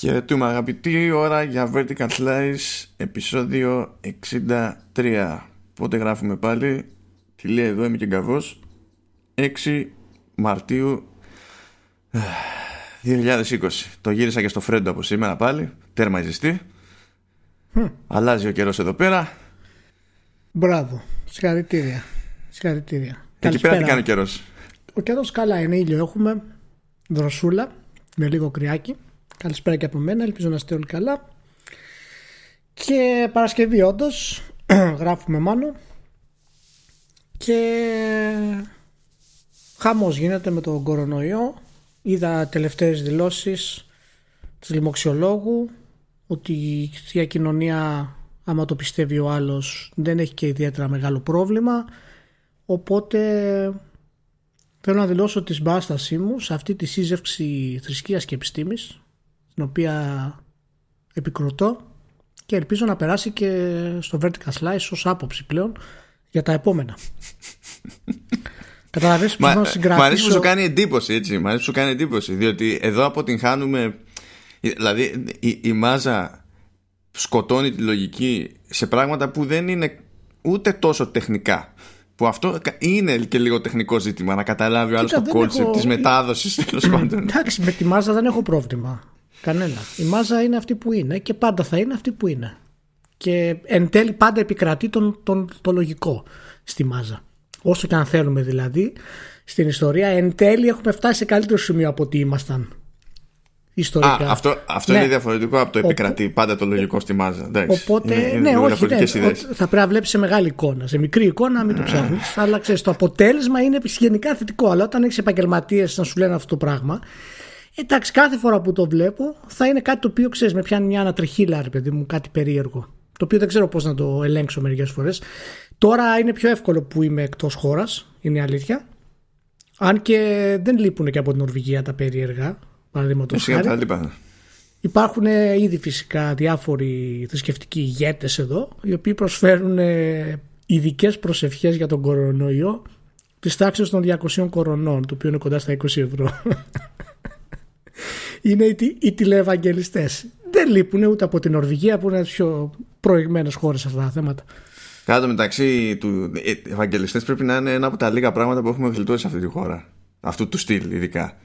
Χαιρετούμε αγαπητή ώρα για Vertical Slice επεισόδιο 63 Πότε γράφουμε πάλι Τι λέει εδώ είμαι και γκαβός 6 Μαρτίου 2020 Το γύρισα και στο Φρέντο από σήμερα πάλι Τέρμα ζεστή hm. Αλλάζει ο καιρός εδώ πέρα. Μπράβο Συγχαρητήρια Συγχαρητήρια. Εκεί πέρα τι κάνει ο καιρός; Ο καιρός καλά είναι ήλιο έχουμε Δροσούλα με λίγο κρυάκι Καλησπέρα και από μένα, ελπίζω να είστε όλοι καλά. Και Παρασκευή όντως, γράφουμε μόνο. Και χαμός γίνεται με τον κορονοϊό. Είδα τελευταίες δηλώσεις της λοιμοξιολόγου ότι η θεία κοινωνία άμα το πιστεύει ο άλλος δεν έχει και ιδιαίτερα μεγάλο πρόβλημα οπότε θέλω να δηλώσω τη συμπάστασή μου σε αυτή τη σύζευξη θρησκείας και επιστήμης την οποία επικροτώ και ελπίζω να περάσει και στο Vertical Slice ως άποψη πλέον για τα επόμενα. Καταλαβαίνεις πώς να συγκρατήσω... Μ' αρέσει που σου κάνει εντύπωση έτσι, μ' αρέσει που σου κάνει εντύπωση διότι εδώ αποτυγχάνουμε δηλαδή η, η μάζα σκοτώνει τη λογική σε πράγματα που δεν είναι ούτε τόσο τεχνικά που αυτό είναι και λίγο τεχνικό ζήτημα να καταλάβει ο άλλος το κόλτσεπ έχω... της μετάδοσης τέλος πάντων. Εντάξει, με τη μάζα δεν έχω πρόβλημα. Κανένα. Η μάζα είναι αυτή που είναι και πάντα θα είναι αυτή που είναι. Και εν τέλει πάντα επικρατεί τον, τον, το λογικό στη μάζα. Όσο και αν θέλουμε δηλαδή στην ιστορία, εν τέλει έχουμε φτάσει σε καλύτερο σημείο από ό,τι ήμασταν ιστορικά. Α, αυτό αυτό ναι. είναι διαφορετικό από το επικρατεί πάντα το λογικό στη μάζα. Εντάξει. Οπότε, είναι, είναι ναι, όχι, ναι, θα πρέπει να βλέπεις σε μεγάλη εικόνα. Σε μικρή εικόνα, μην το ψάχνεις. αλλά ξέρεις, το αποτέλεσμα είναι γενικά θετικό. Αλλά όταν έχεις επαγγελματίες να σου λένε αυτό το πράγμα, Εντάξει, κάθε φορά που το βλέπω θα είναι κάτι το οποίο ξέρεις, με πιάνει μια ανατριχίλα, ρε παιδί μου, κάτι περίεργο. Το οποίο δεν ξέρω πώς να το ελέγξω μερικές φορές. Τώρα είναι πιο εύκολο που είμαι εκτός χώρας, είναι η αλήθεια. Αν και δεν λείπουν και από την Νορβηγία τα περίεργα, παραδείγματος χάρη. Υπάρχουν ήδη φυσικά διάφοροι θρησκευτικοί ηγέτες εδώ, οι οποίοι προσφέρουν ειδικές προσευχές για τον κορονοϊό της τάξης των 200 κορονών, το οποίο είναι κοντά στα 20 ευρώ είναι οι, οι τηλεευαγγελιστές. Δεν λείπουν ούτε από την Νορβηγία που είναι πιο προηγμένες χώρες σε αυτά τα θέματα. Κάτω μεταξύ του οι Ευαγγελιστές πρέπει να είναι ένα από τα λίγα πράγματα που έχουμε γλιτώσει σε αυτή τη χώρα. Αυτού του στυλ, ειδικά.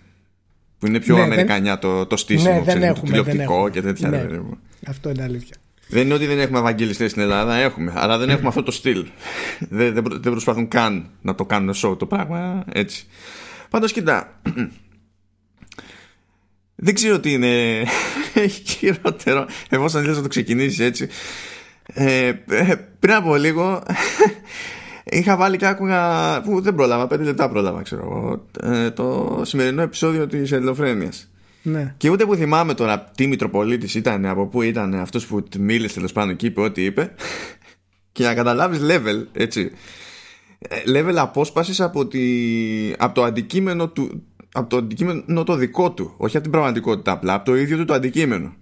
Που είναι πιο ναι, Αμερικανιά το, το στήσιμο, ναι, δεν έχουμε, το τηλεοπτικό και τέτοια. Ναι, αυτό είναι αλήθεια. Δεν είναι ότι δεν έχουμε Ευαγγελιστές στην Ελλάδα, έχουμε. Αλλά δεν έχουμε αυτό το στυλ. δεν, δεν, δεν προσπαθούν καν να το κάνουν show το πράγμα έτσι. Πάντως, κοιτά, δεν ξέρω τι είναι. Χειρότερο. Εφόσον θες να το ξεκινήσεις έτσι. Ε, ε, πριν από λίγο είχα βάλει και άκουγα που δεν πρόλαβα, πέντε λεπτά πρόλαβα ξέρω ε, το σημερινό επεισόδιο της ελληνοφρένειας. Ναι. Και ούτε που θυμάμαι τώρα τι Μητροπολίτης ήταν, από πού ήταν αυτός που μίλησε τέλος πάντων και είπε ό,τι είπε. Και να καταλάβεις level, έτσι. Ε, level απόσπασης από, τη, από το αντικείμενο του, από το αντικείμενο το δικό του, όχι από την πραγματικότητα απλά, από το ίδιο του το αντικείμενο.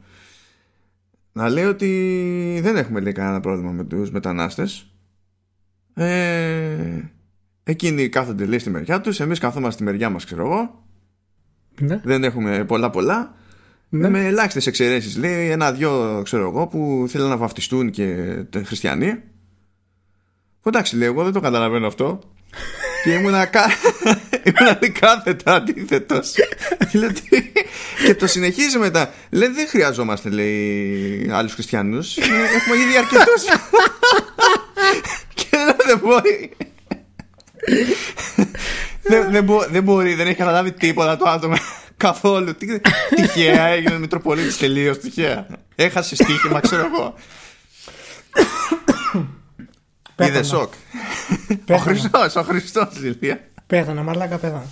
Να λέει ότι δεν έχουμε λέει κανένα πρόβλημα με τους μετανάστες. Ε, εκείνοι κάθονται λέει στη μεριά τους, εμείς καθόμαστε στη μεριά μας ξέρω εγώ. Ναι. Δεν έχουμε πολλά πολλά. Ναι. Με ελάχιστες εξαιρέσεις. Λέει ένα-δυο, ξέρω εγώ, που θέλουν να βαφτιστούν και χριστιανοί. εντάξει, λέει, εγώ δεν το καταλαβαίνω αυτό. και ήμουνα, κα... ήμουνα κάθετα αντίθετος. και το συνεχίζει μετά. Λέει δεν χρειαζόμαστε λέει άλλους χριστιανούς. Έχουμε ήδη αρκετούς. και δεν μπορεί. δεν, δεν, μπο, δεν μπορεί, δεν έχει καταλάβει τίποτα το άτομο καθόλου. Τι, τυχαία έγινε Μητροπολίτης τελείως τυχαία. Έχασε στοίχημα, ξέρω εγώ. Είδες σοκ. Ο Χριστός, ο Χριστός, Λιλία. Πέθανα, μαλάκα πέθανα.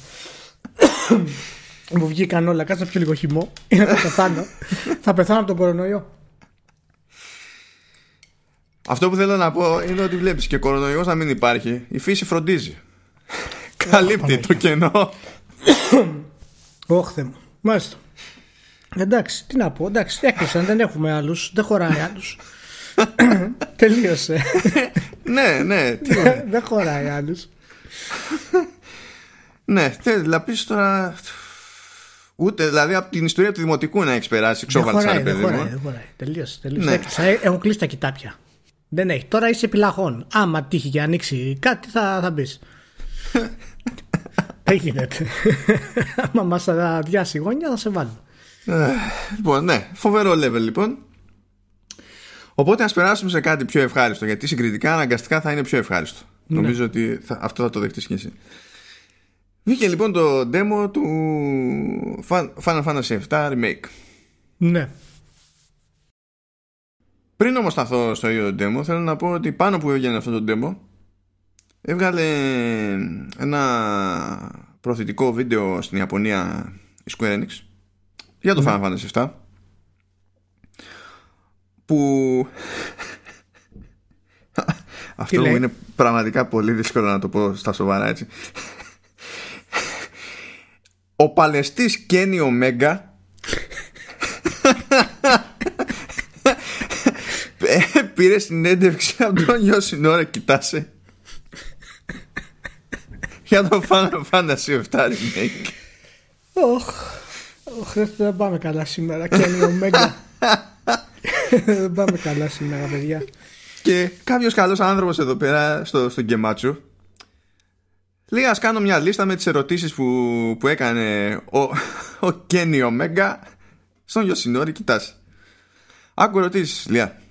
Μου βγήκαν όλα, κάτσε πιο λίγο χυμό. Είναι να πεθάνω. θα πεθάνω από τον κορονοϊό. Αυτό που θέλω να πω είναι ότι βλέπεις και κορονοϊός να μην υπάρχει. Η φύση φροντίζει. Καλύπτει το κενό. Όχθε μου. Μάλιστα. Εντάξει, τι να πω. Εντάξει, έκλεισαν, δεν έχουμε άλλους. Δεν χωράει άλλους. Τελείωσε. ναι, ναι. Δεν χωράει άλλους. Ναι, θέλει να πεις τώρα. Ούτε δηλαδή από την ιστορία του δημοτικού να έχεις περάσει ξόβαλτσα, ρε παιδί μου. Δεν χωράει. Τελείωσε. Ναι. Έχουν κλείσει τα κοιτάπια. Δεν έχει. Τώρα είσαι επιλαχών. Άμα τύχει και ανοίξει κάτι, θα, θα μπεις. Δεν γίνεται. Άμα μας αδειάσει η γωνιά, θα σε βάλω. Ε, λοιπόν, ναι. Φοβερό level λοιπόν. Οπότε ας περάσουμε σε κάτι πιο ευχάριστο. Γιατί συγκριτικά αναγκαστικά θα είναι πιο ευχάριστο. Ναι. Νομίζω ότι θα, αυτό θα το δεχτείς και εσύ. Βγήκε λοιπόν το demo του Final Fantasy VII Remake. Ναι. Πριν όμως σταθώ στο ίδιο το demo, θέλω να πω ότι πάνω που έβγαινε αυτό το demo, έβγαλε ένα προθετικό βίντεο στην Ιαπωνία η Square Enix για το ναι. Final Fantasy VII που αυτό μου είναι πραγματικά πολύ δύσκολο να το πω στα σοβαρά έτσι ο Παλαιστής Κένι Ομέγκα πήρε συνέντευξη από τον Γιώση Νόρα κοιτάσαι. Για το Final Fantasy 7 Remake Ωχ, δεν πάμε καλά σήμερα. Κένι Ομέγκα Δεν πάμε καλά σήμερα παιδιά. Και κάποιος καλός άνθρωπος εδώ πέρα στο, στο Γκεμάτσου Λέει ας κάνω μια λίστα με τις ερωτήσεις που, που έκανε ο, ο Κένι Ομέγκα στον Ιωσινόρη κοιτάς. Άκου ερωτήσεις Λία.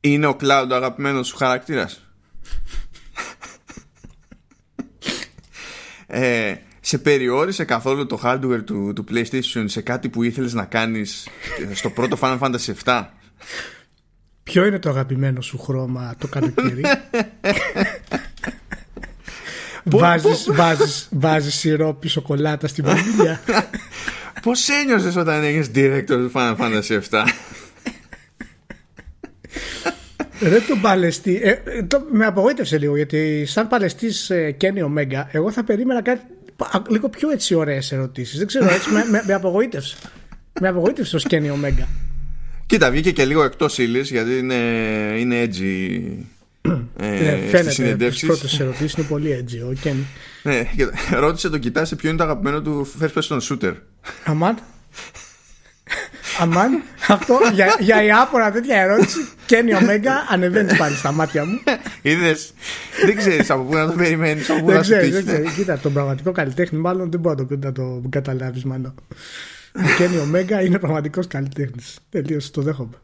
Είναι ο Cloud ο αγαπημένος σου χαρακτήρας; ε, σε περιόρισε καθόλου το hardware του, του PlayStation σε κάτι που ήθελες να κάνεις στο πρώτο Final Fantasy 7. Ποιο είναι το αγαπημένο σου χρώμα το καλοκαίρι; Βάζεις, βάζεις, βάζεις σιρόπι σοκολάτα στην βανίλια. Πώς ένιωσες όταν έγινες director του Final Fantasy 7 Ρε τον παλαιστή. Ε, το, με απογοήτευσε λίγο γιατί σαν παλαιστής ε, Κένι Ομέγκα, εγώ θα περίμενα κάτι λίγο πιο έτσι ωραίες ερωτήσεις. Δεν ξέρω, έτσι με, με, με απογοήτευσε. Με απογοήτευσε ως Κένι Ομέγκα. Κοίτα, βγήκε και λίγο εκτός ύλης γιατί είναι, είναι edgy ε, ναι, φαίνεται τις πρώτες ερωτήσεις είναι πολύ έτσι. Ο Ken. Ναι, ρώτησε τον κοιτάσει ποιο είναι το αγαπημένο του first person shooter. Αμάν. Αμάν, αυτό για, για η άπορα τέτοια ερώτηση Κένι Ωμέγκα ανεβαίνεις πάλι στα μάτια μου. Είδες. Δεν ξέρεις από πού να το περιμένεις. Δεν ξέρει, δεν ξέρει. Κοίτα, τον πραγματικό καλλιτέχνη, μάλλον δεν μπορεί να το, το καταλάβεις, μάλλον. Ο Κένι Ωμέγκα είναι πραγματικός καλλιτέχνης. Τελείω, το δέχομαι.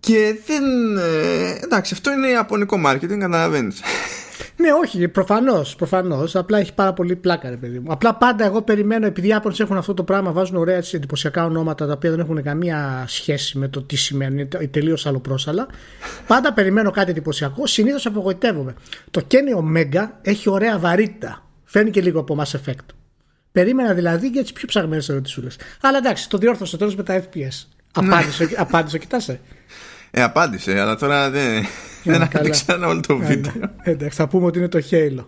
Και δεν. Ε, εντάξει, αυτό είναι ιαπωνικό marketing, καταλαβαίνεις. ναι, όχι, προφανώς. Προφανώς, απλά έχει πάρα πολύ πλάκα, ρε παιδί μου. Απλά πάντα εγώ περιμένω, επειδή οι Ιάπωνες έχουν αυτό το πράγμα, βάζουν ωραία έτσι, εντυπωσιακά ονόματα τα οποία δεν έχουν καμία σχέση με το τι σημαίνει, τελείως αλλοπρόσαλα. Πάντα περιμένω κάτι εντυπωσιακό, συνήθως απογοητεύομαι. Το Kenny Omega έχει ωραία βαρύτητα. Φαίνει και λίγο από Mass Effect. Περίμενα δηλαδή για τι πιο ψαγμένες ερωτησούλε. Αλλά εντάξει, το διόρθωσε τέλος με τα FPS. Απάντησε, απάντησε, κοιτάσε. Ε, απάντησε, αλλά τώρα δεν, δεν άκουσα όλο το βίντεο. Εντάξει, θα πούμε ότι είναι το Halo.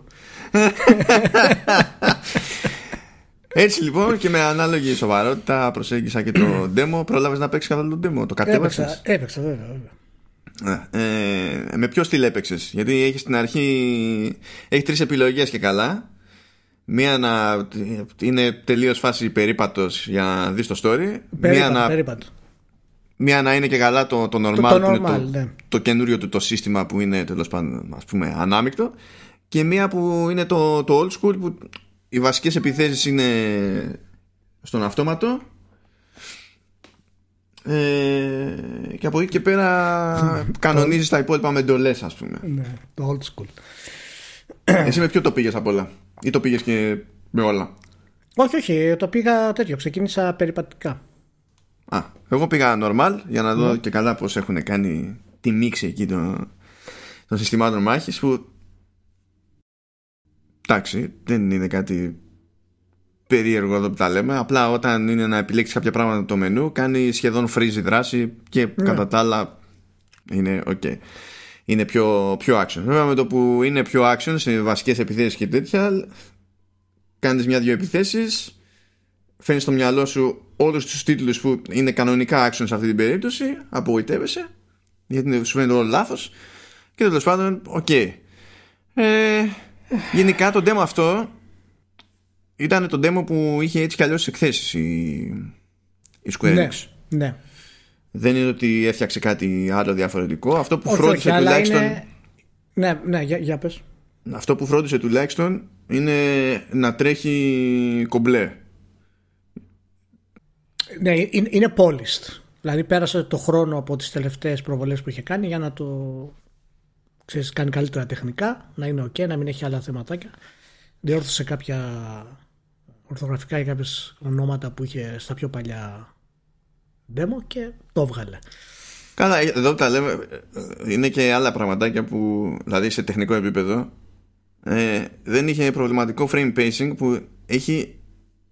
Έτσι λοιπόν και με ανάλογη σοβαρότητα προσέγγισα και το demo. Πρόλαβες να παίξεις καθόλου το demo, το κατέβασε. Έπαιξα, βέβαια. βέβαια. Ε, με ποιο στυλ έπαιξες, Γιατί έχεις στην αρχή έχει τρεις επιλογές και καλά. Μία να είναι τελείως φάση περίπατος για να δεις το story. Περίπατο, μία να περίπατο. Μία να είναι και καλά το, το normal, το, το, normal, είναι το, ναι. το καινούριο του το σύστημα που είναι τέλος πάντων ας πούμε ανάμεικτο. Και μία που είναι το, το old school που οι βασικές επιθέσεις είναι στον αυτόματο. Ε, και από εκεί και πέρα κανονίζεις τα υπόλοιπα με εντολές ας πούμε. Ναι, το old school. Εσύ με ποιο το πήγες από όλα; Ή το πήγες και με όλα; Όχι όχι το πήγα τέτοιο. Ξεκίνησα περιπατικά Α, εγώ πήγα normal για να δω ναι. και καλά πώς έχουν κάνει τη μίξη εκεί των, των συστημάτων μάχης που εντάξει δεν είναι κάτι περίεργο εδώ που τα λέμε απλά όταν είναι να επιλέξεις κάποια πράγματα το μενού κάνει σχεδόν freeze δράση και ναι. κατά τα άλλα είναι ok είναι πιο, πιο action βέβαια με το που είναι πιο action σε βασικές επιθέσεις και τέτοια κάνεις μια-δυο επιθέσεις φέρνει στο μυαλό σου όλους τους τίτλους που είναι κανονικά action σε αυτή την περίπτωση, απογοητεύεσαι, γιατί σου φαίνεται όλο λάθος. Και τέλος πάντων, OK. Okay. Ε, γενικά το demo αυτό ήταν το demo που είχε έτσι κι αλλιώς εκθέσεις η, η Square ναι, Enix. Ναι. Δεν είναι ότι έφτιαξε κάτι άλλο διαφορετικό. Αυτό που φρόντισε τουλάχιστον. Είναι... Ναι, ναι, για, για πες. Αυτό που φρόντισε τουλάχιστον είναι να τρέχει κομπλέ. Ναι, είναι polished. Δηλαδή πέρασε το χρόνο από τις τελευταίες προβολές που είχε κάνει για να το ξέρεις, κάνει καλύτερα τεχνικά, να είναι ok, να μην έχει άλλα θεματάκια. Διόρθωσε κάποια ορθογραφικά ή κάποιες ονόματα που είχε στα πιο παλιά demo και το έβγαλε. Καλά, εδώ τα λέμε, είναι και άλλα πραγματάκια που, δηλαδή σε τεχνικό επίπεδο, ε, δεν είχε προβληματικό frame pacing που έχει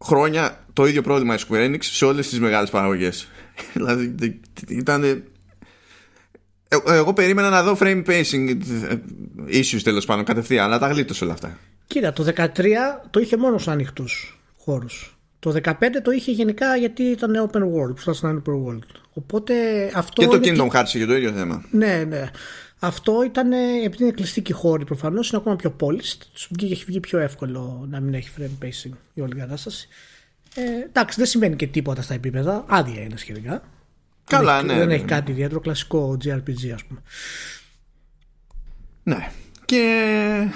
χρόνια το ίδιο πρόβλημα η Square Enix σε όλες τις μεγάλες παραγωγές. δηλαδή ήταν... Ε, εγώ περίμενα να δω frame pacing ε, issues τέλος πάντων κατευθείαν, αλλά τα γλίτωσε όλα αυτά. Κοίτα, το 13 το είχε μόνος σε ανοιχτού χώρου. Το 15 το είχε γενικά γιατί ήταν open world, που να είναι open world. Οπότε αυτό. Και το Kingdom Hearts είχε το ίδιο θέμα. Ναι, ναι. Αυτό ήταν, επειδή είναι κλειστική χώρη προφανώς, είναι ακόμα πιο polished. Τους έχει βγει πιο εύκολο να μην έχει frame pacing η όλη κατάσταση. Ε, εντάξει, δεν συμβαίνει και τίποτα στα επίπεδα. Άδεια είναι σχετικά. Καλά, δεν ναι. Έχει, δεν ναι. έχει κάτι ιδιαίτερο. Κλασικό JRPG, ας πούμε. Ναι. Και.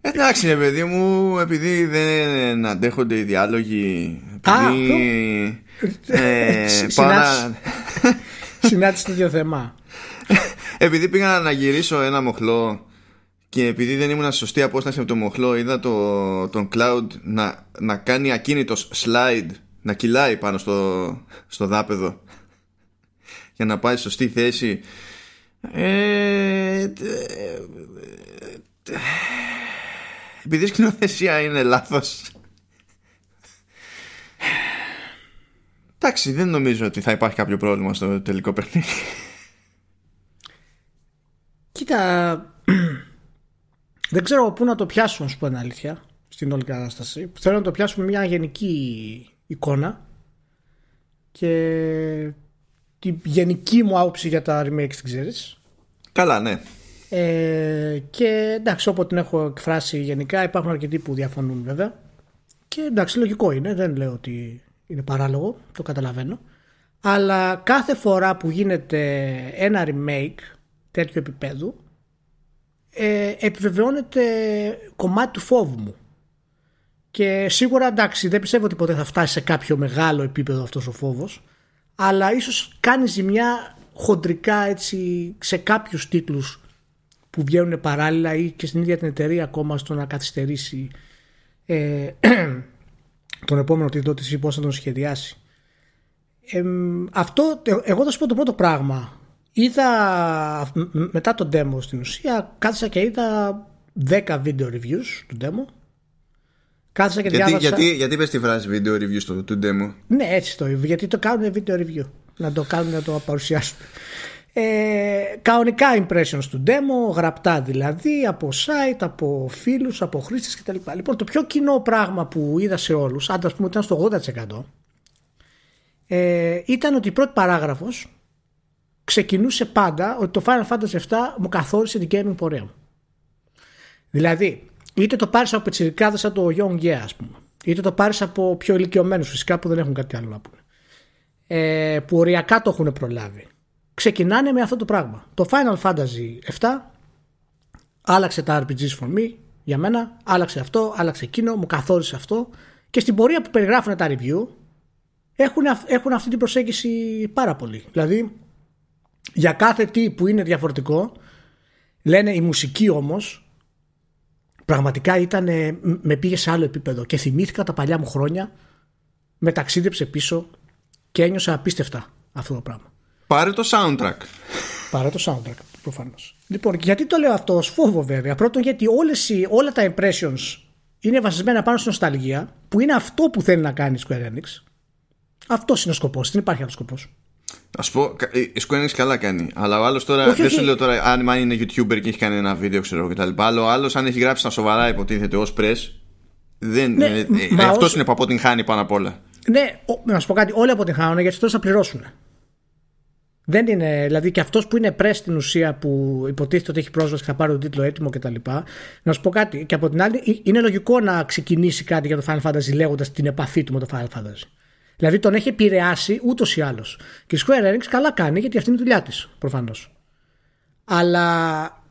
Εντάξει, ρε παιδί μου, επειδή δεν αντέχονται οι διάλογοι. Επειδή. ε, παρά... Συνάντησε το ίδιο θέμα. επειδή πήγα να γυρίσω ένα μοχλό και επειδή δεν ήμουν σωστή απόσταση από το μοχλό, είδα το, τον Cloud να, να κάνει ακίνητος slide, να κυλάει πάνω στο, στο δάπεδο για να πάει σωστή θέση. Ε, επειδή η σκηνοθεσία είναι λάθος Εντάξει δεν νομίζω ότι θα υπάρχει κάποιο πρόβλημα στο τελικό παιχνίδι. Κοίτα Δεν ξέρω πού να το πιάσουν σου πω αλήθεια Στην όλη κατάσταση. Θέλω να το πιάσουμε μια γενική εικόνα Και τη γενική μου άποψη για τα remakes την ξέρεις. Καλά ναι. Ε, και εντάξει, όποτε την έχω εκφράσει γενικά, υπάρχουν αρκετοί που διαφωνούν βέβαια. Και εντάξει, λογικό είναι, δεν λέω ότι είναι παράλογο, το καταλαβαίνω. Αλλά κάθε φορά που γίνεται ένα remake τέτοιου επίπεδου, ε, επιβεβαιώνεται κομμάτι του φόβου μου. Και σίγουρα εντάξει, δεν πιστεύω ότι ποτέ θα φτάσει σε κάποιο μεγάλο επίπεδο αυτός ο φόβος, αλλά ίσως κάνει ζημιά χοντρικά έτσι σε κάποιους τίτλους που βγαίνουν παράλληλα ή και στην ίδια την εταιρεία ακόμα στο να καθυστερήσει ε, τον επόμενο τίτλο της ή πώς θα τον σχεδιάσει. Ε, αυτό, εγώ θα σου πω το πρώτο πράγμα. Είδα μετά το demo στην ουσία, κάθισα και είδα 10 video reviews του demo. Κάθισα και γιατί, διάβασα... Γιατί, γιατί πες τη φράση video reviews του, του demo; Ναι, έτσι το γιατί το κάνουν video review. Να το κάνουν να το παρουσιάσουν ε, κανονικά impressions του demo, γραπτά δηλαδή, από site, από φίλους, από χρήστες κτλ. Λοιπόν, το πιο κοινό πράγμα που είδα σε όλους, αν πούμε ήταν στο 80%, ε, ήταν ότι η πρώτη παράγραφος ξεκινούσε πάντα ότι το Final Fantasy VII μου καθόρισε την gaming πορεία μου. Δηλαδή, είτε το πάρεις από πετσιρικάδες σαν το Young Yeah, ας πούμε, είτε το πάρεις από πιο ηλικιωμένους φυσικά που δεν έχουν κάτι άλλο να πούνε, ε, που οριακά το έχουν προλάβει ξεκινάνε με αυτό το πράγμα. Το Final Fantasy 7 άλλαξε τα RPGs for me για μένα, άλλαξε αυτό, άλλαξε εκείνο, μου καθόρισε αυτό και στην πορεία που περιγράφουν τα review έχουν, έχουν αυτή την προσέγγιση πάρα πολύ. Δηλαδή για κάθε τι που είναι διαφορετικό λένε η μουσική όμως πραγματικά ήταν, με πήγε σε άλλο επίπεδο και θυμήθηκα τα παλιά μου χρόνια με ταξίδεψε πίσω και ένιωσα απίστευτα αυτό το πράγμα. Πάρε το soundtrack. Πάρε το soundtrack, προφανώς. Λοιπόν, γιατί το λέω αυτό ως φόβο βέβαια. Πρώτον, γιατί όλες οι, όλα τα impressions είναι βασισμένα πάνω στην νοσταλγία, που είναι αυτό που θέλει να κάνει η Square Enix. Αυτός είναι ο σκοπός. Δεν υπάρχει άλλος σκοπός. Α πω, η Square Enix καλά κάνει. Αλλά ο άλλος τώρα, όχι, δεν όχι. σου λέω τώρα αν είναι YouTuber και έχει κάνει ένα βίντεο, ξέρω κτλ. Αλλά ο άλλος, αν έχει γράψει τα σοβαρά, υποτίθεται ως press, δεν, ναι, ε, ε, αυτός είναι που αποτυγχάνει πάνω απ' όλα. Ναι, να σου πω κάτι, όλοι αποτυγχάνουν γιατί αυτό θα πληρώσουν. Δεν είναι, δηλαδή και αυτός που είναι πρέ στην ουσία που υποτίθεται ότι έχει πρόσβαση και θα πάρει τον τίτλο έτοιμο κτλ. Να σου πω κάτι. Και από την άλλη, είναι λογικό να ξεκινήσει κάτι για το Final Fantasy λέγοντας την επαφή του με το Final Fantasy. Δηλαδή τον έχει επηρεάσει ούτως ή άλλως. Και η Square Enix καλά κάνει γιατί αυτή είναι η δουλειά της προφανώς. Αλλά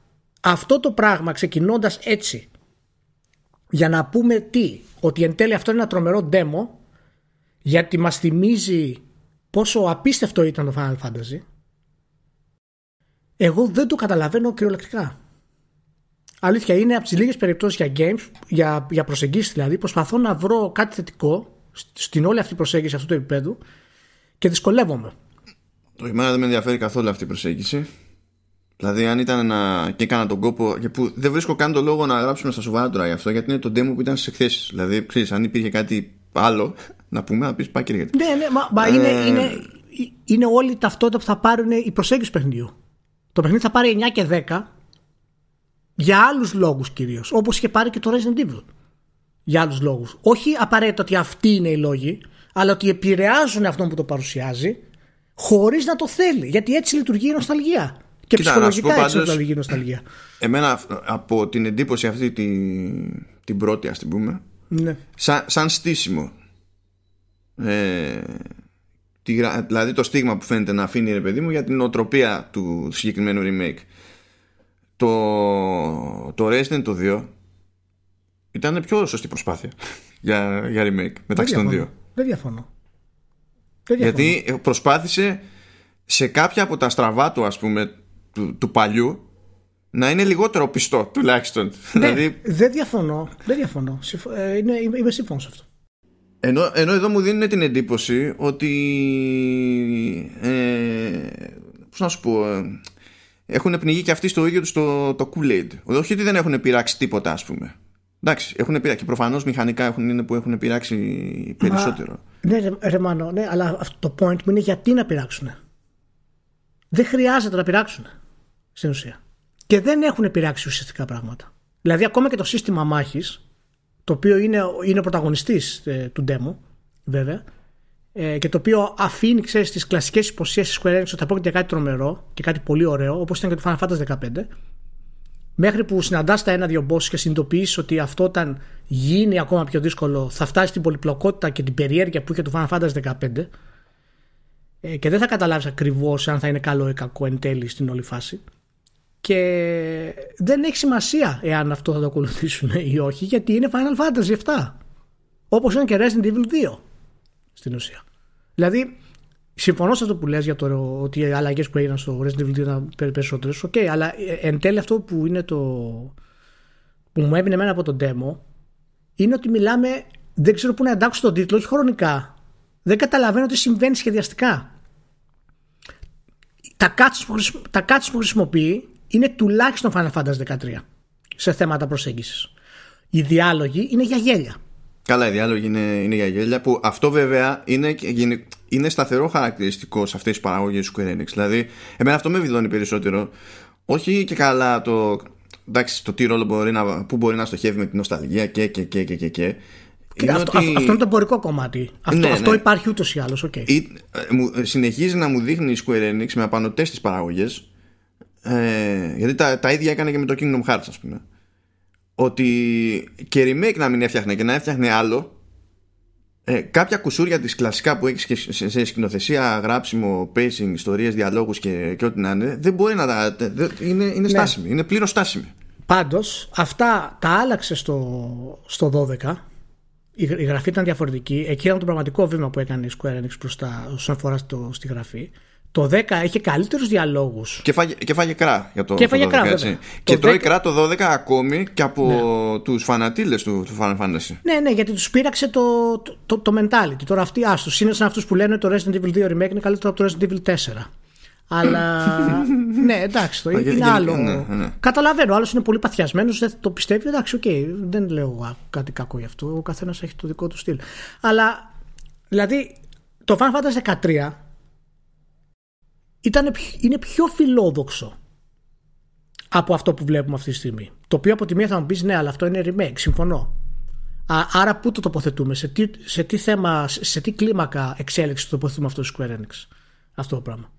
αυτό το πράγμα ξεκινώντας έτσι για να πούμε τι, ότι εν τέλει αυτό είναι ένα τρομερό demo γιατί μας θυμίζει πόσο απίστευτο ήταν το Final Fantasy εγώ δεν το καταλαβαίνω κυριολεκτικά. Αλήθεια είναι από τις λίγες περιπτώσεις για games, για, για προσεγγίσεις δηλαδή, προσπαθώ να βρω κάτι θετικό στην όλη αυτή προσέγγιση αυτού του επίπεδου και δυσκολεύομαι. Το εμένα δεν με ενδιαφέρει καθόλου αυτή η προσέγγιση. Δηλαδή, αν ήταν να... και έκανα τον κόπο. Και που δεν βρίσκω καν τον λόγο να γράψουμε στα σοβαρά τώρα γι' αυτό, γιατί είναι το demo που ήταν στις εκθέσεις. Δηλαδή, ξέρεις, αν υπήρχε κάτι άλλο να πούμε, να πεις πάει και Ναι, ναι, μα, μα είναι, ε, είναι, είναι όλη η ταυτότητα που θα πάρουν η προσέγγιση του παιχνιδιού. Το παιχνίδι θα πάρει 9 και 10 για άλλους λόγους κυρίως. Όπως είχε πάρει και το Resident Evil. Για άλλους λόγους. Όχι απαραίτητα ότι αυτοί είναι οι λόγοι, αλλά ότι επηρεάζουν αυτόν που το παρουσιάζει χωρίς να το θέλει. Γιατί έτσι λειτουργεί η νοσταλγία. Και Κοίτα, ψυχολογικά έτσι λειτουργεί η νοσταλγία. Εμένα από την εντύπωση αυτή την, την πρώτη, ας την πούμε, ναι. σαν, σαν στήσιμο. Ε, δηλαδή το στίγμα που φαίνεται να αφήνει ρε παιδί μου για την οτροπία του συγκεκριμένου remake το, το Resident το 2 ήταν πιο σωστή προσπάθεια για, για remake μεταξύ των δύο δεν διαφωνώ. δεν διαφωνώ γιατί προσπάθησε σε κάποια από τα στραβά του ας πούμε του, του παλιού να είναι λιγότερο πιστό τουλάχιστον. Ναι, δηλαδή... δεν διαφωνώ δεν διαφωνώ. Ε, είναι, είμαι σύμφωνος σε αυτό. Ενώ, ενώ εδώ μου δίνουν την εντύπωση ότι ε, πώς να σου πω ε, έχουν πνιγεί και αυτοί στο ίδιο τους το, το Kool-Aid. Όχι ότι δεν έχουν πειράξει τίποτα ας πούμε. Εντάξει έχουν πειράξει. Και προφανώς μηχανικά έχουν, είναι που έχουν πειράξει περισσότερο. Μα, ναι ρε, ρε Μάνο, ναι, αλλά αυτό το point μου είναι γιατί να πειράξουν δεν χρειάζεται να πειράξουν στην ουσία και δεν έχουν πειράξει ουσιαστικά πράγματα. Δηλαδή ακόμα και το σύστημα μάχης το οποίο είναι, είναι πρωταγωνιστής ε, του demo βέβαια ε, και το οποίο αφήνει ξέρεις τις κλασικές υποσχέσεις Square Enix ότι θα πρόκειται για κάτι τρομερό και κάτι πολύ ωραίο όπως ήταν και το Final Fantasy 15 μέχρι που συναντάς τα ένα-δύο bosses και συνειδητοποιείς ότι αυτό όταν γίνει ακόμα πιο δύσκολο θα φτάσει στην πολυπλοκότητα και την περιέργεια που είχε το Final Fantasy 15 ε, και δεν θα καταλάβεις ακριβώς αν θα είναι καλό ή κακό εν τέλει στην όλη φάση και δεν έχει σημασία εάν αυτό θα το ακολουθήσουν ή όχι, γιατί είναι Final Fantasy 7. Όπως είναι και Resident Evil 2 στην ουσία. Δηλαδή, συμφωνώ σε αυτό που λες για το ότι οι αλλαγές που έγιναν στο Resident Evil 2 ήταν περισσότερες. OK, okay, αλλά ε, εν τέλει αυτό που είναι το. που μου έμεινε εμένα από το demo είναι ότι μιλάμε. Δεν ξέρω πού να εντάξω τον τίτλο, όχι χρονικά. Δεν καταλαβαίνω τι συμβαίνει σχεδιαστικά. Τα cuts που χρησιμοποιεί είναι τουλάχιστον Final Fantasy 13 σε θέματα προσέγγισης. Οι διάλογοι είναι για γέλια. Καλά, οι διάλογοι είναι, είναι για γέλια που αυτό βέβαια είναι, είναι σταθερό χαρακτηριστικό σε αυτές τις παραγωγές του Square Enix. Δηλαδή, εμένα αυτό με βιδώνει περισσότερο. Όχι και καλά το, εντάξει, το τι ρόλο μπορεί να, που μπορεί να στοχεύει με την νοσταλγία και και και και και. και. Είναι αυτό, ότι... αυτό είναι το εμπορικό κομμάτι. Αυτό, ναι, αυτό ναι. υπάρχει ούτως ή άλλως. Okay. Ε, συνεχίζει να μου δείχνει η Square Enix με απανοτές τις παραγωγές ε, γιατί τα, τα ίδια έκανε και με το Kingdom Hearts ας πούμε. Ότι και remake να μην έφτιαχνε και να έφτιαχνε άλλο ε, κάποια κουσούρια της κλασικά που έχεις σε, σε σκηνοθεσία, γράψιμο, pacing, ιστορίες, διαλόγους και, και ό,τι να είναι δεν μπορεί να τα... είναι, είναι ναι. στάσιμη, είναι πλήρως στάσιμη. Πάντως αυτά τα άλλαξε στο, στο 12 η, η γραφή ήταν διαφορετική. Εκεί ήταν το πραγματικό βήμα που έκανε η Square Enix προς τα, όσον αφορά στο, στη γραφή το 10 είχε καλύτερους διαλόγους. Και, φάγε, και φάγε κρά για το, και φάγε 12, κρά, έτσι. Και τρώει 10... κρά το 12 ακόμη και από ναι. τους φανατήλες του, του Final Fantasy. Ναι, ναι, γιατί τους πείραξε το, το, το, το mentality. Τώρα αυτοί άστο είναι σαν αυτούς που λένε ότι το Resident Evil 2 Remake είναι καλύτερο από το Resident Evil 4. Αλλά. ναι, εντάξει, το είναι άλλο. Ναι, ναι. Καταλαβαίνω, ο άλλος είναι πολύ παθιασμένος, δεν το πιστεύει. Εντάξει, OK, okay, δεν λέω κάτι κακό γι' αυτό. Ο καθένας έχει το δικό του στυλ. Αλλά, δηλαδή, το Final Fantasy 13 ήταν, είναι πιο φιλόδοξο από αυτό που βλέπουμε αυτή τη στιγμή. Το οποίο από τη μία θα μου πεις ναι, αλλά αυτό είναι remake. Συμφωνώ. άρα πού το τοποθετούμε, σε τι, σε τι θέμα, σε τι κλίμακα εξέλιξη το τοποθετούμε αυτό το Square Enix. Αυτό το πράγμα.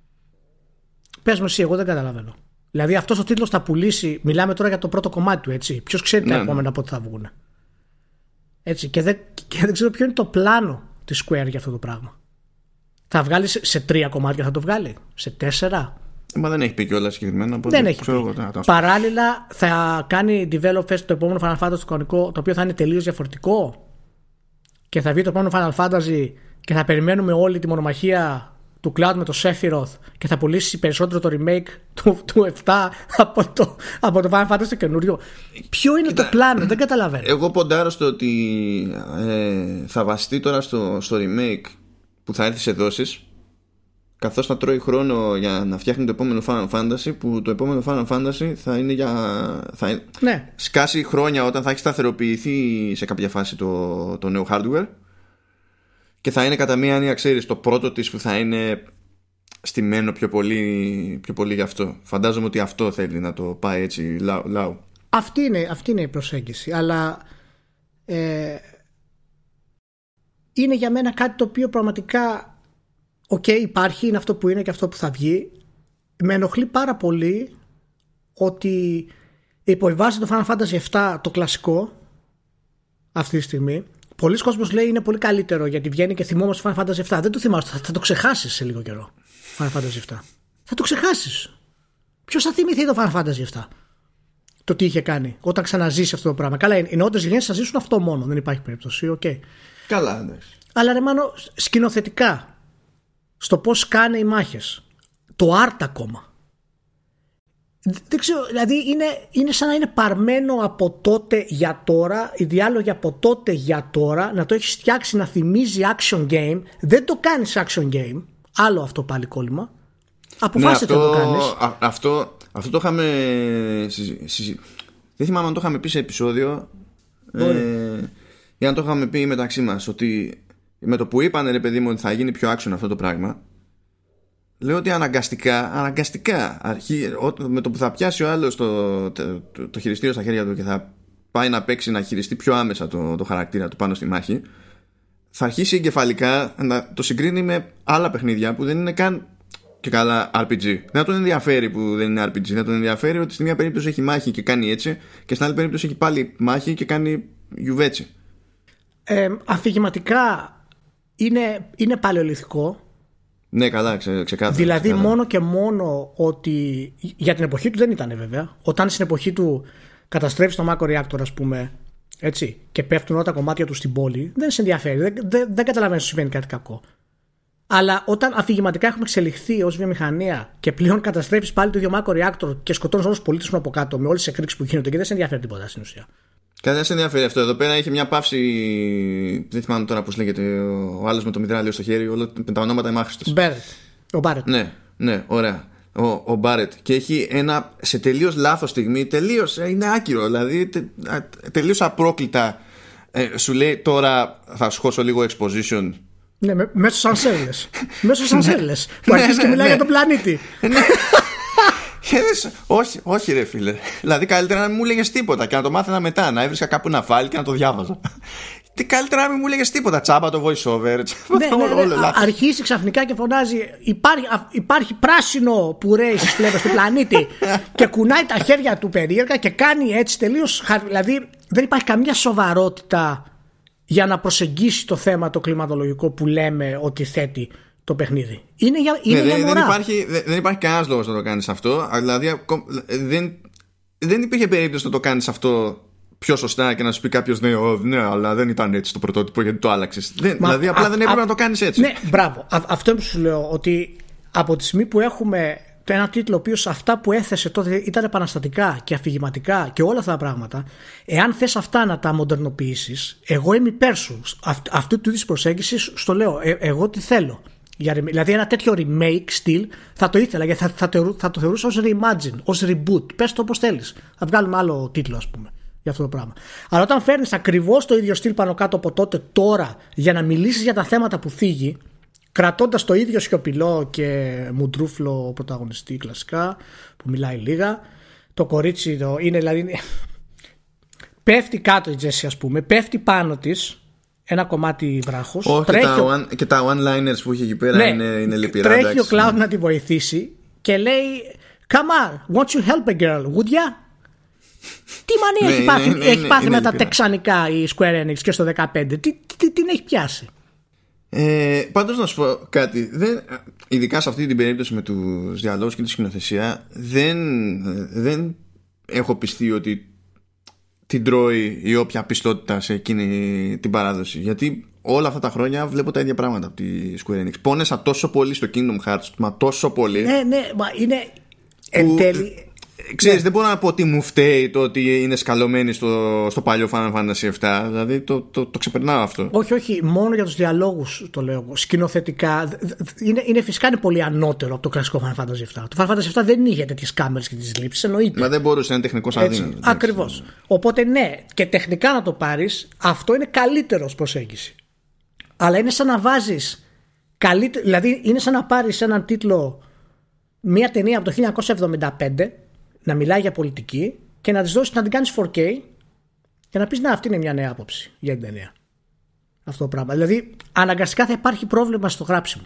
Πες μου εσύ, εγώ δεν καταλαβαίνω. Δηλαδή αυτός ο τίτλος θα πουλήσει, μιλάμε τώρα για το πρώτο κομμάτι του, έτσι. Ποιος ξέρει ναι, τα ναι. επόμενα πότε θα βγουν. Έτσι. Και δεν, και δεν ξέρω ποιο είναι το πλάνο της Square για αυτό το πράγμα. Θα βγάλει σε, σε τρία κομμάτια, θα το βγάλει. Σε τέσσερα. Μα δεν έχει πει κιόλας συγκεκριμένα. Δεν έχει πει. Παράλληλα, θα κάνει developers το επόμενο Final Fantasy το κανονικό, το οποίο θα είναι τελείως διαφορετικό. Και θα βγει το επόμενο Final Fantasy και θα περιμένουμε όλη τη μονομαχία του Cloud με το Sephiroth και θα πουλήσει περισσότερο το remake του, του 7 από το, από το Final Fantasy το καινούριο. Ποιο είναι το πλάνο, δεν καταλαβαίνω. Εγώ ποντάρω στο ότι ε, θα βαστεί τώρα στο, στο remake που θα έρθει σε δόσεις καθώς θα τρώει χρόνο για να φτιάχνει το επόμενο Final Fantasy που το επόμενο Final Fantasy θα είναι για θα ναι. σκάσει χρόνια όταν θα έχει σταθεροποιηθεί σε κάποια φάση το, το νέο hardware. Και θα είναι κατά μία έννοια ξέρεις το πρώτο της που θα είναι στημένο πιο πολύ, πιο πολύ γι' αυτό. Φαντάζομαι ότι αυτό θέλει να το πάει έτσι λάου, Αυτή, είναι, αυτή είναι η προσέγγιση αλλά ε, είναι για μένα κάτι το οποίο πραγματικά οκ υπάρχει, είναι αυτό που είναι και αυτό που θα βγει με ενοχλεί πάρα πολύ ότι υποβιβάζει το Final Fantasy 7 το κλασικό αυτή τη στιγμή Πολλοί κόσμοι λέει είναι πολύ καλύτερο γιατί βγαίνει και θυμόμαστε Final Fantasy 7. Δεν το θυμάσαι, θα, θα το ξεχάσεις σε λίγο καιρό. Final Fantasy 7. Θα το ξεχάσεις. Ποιος θα θυμηθεί το Final Fantasy 7. Το τι είχε κάνει όταν ξαναζήσει αυτό το πράγμα. Καλά, οι νεότερες γενιές θα ζήσουν αυτό μόνο. Δεν υπάρχει περίπτωση. Okay. Καλά, ναι. Αλλά ρε μάνο, σκηνοθετικά στο πώς κάνει οι μάχες. Το art ακόμα δεν ξέρω, δηλαδή είναι, είναι σαν να είναι παρμένο από τότε για τώρα, οι διάλογοι από τότε για τώρα, να το έχεις φτιάξει να θυμίζει action game. Δεν το κάνεις action game. Άλλο αυτό πάλι κόλλημα. Αποφάσισε ναι, να το κάνεις. Αυτό, αυτό το είχαμε. δεν θυμάμαι αν το είχαμε πει σε επεισόδιο. Ε, ή αν το είχαμε πει μεταξύ μας. Ότι με το που είπανε ρε παιδί μου ότι θα γίνει πιο action αυτό το πράγμα Λέω ότι αναγκαστικά, αναγκαστικά αρχή, με το που θα πιάσει ο άλλος το, το, το, χειριστήριο στα χέρια του και θα πάει να παίξει να χειριστεί πιο άμεσα το, το χαρακτήρα του πάνω στη μάχη, θα αρχίσει εγκεφαλικά να το συγκρίνει με άλλα παιχνίδια που δεν είναι καν και καλά RPG. Δεν τον ενδιαφέρει που δεν είναι RPG. Δεν τον ενδιαφέρει ότι στη μία περίπτωση έχει μάχη και κάνει έτσι, και στην άλλη περίπτωση έχει πάλι μάχη και κάνει γιουβέτσι. Ε, αφηγηματικά είναι, είναι παλαιολιθικό ναι, καλά, ξε, ξεκάθαρα. Δηλαδή, μόνο και μόνο ότι. Για την εποχή του δεν ήταν βέβαια. Όταν στην εποχή του καταστρέφεις το Mako Reactor, ας πούμε, έτσι, και πέφτουν όλα τα κομμάτια του στην πόλη, δεν σε ενδιαφέρει. Δεν, δεν, δεν καταλαβαίνεις ότι συμβαίνει κάτι κακό. Αλλά όταν αφηγηματικά έχουμε εξελιχθεί ως βιομηχανία και πλέον καταστρέφεις πάλι το ίδιο Mako Reactor και σκοτώνεις όλους τους πολίτες που από κάτω με όλες τις εκρήξεις που γίνονται και δεν σε ενδιαφέρει τίποτα στην ουσία. Κάτι δεν σε ενδιαφέρει αυτό. Εδώ πέρα είχε μια παύση. Δεν θυμάμαι τώρα πώς λέγεται. Ο άλλος με το μηδράλιο στο χέρι, όλα με τα ονόματα εμάχρηστο. Μπέρετ. Ο Μπάρετ. Ναι, ναι, ωραία. Ο, ο Μπάρετ. Και έχει ένα σε τελείως λάθος στιγμή. Τελείως. Ε, είναι άκυρο. Δηλαδή τε, τελείως απρόκλητα. Ε, σου λέει τώρα θα σχώσω λίγο exposition. Ναι, μέσω σανσέλες. μέσω σανσέλες. που αρχίζει και μιλάει για τον πλανήτη. Ναι. όχι, όχι, ρε φίλε. Δηλαδή, καλύτερα να μην μου λέγες τίποτα και να το μάθαινα μετά. Να έβρισκα κάπου ένα φάλι και να το διάβαζα. Τι καλύτερα να μην μου λέγες τίποτα. Τσάμπα το voice over. Ναι, ναι, ναι, αρχίσει ξαφνικά και φωνάζει. Υπάρχει, υπάρχει πράσινο που ρέει στις του πλανήτη και κουνάει τα χέρια του περίεργα και κάνει έτσι τελείως. Δηλαδή, δεν υπάρχει καμία σοβαρότητα για να προσεγγίσει το θέμα το κλιματολογικό που λέμε ότι θέτει το παιχνίδι. Είναι για, είναι ναι, για δεν, υπάρχει, δεν, υπάρχει κανένας λόγος να το κάνεις αυτό. Δηλαδή δεν, δεν υπήρχε περίπτωση να το κάνεις αυτό πιο σωστά και να σου πει κάποιος ναι, ναι, αλλά δεν ήταν έτσι το πρωτότυπο γιατί το άλλαξες. Δηλαδή απλά δεν έπρεπε να το κάνεις έτσι. Ναι, μπράβο. Α, αυτό που σου λέω ότι από τη στιγμή που έχουμε ένα τίτλο ο οποίος αυτά που έθεσε τότε ήταν επαναστατικά και αφηγηματικά και όλα αυτά τα πράγματα, εάν θες αυτά να τα μοντερνοποιήσεις, εγώ είμαι υπέρ σου. αυτού του είδους προσέγγισης, στο λέω. Ε, εγώ τι θέλω. Για, δηλαδή ένα τέτοιο remake still θα το ήθελα γιατί θα, θα, το, θα το θεωρούσα ως reimagine, ως reboot. Πες το όπως θέλεις. Θα βγάλουμε άλλο τίτλο ας πούμε για αυτό το πράγμα. Αλλά όταν φέρνεις ακριβώς το ίδιο στυλ πάνω κάτω από τότε τώρα για να μιλήσεις για τα θέματα που φύγει κρατώντας το ίδιο σιωπηλό και μουντρούφλο πρωταγωνιστή κλασικά που μιλάει λίγα το κορίτσι το είναι δηλαδή πέφτει κάτω η Τζέσι ας πούμε πέφτει πάνω της ένα κομμάτι βράχος. Όχι, τρέχει και, τα one, και τα one-liners που έχει εκεί πέρα ναι, είναι, είναι λυπηρά. Τρέχει ο Cloud να τη βοηθήσει και λέει Come on, won't you help a girl, would ya? Τι μανία έχει ναι, πάθει, ναι, ναι, έχει πάθει με τα τεξανικά η Square Enix και στο 15. Τι, τι, τι την έχει πιάσει; Ε, Πάντως να σου πω κάτι. Δεν, ειδικά σε αυτή την περίπτωση με τους διαλόγους και τη σκηνοθεσία, δεν, δεν έχω πιστεί ότι την τρώει η όποια πιστότητα σε εκείνη την παράδοση. Γιατί όλα αυτά τα χρόνια βλέπω τα ίδια πράγματα από τη Square Enix. Πόνεσα τόσο πολύ στο Kingdom Hearts, μα τόσο πολύ. Ναι, ναι, μα είναι. Εν τέλει, Ξέρεις, ναι. δεν μπορώ να πω ότι μου φταίει το ότι είναι σκαλωμένη στο, στο παλιό Final Fantasy VII. Δηλαδή το, το, το ξεπερνάω αυτό. Όχι, όχι. Μόνο για τους διαλόγους το λέω. Σκηνοθετικά. Είναι, είναι φυσικά είναι πολύ ανώτερο από το κλασικό Final Fantasy VII. Το Final Fantasy VII δεν είχε τέτοιες κάμερες και τις λήψεις. Εννοείται. Μα δεν μπορούσε να είναι τεχνικός αδύνατος. Ακριβώς. Οπότε ναι, και τεχνικά να το πάρεις, αυτό είναι καλύτερος προσέγγιση. Αλλά είναι σαν να βάζεις. Καλύτερο, δηλαδή είναι σαν να πάρεις έναν τίτλο μια ταινία από το 1975 να μιλάει για πολιτική και να της δώσει να την κάνεις 4K και να πεις Να, αυτή είναι μια νέα άποψη για την ταινία. Αυτό το πράγμα. Δηλαδή, αναγκαστικά θα υπάρχει πρόβλημα στο γράψιμο.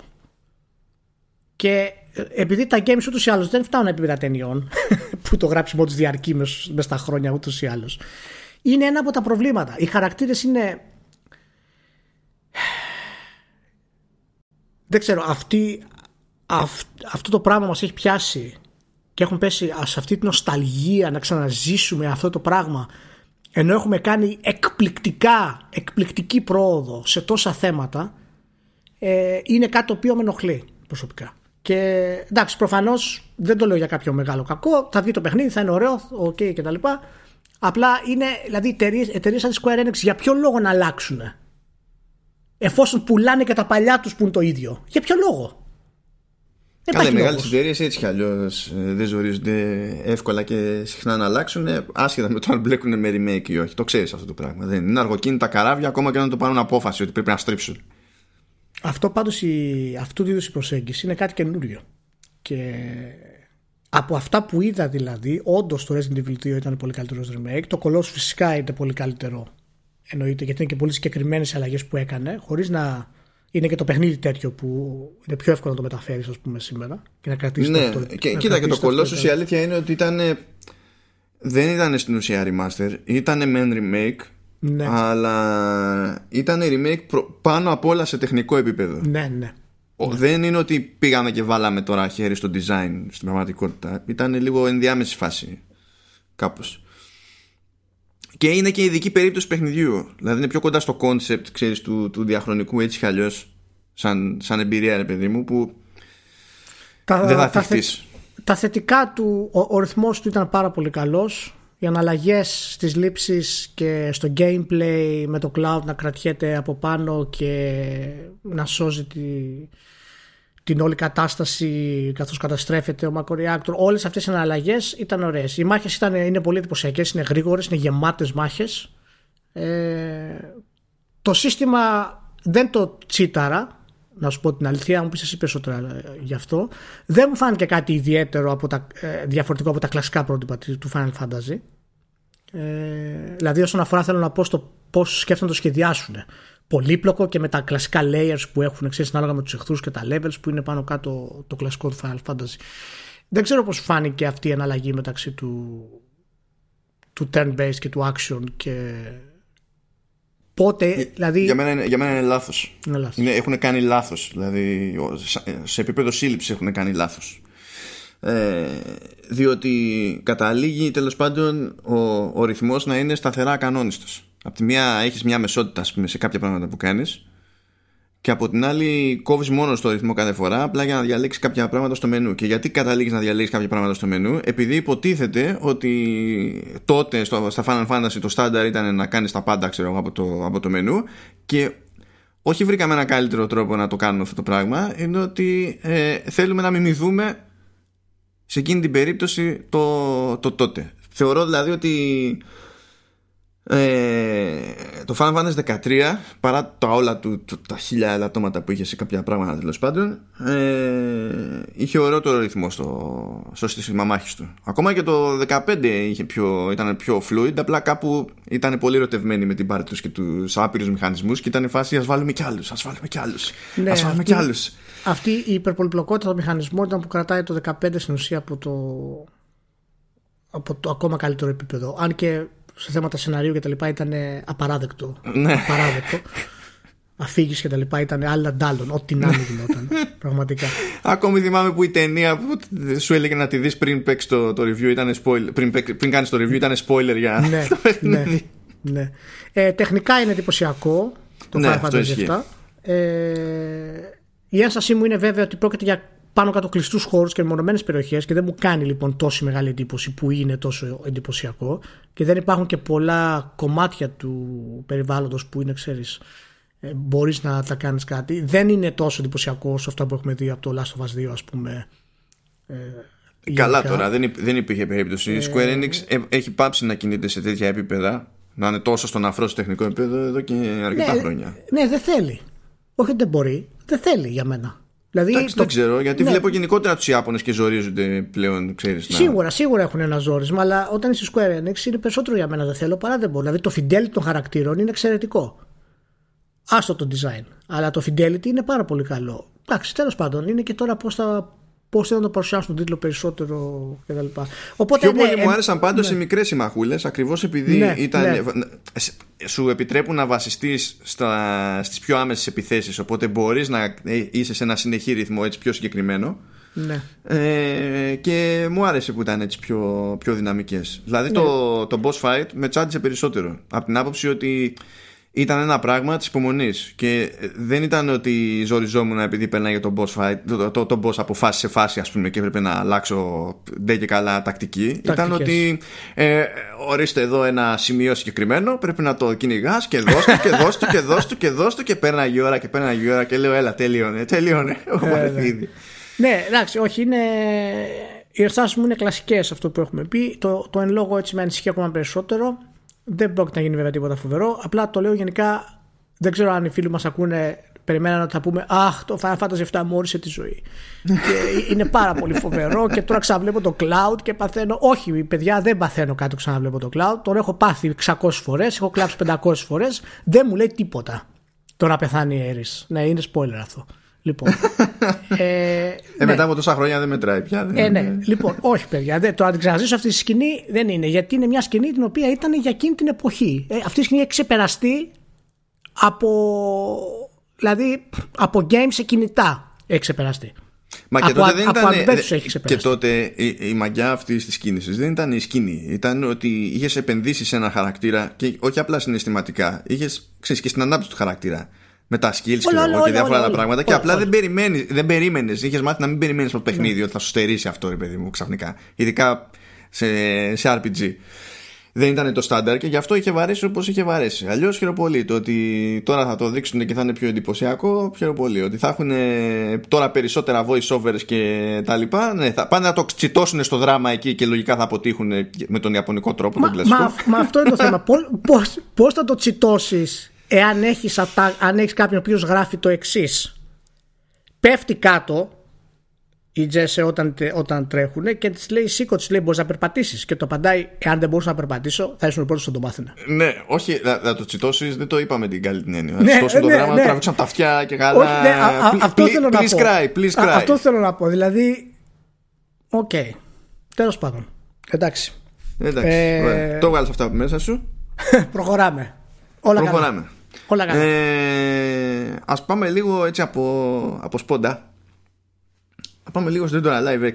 Και ε, επειδή τα games ούτως ή άλλως δεν φτάνουν επίπεδα ταινιών, που το γράψιμο τους διαρκεί μες στα χρόνια ούτως ή άλλως, είναι ένα από τα προβλήματα. Οι χαρακτήρες είναι. Δεν ξέρω, αυτή, αυτό το πράγμα μας έχει πιάσει και έχουν πέσει σε αυτή την νοσταλγία να ξαναζήσουμε αυτό το πράγμα ενώ έχουμε κάνει εκπληκτικά, εκπληκτική πρόοδο σε τόσα θέματα ε, είναι κάτι το οποίο με ενοχλεί προσωπικά. Και εντάξει, προφανώς δεν το λέω για κάποιο μεγάλο κακό. Θα βγει το παιχνίδι, θα είναι ωραίο, OK okay, κτλ. Απλά είναι, δηλαδή, εταιρείες σαν τη Square Enix για ποιο λόγο να αλλάξουν. Εφόσον πουλάνε και τα παλιά τους που είναι το ίδιο. Για ποιο λόγο; Καλά, οι μεγάλες εταιρείες έτσι κι αλλιώς ε, δεν ζορίζονται εύκολα και συχνά να αλλάξουν, ε, άσχετα με το αν μπλέκουν με remake ή όχι. Το ξέρεις αυτό το πράγμα. Δεν είναι αργοκίνητα καράβια ακόμα και να το πάρουν απόφαση ότι πρέπει να στρίψουν. Αυτό πάντως, αυτού του είδους η προσέγγιση είναι κάτι καινούριο. Και από αυτά που είδα δηλαδή, όντως το Resident Evil 2 ήταν πολύ καλύτερο remake. Το Colossus φυσικά είναι πολύ καλύτερο. Εννοείται γιατί είναι και πολύ συγκεκριμένες αλλαγές που έκανε, χωρίς να είναι και το παιχνίδι τέτοιο που είναι πιο εύκολο να το μεταφέρεις, ας πούμε, σήμερα και να κρατήσεις ναι, το και, Κοίτα, και το Colossus η αλήθεια είναι ότι ήταν. Δεν ήταν στην ουσία remaster, ήταν men remake. Ναι. Αλλά ήταν remake πάνω απ' όλα σε τεχνικό επίπεδο. Ναι, ναι. Ο, Δεν είναι ότι πήγαμε και βάλαμε τώρα χέρι στο design στην πραγματικότητα. Ήταν λίγο ενδιάμεση φάση. Κάπως. Και είναι και ειδική περίπτωση παιχνιδιού. Δηλαδή είναι πιο κοντά στο concept ξέρεις, του, του διαχρονικού έτσι κι αλλιώς, σαν, σαν εμπειρία, ρε παιδί μου, που τα, δεν θα τα, τα θετικά του, ο, ο ρυθμός του ήταν πάρα πολύ καλός. Οι αναλλαγές στις λήψεις και στο gameplay με το cloud να κρατιέται από πάνω και να σώζει τη, την όλη κατάσταση καθώς καταστρέφεται ο Mako Reactor. Όλες αυτές οι αναλλαγέ ήταν ωραίες. Οι μάχες είναι πολύ εντυπωσιακές, είναι γρήγορες, είναι γεμάτες μάχες. Ε, το σύστημα δεν το τσίταρα, να σου πω την αλήθεια, μου πεις εσύ περισσότερα ε, γι' αυτό. Δεν μου φάνηκε κάτι ιδιαίτερο από τα, ε, διαφορετικό από τα κλασικά πρότυπα του Final Fantasy. Ε, δηλαδή, όσον αφορά, θέλω να πω στο πώς σκέφτονται να το σχεδιάσουν πολύπλοκο και με τα κλασικά layers που έχουν ξέρεις, ανάλογα με τους εχθρούς και τα levels που είναι πάνω κάτω το κλασικό του Final Fantasy. Δεν ξέρω πώς φάνηκε αυτή η αναλλαγή μεταξύ του, του turn-based και του action και πότε, δηλαδή... Για μένα, είναι, για μένα είναι λάθος. Είναι λάθος. Είναι, έχουν κάνει λάθος. Δηλαδή, σε επίπεδο σύλληψης έχουν κάνει λάθος. Ε, διότι καταλήγει τέλος πάντων ο, ο ρυθμός να είναι σταθερά κανόνιστος από τη μία έχεις μια μεσότητα πούμε, σε κάποια πράγματα που κάνεις και από την άλλη κόβεις μόνο στο ρυθμό κάθε φορά απλά για να διαλέξεις κάποια πράγματα στο μενού. Και γιατί καταλήγεις να διαλέξεις κάποια πράγματα στο μενού; Επειδή υποτίθεται ότι τότε στο, στα Final Fantasy το στάνταρ ήταν να κάνεις τα πάντα ξέρω, από, το, από το μενού και όχι βρήκαμε ένα καλύτερο τρόπο να το κάνουμε αυτό το πράγμα είναι ότι ε, θέλουμε να μιμηθούμε σε εκείνη την περίπτωση το, το τότε. Θεωρώ δηλαδή ότι ε, το Final Fantasy 13 παρά τα όλα του, τα χίλια ελαττώματα που είχε σε κάποια πράγματα τέλος πάντων ε, είχε ωραίο ρυθμό στο, στο σύστημα μάχης του ακόμα και το 15 είχε πιο, ήταν πιο fluid απλά κάπου ήταν πολύ ερωτευμένοι με την πάρη τους και τους άπειρους μηχανισμούς και ήταν η φάση ας βάλουμε κι άλλους ας βάλουμε κι άλλους ναι, ας βάλουμε κι άλλους αυτή η υπερπολιπλοκότητα του μηχανισμού ήταν που κρατάει το 15 στην ουσία από το, από το ακόμα καλύτερο επίπεδο. Αν και σε θέματα σενάριου και τα λοιπά ήταν απαράδεκτο. Ναι. απαράδεκτο. Αφήγηση και τα λοιπά ήταν άλλα ντάλλον. Ό,τι να μην γινόταν. πραγματικά. Ακόμη θυμάμαι που η ταινία που σου έλεγε να τη δεις πριν παίξεις το, το review ήταν spoiler. Πριν, πριν κάνεις το review ήταν spoiler για ναι, ναι, ναι. Ε, τεχνικά είναι εντυπωσιακό το Ναι, Final αυτό Fantasy ισχύει. 7. Ε, η ένστασή μου είναι βέβαια ότι πρόκειται για πάνω κάτω κλειστούς χώρους και μονομένε περιοχές και δεν μου κάνει λοιπόν τόση μεγάλη εντύπωση που είναι τόσο εντυπωσιακό και δεν υπάρχουν και πολλά κομμάτια του περιβάλλοντος που είναι, ξέρεις, ε, μπορείς να τα κάνεις κάτι. Δεν είναι τόσο εντυπωσιακό όσο αυτό που έχουμε δει από το Last of Us 2 ας πούμε. Ε, Καλά γενικά. τώρα, δεν, υπ- δεν υπήρχε περίπτωση. Η Square Enix ε, έχει πάψει να κινείται σε τέτοια επίπεδα, να είναι τόσο στον αφρό στο τεχνικό επίπεδο εδώ και αρκετά ναι, χρόνια. Ναι, δεν θέλει. Όχι ότι δεν μπορεί. Δεν θέλει για μένα. Δηλαδή, Εντάξει, το- δεν ξέρω, γιατί ναι, βλέπω γενικότερα τους Ιάπωνες και ζορίζονται πλέον, ξέρεις. Σίγουρα, σίγουρα έχουν ένα ζόρισμα, αλλά όταν είσαι Square Enix είναι περισσότερο για μένα δεν θέλω παρά δεν μπορώ. Δηλαδή το fidelity των χαρακτήρων είναι εξαιρετικό. Άστο το design. Αλλά το fidelity είναι πάρα πολύ καλό. Εντάξει, τέλος πάντων, είναι και τώρα πώς θα. Πώς θέλουν να το παρουσιάσουν τον τίτλο περισσότερο κτλ. Οπότε Πιο ναι, πολύ μου ε, άρεσαν πάντως ναι. οι μικρές συμμαχούλες, ακριβώς επειδή Ναι, ήταν, ναι. σου επιτρέπουν να βασιστείς στις πιο άμεσες επιθέσεις. Οπότε μπορείς να ε, είσαι σε ένα συνεχή ρυθμό έτσι πιο συγκεκριμένο. Ναι. Ε, και μου άρεσε που ήταν έτσι πιο, πιο δυναμικές Δηλαδή Ναι. το, το boss fight με τσάντισε περισσότερο Από την άποψη ότι ήταν ένα πράγμα της υπομονής Και δεν ήταν ότι ζοριζόμουν επειδή περνάγε το boss fight Το, το, το boss από φάση σε φάση ας πούμε Και έπρεπε να αλλάξω ντε και καλά τακτική Ήταν Τακτικές. ότι ε, ορίστε εδώ ένα σημείο συγκεκριμένο Πρέπει να το κυνηγάς και δώσ' του και δώσ' του και δώσ' του και δώσ' του Και πέρναγε η ώρα και πέρναγε η ώρα Και λέω έλα τελείωνε, τελείωνε Έχω ναι. βαρεθεί ήδη. Ναι, εντάξει, όχι, είναι. Οι ενστάσει μου είναι κλασικές αυτό που έχουμε πει. Το, το εν λόγω έτσι με ανησυχεί ακόμα περισσότερο. Δεν πρόκειται να γίνει βέβαια τίποτα φοβερό. Απλά το λέω γενικά. Δεν ξέρω αν οι φίλοι μας ακούνε. Περιμέναν ότι θα πούμε Αχ, το Final Fantasy 7 μου όρισε τη ζωή. και είναι πάρα πολύ φοβερό. Και τώρα ξαναβλέπω το cloud και παθαίνω. Όχι, παιδιά, δεν παθαίνω κάτι που ξαναβλέπω το cloud. Τον έχω πάθει 600 φορές, έχω κλάψει 500 φορές. Δεν μου λέει τίποτα. Τώρα πεθάνει η Aeris. Ναι, είναι spoiler αυτό. Λοιπόν. ε, Ε, ναι. μετά από τόσα χρόνια δεν μετράει πια. δεν Ε, είναι. ναι. λοιπόν, όχι παιδιά. Δεν, το να την ξαναζήσω αυτή τη σκηνή δεν είναι. Γιατί είναι μια σκηνή την οποία ήταν για εκείνη την εποχή. Ε, αυτή η σκηνή έχει ξεπεραστεί από. Δηλαδή από games σε κινητά έχει ξεπεραστεί. Μα και Από τότε α- δεν από ήταν. adventures έχει Και ξεπεράσει. τότε η, η μαγιά αυτής της κίνησης δεν ήταν η σκηνή. Ήταν ότι είχες επενδύσεις σε ένα χαρακτήρα και όχι απλά συναισθηματικά. Είχες και στην ανάπτυξη του χαρακτήρα. Με τα skills Όλα, ξέρω εγώ, όλα, και διάφορα όλα, άλλα όλα. πράγματα. Και Όλα, απλά όλα. δεν περιμένεις. Δεν περίμενες, είχες μάθει να μην περιμένεις από το παιχνίδι ότι θα σου στερήσει αυτό, ρε παιδί μου, ξαφνικά. Ειδικά σε, σε RPG. Δεν ήταν το στάνταρ και γι' αυτό είχε βαρέσει όπως είχε βαρέσει. Αλλιώς χαίρομαι πολύ. Το ότι τώρα θα το δείξουν και θα είναι πιο εντυπωσιακό, χαίρομαι πολύ. Ότι θα έχουν τώρα περισσότερα voice overs και τα λοιπά. Ναι, θα πάνε να το τσιτώσουν στο δράμα εκεί και λογικά θα αποτύχουν με τον ιαπωνικό τρόπο, Μα, τον κλασικό. μα, μα αυτό είναι το θέμα. Πώς, πώς θα το τσιτώσεις εάν έχεις, ατα- αν έχεις κάποιον ο οποίος γράφει το εξής. Πέφτει κάτω η Τζέσε όταν, τε- όταν τρέχουν και της λέει σήκω, της λέει μπορείς να περπατήσεις. Και το απαντάει, εάν δεν μπορούσα να περπατήσω, θα ήσουν ο πρώτος που θα το μάθαινα. Ναι, όχι, να, να το τσιτώσεις, δεν το είπαμε την καλή την έννοια. Να Ναι, τσιτώσουν το ναι, δράμα, ναι. να τραβήξουν από τα αυτιά και καλά. Όχι, ναι, α, α, Please- αυτό please- θέλω να please πω. cry, please Α, cry. αυτό θέλω να πω. Δηλαδή. Οκ. Τέλος πάντων. Εντάξει. Εντάξει, Ε, ωραία. το βγάλεις αυτά από μέσα σου. Προχωράμε. Όλα καλά. Προχωράμε. Όλα καλά. Ε, ας πάμε λίγο έτσι από, από σπόντα. Να πάμε λίγο στο Dora Live 6.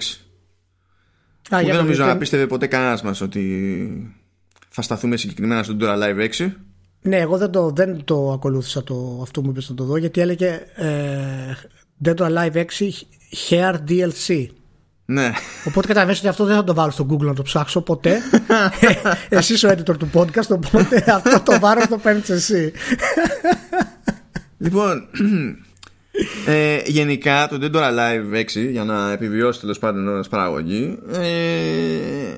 Α, Που για δεν το νομίζω δείτε. να πίστευε ποτέ κανένας μας ότι θα σταθούμε συγκεκριμένα στο Dora Live 6. Ναι, εγώ δεν το, δεν το ακολούθησα το, αυτό που μου είπες να το δω γιατί έλεγε ε, Dead or Alive 6 Hair DLC. Ναι. Οπότε καταλαβαίνεις ότι αυτό δεν θα το βάλω στο Google να το ψάξω ποτέ. εσύ είσαι ο editor του podcast, οπότε αυτό το βάρος το παίρνεις εσύ. Λοιπόν, ε, γενικά το Dead or Alive 6 για να επιβιώσει τέλος πάντων ως παραγωγή ε,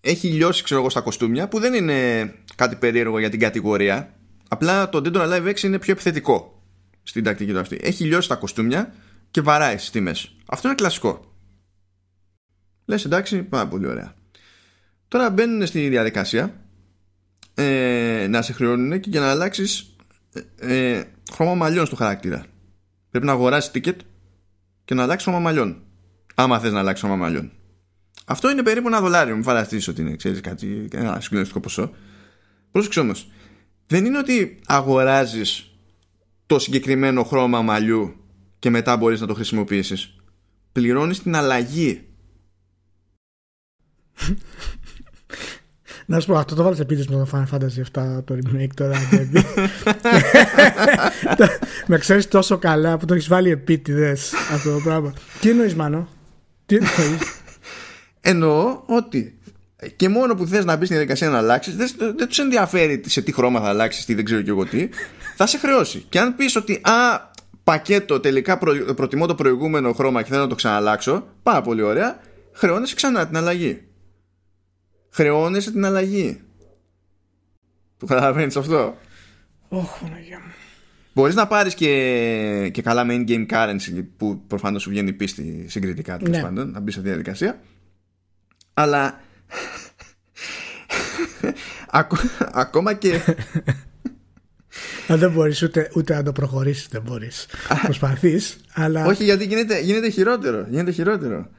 έχει λιώσει ξέρω εγώ στα κοστούμια που δεν είναι κάτι περίεργο για την κατηγορία απλά το Dead or Alive 6 είναι πιο επιθετικό στην τακτική του αυτή έχει λιώσει τα κοστούμια και βαράει στις τιμές αυτό είναι κλασικό λες εντάξει πάρα πολύ ωραία τώρα μπαίνουν στη διαδικασία ε, να σε χρεώνουν και για να αλλάξεις ε, χρώμα μαλλιών στο χαρακτήρα. Πρέπει να αγοράσεις ticket και να αλλάξεις χρώμα μαλλιών. Άμα θες να αλλάξεις χρώμα μαλλιών. Αυτό είναι περίπου ένα δολάριο. Μην φανταστείς ότι είναι ξέρεις, κάτι, ένα συγκλονιστικό ποσό. Πρόσεξε όμως. Δεν είναι ότι αγοράζεις το συγκεκριμένο χρώμα μαλλιού και μετά μπορείς να το χρησιμοποιήσεις. Πληρώνεις την αλλαγή. Να σου πω, αυτό το βάλω επίτηδες με το Final Fantasy 7 το remake τώρα. με ξέρεις τόσο καλά που το έχεις βάλει επίτηδες αυτό το πράγμα. Τι εννοείς, Μάνο, τι εννοείς; Εννοώ ότι και μόνο που θες να μπεις στην διαδικασία να αλλάξεις, δεν, δεν τους ενδιαφέρει σε τι χρώμα θα αλλάξεις, τι δεν ξέρω και εγώ τι, θα σε χρεώσει. Και αν πεις ότι α, πακέτο τελικά προ, προτιμώ το προηγούμενο χρώμα και θέλω να το ξαναλλάξω, πάρα πολύ ωραία, χρεώνεσαι ξανά την αλλαγή χρεώνεσαι την αλλαγή. Το καταλαβαίνεις αυτό; Όχι, Παναγία μου. Μπορείς να πάρεις και, και καλά main game currency που προφανώς σου βγαίνει πίστη συγκριτικά τέλος ναι. πάντων, να μπεις σε διαδικασία. Αλλά. ακόμα και. Αν δεν μπορείς ούτε, ούτε να το προχωρήσεις, δεν μπορείς. Προσπαθείς, αλλά. Όχι, γιατί γίνεται, γίνεται χειρότερο. Γίνεται χειρότερο.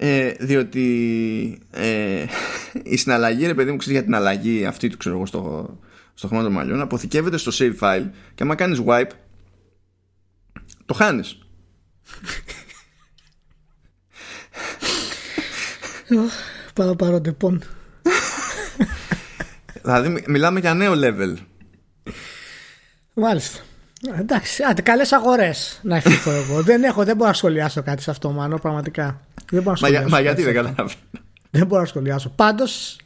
Ε, διότι ε, η συναλλαγή, ρε παιδί μου, ξέρεις για την αλλαγή αυτή του, ξέρω εγώ, στο, στο χρώμα των μαλλιών, αποθηκεύεται στο save file και άμα κάνεις wipe, το χάνεις. Πάω πάρω τεπών. Δηλαδή μιλάμε για νέο level. Μάλιστα. Εντάξει, άντε, καλές αγορές να ευχηθώ εγώ. δεν, έχω, δεν μπορώ να σχολιάσω κάτι σε αυτό, μάλλον πραγματικά. Δεν μπορώ να σχολιάσω. Μα, μα γιατί δεν καταλαβαίνω. Δεν μπορώ να σχολιάσω. Πάντως,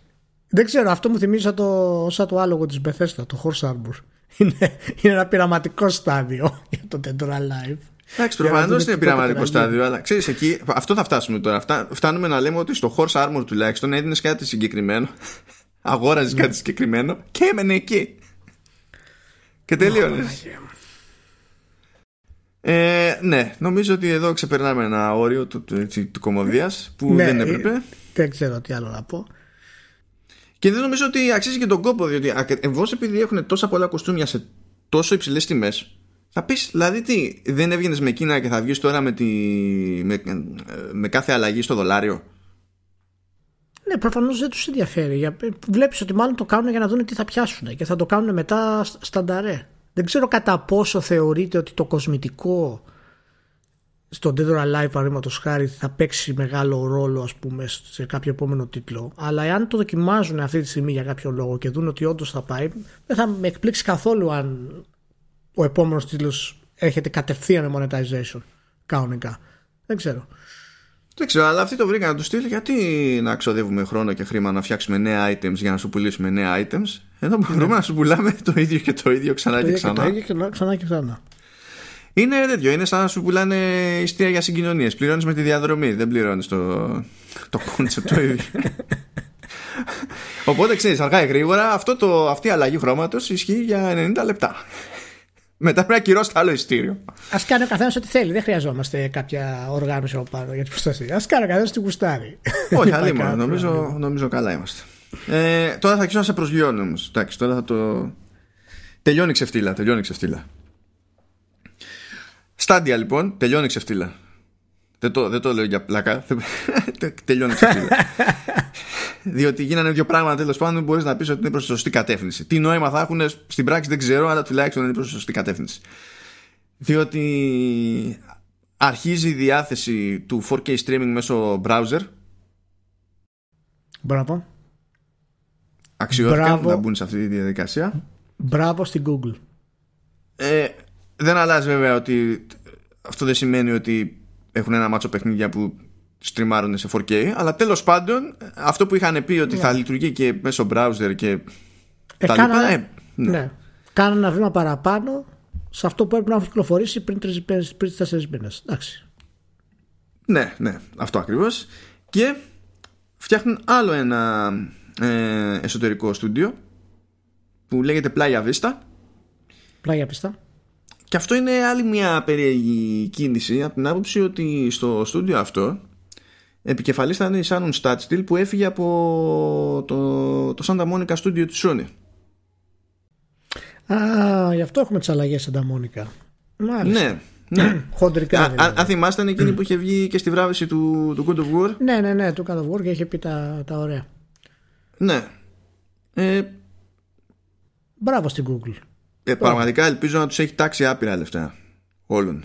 δεν ξέρω, αυτό μου θυμίζει σαν το, σαν το άλογο της Bethesda, το Horse Arbor. Είναι, είναι ένα πειραματικό στάδιο για το Tendora Live. Εντάξει, προφανώς είναι πειραματικό στάδιο, αλλά ξέρεις εκεί, αυτό θα φτάσουμε τώρα. φτάνουμε να λέμε ότι στο Horse Armor τουλάχιστον έδινες κάτι συγκεκριμένο, αγόραζες κάτι συγκεκριμένο και έμενε εκεί. Και τελείωνες. Ε, ναι, νομίζω ότι εδώ ξεπερνάμε ένα όριο του, του, του, του κομμωδίας που ναι, δεν έπρεπε. Ε, δεν ξέρω τι άλλο να πω. Και δεν νομίζω ότι αξίζει και τον κόπο, διότι ακριβώ επειδή έχουν τόσα πολλά κοστούμια σε τόσο υψηλές τιμές, θα πεις, δηλαδή τι, δεν έβγαινες με εκείνα και θα βγεις τώρα με, τη, με, με κάθε αλλαγή στο δολάριο; Ναι, προφανώς δεν τους ενδιαφέρει. Βλέπεις ότι μάλλον το κάνουν για να δουν τι θα πιάσουν και θα το κάνουν μετά στανταρέ. Δεν ξέρω κατά πόσο θεωρείτε ότι το κοσμητικό στο Dead or Alive παραδείγματος χάρη θα παίξει μεγάλο ρόλο ας πούμε σε κάποιο επόμενο τίτλο. Αλλά εάν το δοκιμάζουν αυτή τη στιγμή για κάποιο λόγο και δουν ότι όντως θα πάει δεν θα με εκπλήξει καθόλου αν ο επόμενος τίτλος έρχεται κατευθείαν με monetization κανονικά. Δεν ξέρω δεν ξέρω, αλλά αυτοί το βρήκαν να τους στείλει γιατί να ξοδεύουμε χρόνο και χρήμα να φτιάξουμε νέα items για να σου πουλήσουμε νέα items; Εδώ μπορούμε ναι. να σου πουλάμε το ίδιο και το ίδιο ξανά και ξανά. Το ίδιο και ξανά και ξανά. Είναι τέτοιο, είναι σαν να σου πουλάνε ιστία για συγκοινωνίες. Πληρώνεις με τη διαδρομή, δεν πληρώνεις το, το concept το ίδιο. Οπότε ξέρεις, αργά ή γρήγορα αυτό το, αυτή η αλλαγή χρώματος ισχύει για 90 λεπτά. Μετά πρέπει να κυρώσει το άλλο ειστήριο. Α κάνει ο καθένας ό,τι θέλει. Δεν χρειαζόμαστε κάποια οργάνωση από πάνω για την προστασία. Α κάνει ο καθένας τι γουστάρει. Όχι, αλλή νομίζω, νομίζω καλά είμαστε. Ε, τώρα θα αρχίσω να σε προσγειώνω όμως. Εντάξει, τώρα θα το. Τελειώνει ξεφτύλα. Τελειώνει ξεφτύλα. Στάντια λοιπόν, τελειώνει ξεφτύλα. Δεν το, δεν το λέω για πλάκα. τελειώνει ξεφτύλα. Διότι γίνανε δύο πράγματα τέλος πάντων μπορείς να πεις ότι είναι προς τη σωστή κατεύθυνση. Τι νόημα θα έχουν στην πράξη δεν ξέρω, αλλά τουλάχιστον είναι προς τη σωστή κατεύθυνση. Διότι αρχίζει η διάθεση του 4K streaming μέσω browser. Μπράβο. Αξιώθηκαν να μπουν σε αυτή τη διαδικασία. Μπράβο στην Google. Ε, δεν αλλάζει βέβαια ότι αυτό δεν σημαίνει ότι έχουν ένα μάτσο παιχνίδια που στριμάρουν σε 4K αλλά τέλος πάντων αυτό που είχαν πει ότι θα ναι. λειτουργεί και μέσω browser και ε, τα λοιπά ε, ναι. ναι. Κάνανε ένα βήμα παραπάνω σε αυτό που έπρεπε να κυκλοφορήσει πριν τέσσερις μήνες εντάξει ναι, ναι, αυτό ακριβώς και φτιάχνουν άλλο ένα ε, εσωτερικό στούντιο που λέγεται Playa Vista Playa Vista και αυτό είναι άλλη μια περίεργη κίνηση από την άποψη ότι στο στούντιο αυτό επικεφαλής ήταν η Shannon Stadstill που έφυγε από το, το Santa Monica Studio της Sony. Α, γι' αυτό έχουμε τις αλλαγές Santa Monica. Μάλιστα. Ναι, Ναι. Χοντρικά. Δηλαδή. Αν θυμάστε, εκείνη που είχε βγει και στη βράβευση του, του God of War. Ναι, ναι, ναι, του God of War και είχε πει τα, τα ωραία. Ναι. Ε, Μπράβο στην Google. Ε, πραγματικά ελπίζω να τους έχει τάξει άπειρα λεφτά όλων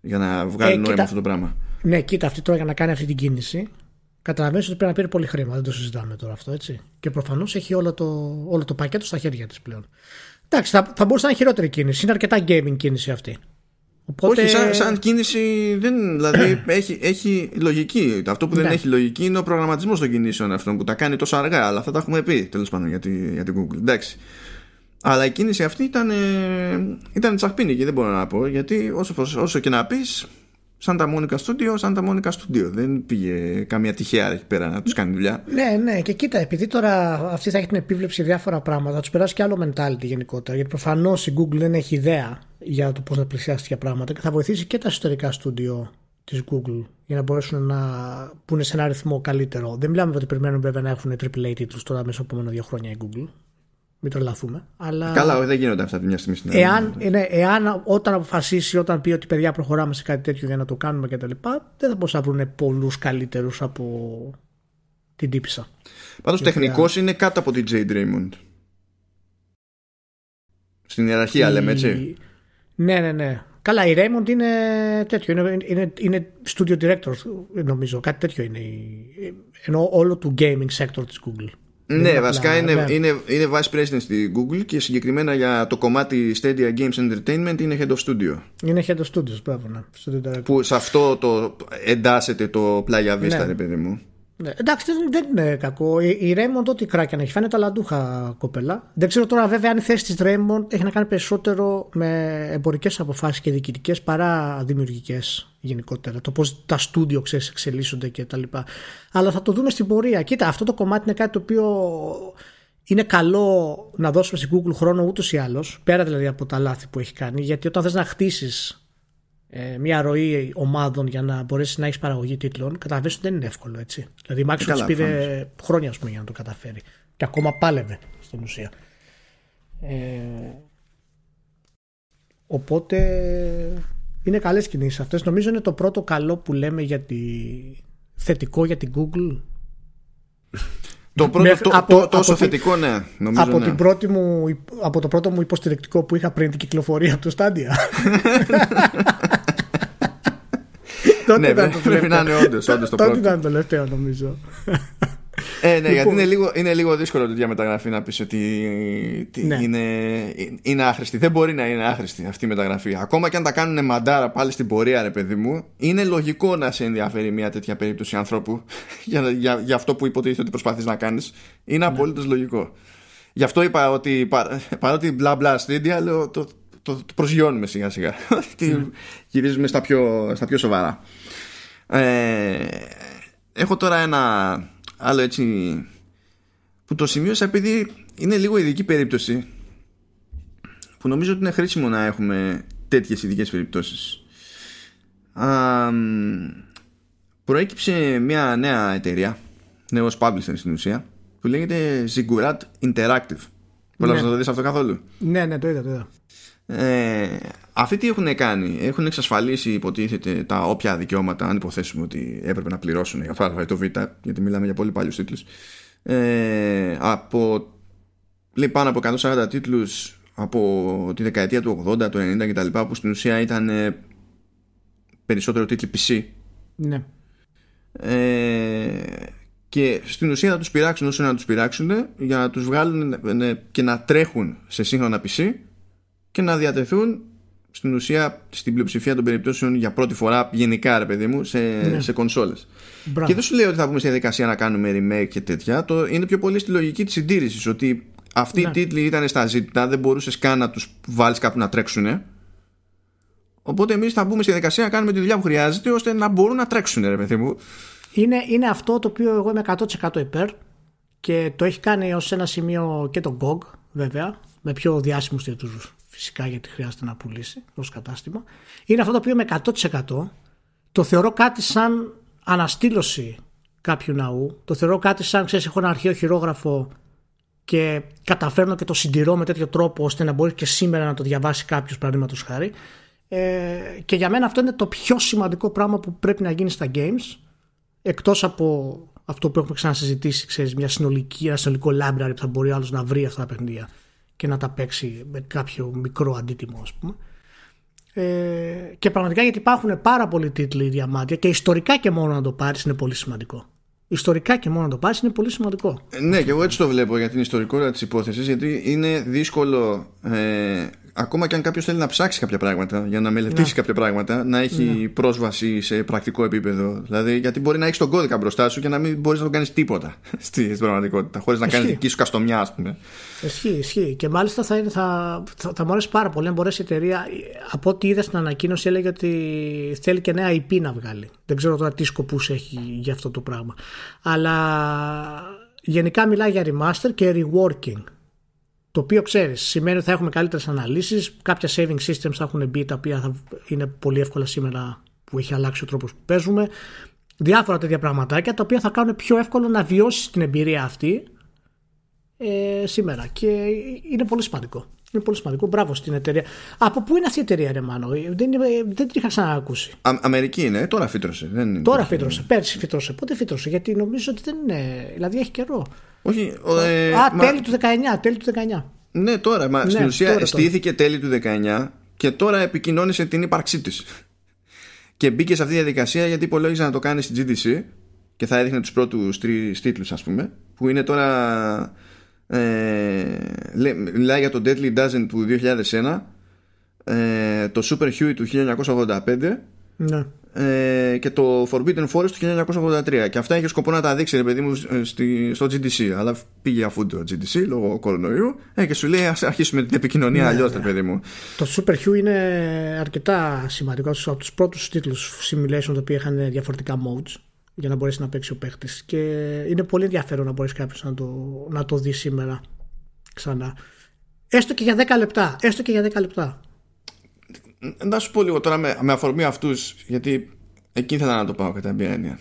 για να βγάλει ε, νόημα αυτό το πράγμα. Ναι, κοίτα, αυτή τώρα για να κάνει αυτή την κίνηση. Καταλαβαίνεις ότι πρέπει να πήρε πολύ χρήμα. Δεν το συζητάμε τώρα αυτό, έτσι. Και προφανώς έχει όλο το, όλο το πακέτο στα χέρια της πλέον. Εντάξει, θα, θα μπορούσε να είναι χειρότερη κίνηση. Είναι αρκετά gaming κίνηση αυτή. Οπότε... Όχι, σαν, σαν κίνηση δεν, δηλαδή έχει, έχει λογική. Αυτό που δεν ναι. έχει λογική είναι ο προγραμματισμός των κινήσεων αυτών που τα κάνει τόσο αργά. Αλλά αυτά τα έχουμε πει τέλος πάντων για, τη, για την Google. Εντάξει. Αλλά η κίνηση αυτή ήταν, ήταν τσαχπίνικη, δεν μπορώ να πω. Γιατί όσο, όσο και να πεις, σαν τα Monica Studio, σαν τα Monica Studio. Δεν πήγε καμία τυχαία εκεί πέρα να τους κάνει δουλειά. Ναι, ναι, και κοίτα, επειδή τώρα αυτή θα έχει την επίβλεψη διάφορα πράγματα, θα τους περάσει και άλλο mentality γενικότερα. Γιατί προφανώς η Google δεν έχει ιδέα για το πώς να πλησιάσει τέτοια πράγματα και θα βοηθήσει και τα ιστορικά στούντιο της Google για να μπορέσουν να πούνε σε ένα ρυθμό καλύτερο. Δεν μιλάμε ότι περιμένουν βέβαια να έχουν AAA τίτλους τώρα μέσα από επόμενα δύο χρόνια η Google. Μην τρελαθούμε. Αλλά... Καλά, δεν γίνονται αυτά τη μια στιγμή στην εάν, ναι, εάν όταν αποφασίσει, όταν πει ότι παιδιά προχωράμε σε κάτι τέτοιο για να το κάνουμε κτλ., δεν θα μπορούσαν να βρουν πολλούς καλύτερους από την τύπησα. Πάντως τεχνικός είναι κάτω από την Jade Raymond. Στην ιεραρχία, η... λέμε έτσι. Ναι, ναι, ναι. Καλά, η Raymond είναι τέτοιο. Είναι, είναι, είναι studio director, νομίζω. Κάτι τέτοιο είναι. Ενώ όλο του gaming sector της Google. Ναι, βασικά είναι, ναι. είναι, είναι vice president στη Google και συγκεκριμένα για το κομμάτι Stadia Games Entertainment είναι head of studio. Είναι head of studios, μπράβο, ναι. Που σε αυτό το εντάσσεται το Playa Vista, ναι. ρε παιδί μου. Ναι, εντάξει, δεν, είναι κακό. Η, η Raymond, ό,τι κράκια έχει, φαίνεται ταλαντούχα κοπέλα. Δεν ξέρω τώρα, βέβαια, αν η θέση της Raymond έχει να κάνει περισσότερο με εμπορικές αποφάσεις και διοικητικές παρά δημιουργικές γενικότερα. Το πώς τα στούντιο ξέρεις εξελίσσονται κτλ. Αλλά θα το δούμε στην πορεία. Κοίτα, αυτό το κομμάτι είναι κάτι το οποίο είναι καλό να δώσουμε στην Google χρόνο ούτως ή άλλως, πέρα δηλαδή από τα λάθη που έχει κάνει, γιατί όταν θες να χτίσεις ε, μια ροή ομάδων για να μπορέσεις να έχεις παραγωγή τίτλων, καταλαβαίνει ότι δεν είναι εύκολο έτσι. Δηλαδή η Microsoft πήρε χρόνια πούμε, για να το καταφέρει. Και ακόμα πάλευε στην ουσία. Ε, οπότε είναι καλές κινήσεις αυτές. Νομίζω είναι το πρώτο καλό που λέμε για τη... θετικό για την Google. Το πρώτο, το, από, τόσο από θετικό, ναι. Νομίζω, από, ναι. Την πρώτη μου, από το πρώτο μου υποστηρικτικό που είχα πριν την κυκλοφορία του Stadia. ναι, πρέπει να είναι όντως το πρώτο. Τότε ήταν το τελευταίο νομίζω. Ε, ναι, γιατί είναι λίγο, είναι λίγο δύσκολο τη διαμεταγραφή να πεις ότι ναι. είναι, είναι άχρηστη. Δεν μπορεί να είναι άχρηστη αυτή η μεταγραφή. Ακόμα και αν τα κάνουν μαντάρα πάλι στην πορεία, ρε παιδί μου, είναι λογικό να σε ενδιαφέρει μια τέτοια περίπτωση ανθρώπου για, για, για αυτό που υποτίθεται ότι προσπαθείς να κάνεις. Είναι ναι. απολύτως λογικό. Γι' αυτό είπα ότι πα, παρότι μπλα μπλα στήντια, λέω το, το, το προσγειώνουμε σιγά σιγά. Ναι. Γυρίζουμε στα πιο, στα πιο σοβαρά. Ε, έχω τώρα ένα άλλο έτσι που το σημείωσα επειδή είναι λίγο ειδική περίπτωση που νομίζω ότι είναι χρήσιμο να έχουμε τέτοιες ειδικές περιπτώσεις Α, προέκυψε μια νέα εταιρεία νέος publisher στην ουσία που λέγεται Ziggurat Interactive Μπορείς ναι. να το δεις αυτό καθόλου; Ναι, ναι, το είδα, το είδα. Ε, αυτοί τι έχουν κάνει, έχουν εξασφαλίσει υποτίθεται τα όποια δικαιώματα, αν υποθέσουμε ότι έπρεπε να πληρώσουν για το το Β, γιατί μιλάμε για πολύ παλιούς τίτλους. Ε, από λέει πάνω από 140 τίτλους από τη δεκαετία του 80, του 90 κτλ. που στην ουσία ήταν ε, περισσότερο τίτλοι PC. Ναι. Ε, και στην ουσία θα τους πειράξουν όσο να τους πειράξουν για να τους βγάλουν ε, και να τρέχουν σε σύγχρονα PC και να διατεθούν στην ουσία στην πλειοψηφία των περιπτώσεων για πρώτη φορά γενικά ρε παιδί μου σε, ναι. σε κονσόλες. Και δεν σου λέω ότι θα πούμε στη διαδικασία να κάνουμε remake και τέτοια. Το είναι πιο πολύ στη λογική της συντήρησης ότι αυτοί ναι. οι τίτλοι ήταν στα ζήτητα δεν μπορούσες καν να τους βάλεις κάπου να τρέξουν οπότε εμείς θα μπούμε στη διαδικασία να κάνουμε τη δουλειά που χρειάζεται ώστε να μπορούν να τρέξουν ρε παιδί μου. Είναι, είναι αυτό το οποίο εγώ είμαι 100% υπέρ και το έχει κάνει ως ένα σημείο και το GOG βέβαια με πιο διάσημους τίτλους φυσικά γιατί χρειάζεται να πουλήσει ως κατάστημα είναι αυτό το οποίο με 100% το θεωρώ κάτι σαν αναστήλωση κάποιου ναού. Το θεωρώ κάτι σαν ξέρεις έχω ένα αρχαίο χειρόγραφο και καταφέρνω και το συντηρώ με τέτοιο τρόπο ώστε να μπορεί και σήμερα να το διαβάσει κάποιος παραδείγματος χάρη. Ε, και για μένα αυτό είναι το πιο σημαντικό πράγμα που πρέπει να γίνει στα games εκτός από αυτό που έχουμε ξανασυζητήσει, ξέρεις, μια συνολική, ένα συνολικό library που θα μπορεί άλλος να βρει αυτά τα παιχνίδια και να τα παίξει με κάποιο μικρό αντίτιμο, ας πούμε. Ε, και πραγματικά γιατί υπάρχουν πάρα πολλοί τίτλοι διαμάτια και ιστορικά και μόνο να το πάρεις είναι πολύ σημαντικό. Ιστορικά και μόνο να το πάρεις είναι πολύ σημαντικό. Ε, ναι, και εγώ έτσι το βλέπω για την ιστορικότητα της υπόθεσης, γιατί είναι δύσκολο ε, ακόμα και αν κάποιος θέλει να ψάξει κάποια πράγματα, για να μελετήσει ναι. κάποια πράγματα, να έχει ναι. πρόσβαση σε πρακτικό επίπεδο. Δηλαδή, γιατί μπορεί να έχεις τον κώδικα μπροστά σου και να μην μπορείς να τον κάνεις τίποτα στην πραγματικότητα, χωρίς να κάνεις δική σου καστομιά, ας πούμε. Ισχύει, ισχύει. Και μάλιστα θα, θα, θα, θα μου αρέσει πάρα πολύ αν μπορέσει η εταιρεία. Από ό,τι είδα στην ανακοίνωση, έλεγε ότι θέλει και νέα IP να βγάλει. Δεν ξέρω τώρα τι σκοπούς έχει για αυτό το πράγμα. Αλλά γενικά μιλάει για remaster και reworking. Το οποίο ξέρεις, σημαίνει ότι θα έχουμε καλύτερες αναλύσεις. Κάποια saving systems θα έχουν μπει τα οποία θα είναι πολύ εύκολα σήμερα που έχει αλλάξει ο τρόπος που παίζουμε. Διάφορα τέτοια πραγματάκια τα οποία θα κάνουν πιο εύκολο να βιώσεις την εμπειρία αυτή ε, σήμερα. Και είναι πολύ σημαντικό. Είναι πολύ σημαντικό. Μπράβο στην εταιρεία. Από πού είναι αυτή η εταιρεία, ρε Μάνο, δεν, δεν την είχα ξανακούσει. Α, Αμερική είναι, τώρα φύτρωσε. Δεν είναι τώρα φύτρωσε. Πέρσι φύτρωσε. Πότε φύτρωσε, γιατί νομίζω ότι δεν είναι. Δηλαδή έχει καιρό. Όχι, ε, Α, μα... τέλη του 19. Τέλη του 19. Ναι, τώρα. Μα ναι, στην ουσία τώρα, στήθηκε τώρα. τέλη του 19 και τώρα επικοινώνησε την ύπαρξή της. Και μπήκε σε αυτή τη διαδικασία γιατί υπολόγιζε να το κάνει στην GDC και θα έδειχνε τους πρώτους τρεις τίτλους, ας πούμε, που είναι τώρα. Ε, μιλάει για το Deadly Dozen του 2001, ε, το Super Huey του 1985. Ναι. Ε, και το Forbidden Forest του 1983 και αυτά είχε σκοπό να τα δείξει ρε παιδί μου στη, στο GDC αλλά πήγε αφού το GDC λόγω κορονοϊού. Ε, και σου λέει ας αρχίσουμε την επικοινωνία ναι, αλλιώς ναι. παιδί μου. Το Super Hue είναι αρκετά σημαντικό. Από τους πρώτους τίτλους simulation τα οποία είχαν διαφορετικά modes για να μπορέσει να παίξει ο παίχτης. και είναι πολύ ενδιαφέρον να μπορέσει κάποιος να το, να το δεις σήμερα ξανά. Έστω και για 10 λεπτά έστω και για 10 λεπτά να σου πω λίγο τώρα με, με αφορμή αυτούς γιατί εκεί ήθελα να το πάω κατά μια έννοια.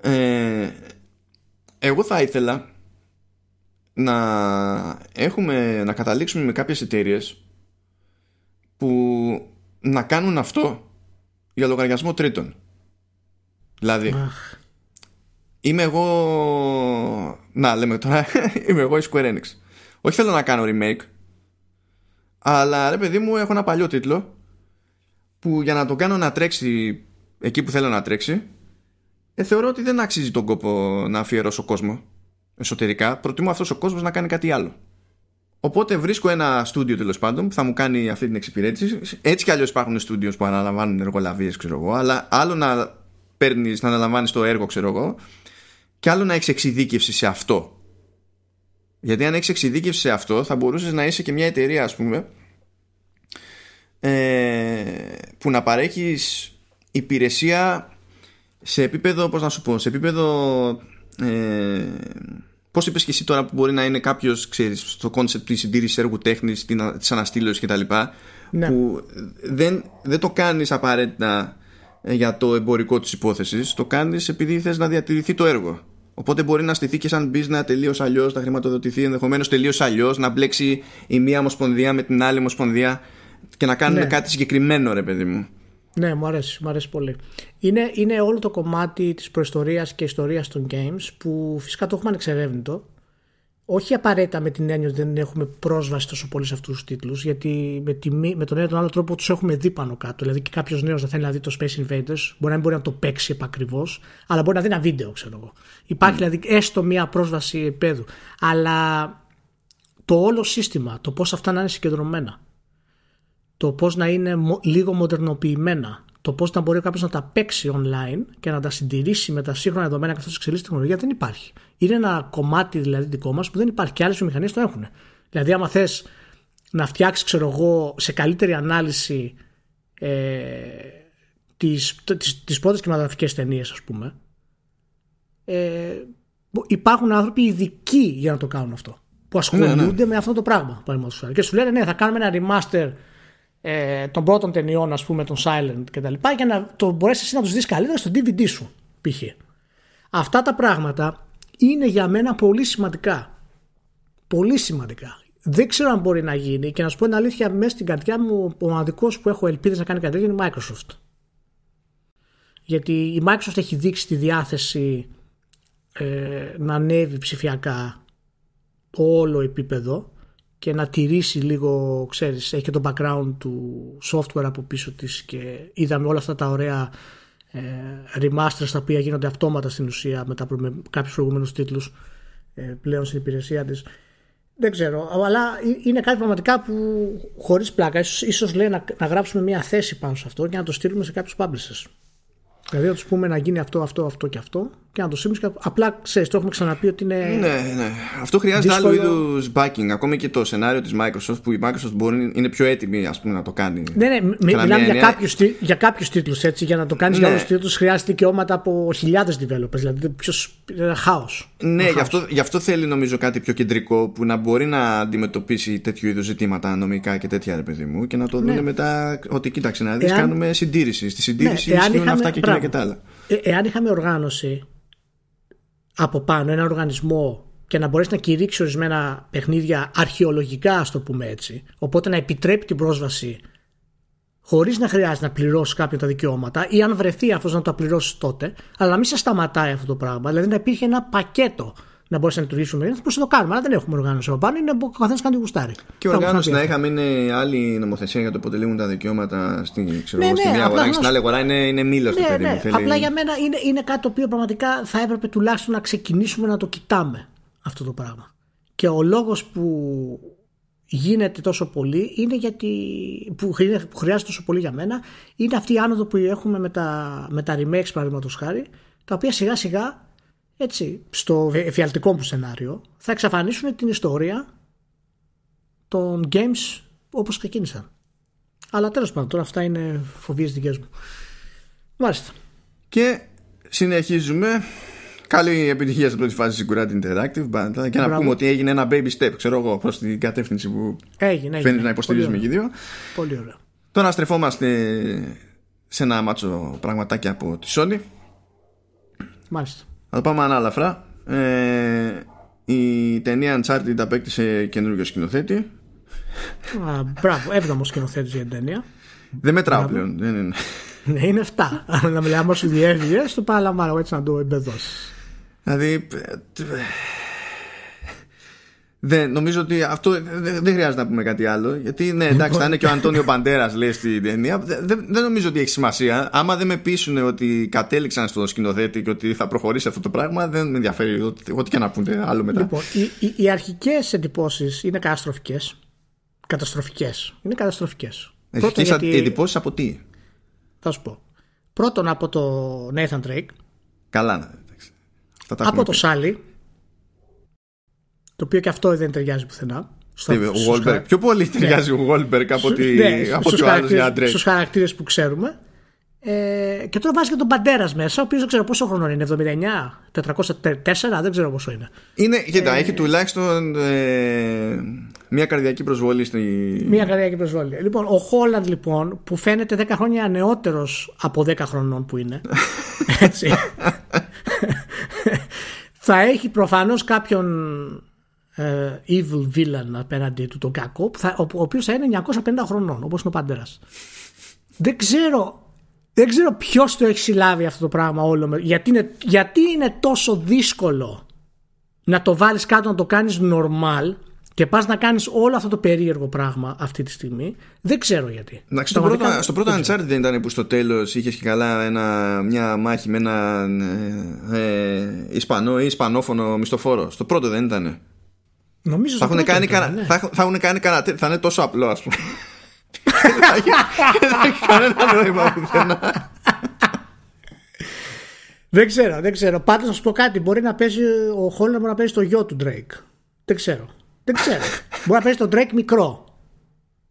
Ε, εγώ θα ήθελα να έχουμε να καταλήξουμε με κάποιες εταιρείες που να κάνουν αυτό για λογαριασμό τρίτων. Δηλαδή είμαι εγώ να λέμε τώρα είμαι εγώ η Square Enix. Όχι θέλω να κάνω remake αλλά ρε παιδί μου έχω ένα παλιό τίτλο που για να το κάνω να τρέξει εκεί που θέλω να τρέξει ε, θεωρώ ότι δεν αξίζει τον κόπο να αφιερώσω κόσμο εσωτερικά. Προτιμώ αυτός ο κόσμος να κάνει κάτι άλλο. Οπότε βρίσκω ένα στούντιο τέλος πάντων που θα μου κάνει αυτή την εξυπηρέτηση. Έτσι κι αλλιώς υπάρχουν στούντιο που αναλαμβάνουν εργολαβίες, ξέρω εγώ, αλλά άλλο να παίρνεις, να αναλαμβάνεις το έργο, ξέρω εγώ, και άλλο να έχεις εξειδίκευση σε αυτό. Γιατί αν έχεις εξειδίκευση σε αυτό, θα μπορούσες να είσαι και μια εταιρεία, ας πούμε, ε, που να παρέχεις υπηρεσία σε επίπεδο, πώς να σου πω, σε επίπεδο ε, πώς είπες και εσύ τώρα που μπορεί να είναι κάποιος, ξέρεις, στο κόνσεπτ της συντήρησης έργου τέχνης, της αναστήλωσης κτλ. Ναι. Που δεν, δεν το κάνεις απαραίτητα ε, για το εμπορικό της υπόθεσης, το κάνεις επειδή θες να διατηρηθεί το έργο. Οπότε μπορεί να στηθεί και σαν business τελείως αλλιώς, να χρηματοδοτηθεί ενδεχομένως τελείως αλλιώς, να μπλέξει η μία ομοσπονδία με την άλλη ομοσπονδία και να κάνουν ναι. κάτι συγκεκριμένο ρε παιδί μου. Ναι, μου αρέσει, μου αρέσει πολύ. Είναι, είναι όλο το κομμάτι της προϊστορίας και ιστορίας των games που φυσικά το έχουμε ανεξερεύνητο. Όχι απαραίτητα με την έννοια ότι δεν έχουμε πρόσβαση τόσο πολύ σε αυτούς τους τίτλους, γιατί με, τη, με τον ένα ή τον άλλο τρόπο τους έχουμε δει πάνω κάτω. Δηλαδή και κάποιος νέος να θέλει να δει το Space Invaders, μπορεί να μην μπορεί να το παίξει επακριβώς, αλλά μπορεί να δει ένα βίντεο, ξέρω εγώ. Υπάρχει mm. δηλαδή έστω μία πρόσβαση επίπεδου. Αλλά το όλο σύστημα, το πώς αυτά να είναι συγκεντρωμένα, το πώς να είναι λίγο μοντερνοποιημένα, το πώς να μπορεί κάποιος να τα παίξει online και να τα συντηρήσει με τα σύγχρονα δεδομένα καθώ εξελίσσεται η τεχνολογία δεν υπάρχει. Είναι ένα κομμάτι δηλαδή δικό μας που δεν υπάρχει και άλλες βιομηχανίες το έχουν. Δηλαδή, άμα θες να φτιάξεις, ξέρω εγώ, σε καλύτερη ανάλυση ε, τις, τις, τις πρώτες κινηματογραφικές ταινίες ας πούμε ε, υπάρχουν άνθρωποι ειδικοί για να το κάνουν αυτό που ασχολούνται ναι, ναι. με αυτό το πράγμα και σου λένε ναι θα κάνουμε ένα remaster ε, των πρώτων ταινιών, ας πούμε, των Silent κτλ. για να το μπορέσεις εσύ να τους δεις καλύτερα στο DVD σου, π.χ. Αυτά τα πράγματα είναι για μένα πολύ σημαντικά. Πολύ σημαντικά. δεν ξέρω αν μπορεί να γίνει και να σου πω την αλήθεια μέσα στην καρδιά μου ο μοναδικός που έχω ελπίδες να κάνει κάτι είναι η Microsoft γιατί η Microsoft έχει δείξει τη διάθεση ε, να ανέβει ψηφιακά όλο επίπεδο και να τηρήσει λίγο, ξέρεις, έχει και το background του software από πίσω της και είδαμε όλα αυτά τα ωραία ε, remasters τα οποία γίνονται αυτόματα στην ουσία μετά με κάποιους προηγούμενους τίτλους ε, πλέον στην υπηρεσία της. Δεν ξέρω, αλλά είναι κάτι πραγματικά που χωρίς πλάκα ίσως, ίσως λέει να, να γράψουμε μια θέση πάνω σε αυτό και να το στείλουμε σε κάποιους publishers. Δηλαδή να τους πούμε να γίνει αυτό, αυτό, αυτό και αυτό και να το και Απλά ξέρεις, το έχουμε ξαναπεί ότι είναι. Ναι, ναι. Αυτό χρειάζεται δύσκολο... άλλο είδους backing. Ακόμη και το σενάριο της Microsoft που η Microsoft μπορεί, είναι πιο έτοιμη ας πούμε, να το κάνει. Ναι, ναι. Μιλάμε για, κάποιους, για κάποιους τίτλους έτσι. Για να το κάνεις ναι. για όλους τους τίτλους χρειάζεται δικαιώματα από χιλιάδες developers. Δηλαδή ποιο. χάος. Ναι, γι αυτό, γι' αυτό θέλει νομίζω κάτι πιο κεντρικό που να μπορεί να αντιμετωπίσει τέτοιου είδους ζητήματα νομικά και τέτοια ρε παιδί μου και να το ναι. δουν μετά ότι κοίταξε να δεις, Εάν... κάνουμε συντήρηση. Στη συντήρηση ναι, είχαμε... αυτά και εκείνα και τα άλλα. Ε, εάν είχαμε οργάνωση από πάνω ένα οργανισμό και να μπορέσει να κηρύξει ορισμένα παιχνίδια αρχαιολογικά, ας το πούμε έτσι, οπότε να επιτρέπει την πρόσβαση χωρίς να χρειάζεται να πληρώσει κάποια τα δικαιώματα ή αν βρεθεί αυτός να τα πληρώσει τότε, αλλά να μην σε σταματάει αυτό το πράγμα. Δηλαδή να υπήρχε ένα πακέτο να μπορέσει να λειτουργήσουμε. Θα μπορούσαμε να το κάνουμε, αλλά δεν έχουμε οργάνωση από πάνω. Είναι ο καθένας κάνει γουστάρι. Και οργάνωση να είχαμε είναι άλλη νομοθεσία για το πότε λήγουν τα δικαιώματα στην, ξέρω, ναι, ναι, μία αγορά και στην άλλη αγορά είναι, είναι μήλος ναι, παιδί ναι. Θέλει... Απλά για μένα είναι, είναι κάτι το οποίο πραγματικά θα έπρεπε τουλάχιστον να ξεκινήσουμε να το κοιτάμε αυτό το πράγμα. Και ο λόγος που γίνεται τόσο πολύ είναι γιατί που χρειάζεται τόσο πολύ για μένα είναι αυτή η άνοδο που έχουμε με τα, με τα remakes παραδείγματος χάρη τα οποία σιγά σιγά έτσι, στο εφιαλτικό μου σενάριο θα εξαφανίσουν την ιστορία των games όπως ξεκίνησαν. Αλλά τέλος πάντων τώρα αυτά είναι φοβίες δικές μου. Μάλιστα. Και συνεχίζουμε. Καλή επιτυχία στην πρώτη φάση στην Curat Interactive και να πούμε ότι έγινε ένα baby step ξέρω εγώ προς την κατεύθυνση που έγινε, φαίνεται να υποστηρίζουμε και δύο. Πολύ ωραία. Τώρα στρεφόμαστε σε ένα μάτσο πραγματάκι από τη Sony. Μάλιστα θα το πάμε ανάλαφρα. Ε, η ταινία Uncharted απέκτησε καινούργιο σκηνοθέτη. Α, μπράβο, έβδομος σκηνοθέτης για την ταινία. Δεν μετράω πλέον. Δεν είναι. Ναι, είναι 7. να μιλάμε όσο διεύγει, το παραλαμβάνω έτσι να το εμπεδώσεις. Δηλαδή. Δεν, νομίζω ότι αυτό δεν χρειάζεται να πούμε κάτι άλλο. Γιατί ναι, εντάξει, θα είναι και ο Αντώνιο Μπαντέρας, λέει στην ταινία. Δεν, δεν νομίζω ότι έχει σημασία. Άμα δεν με πείσουν ότι κατέληξαν στο σκηνοθέτη και ότι θα προχωρήσει αυτό το πράγμα, δεν με ενδιαφέρει ό,τι και να πούνε άλλο μετά. Λοιπόν, οι, οι, οι αρχικές εντυπώσεις είναι καταστροφικές. Καταστροφικές. Είναι καταστροφικές. Αρχικέ γιατί... εντυπώσεις από τι; Θα σου πω. Πρώτον από το Nathan Drake. Καλά, ναι, Από το Σάλι το οποίο και αυτό δεν ταιριάζει πουθενά. Στο, Wolberg. Πιο πολύ ναι. ταιριάζει ο Γόλμπεργκ από, τη, ναι, από στους, χαρακτήρες, στους χαρακτήρες που ξέρουμε. Ε, και τώρα βάζει και τον Παντέρα μέσα, ο οποίος δεν ξέρω πόσο χρόνο είναι, 79, 404, δεν ξέρω πόσο είναι. είναι κοίτα, ε, έχει τουλάχιστον ε, μία καρδιακή προσβολή. Στη... Μία καρδιακή προσβολή. Λοιπόν, ο Χόλαντ λοιπόν, που φαίνεται 10 χρόνια νεότερο από 10 χρονών που είναι. έτσι. θα έχει προφανώς κάποιον ε, evil villain απέναντι του τον κακό θα, ο, ο οποίος θα είναι 950 χρονών όπως είναι ο Παντέρας. Δεν ξέρω δεν ξέρω ποιος το έχει συλλάβει αυτό το πράγμα όλο γιατί είναι, γιατί είναι τόσο δύσκολο να το βάλεις κάτω να το κάνεις normal και πας να κάνεις όλο αυτό το περίεργο πράγμα αυτή τη στιγμή. Δεν ξέρω γιατί. Εντάξει, στο, πρώτο, στο πρώτο Uncharted δεν ήταν που στο τέλος είχες και καλά ένα, μια μάχη με έναν ε, ε, Ισπανό ή Ισπανόφωνο μισθοφόρο. Στο πρώτο δεν ήταν Νομίζω θα έχουν, κάνει ήταν, ναι. θα, θα έχουν κάνει κανένα θα είναι τόσο απλό ας πούμε δεν έχει κανένα νόημα πουθενά δεν ξέρω, δεν ξέρω. Πάντως να σου πω κάτι. Μπορεί να παίζει ο Χόλνερ να παίζει το γιο του Drake. Δεν ξέρω. Δεν ξέρω. μπορεί να παίζει τον Drake μικρό.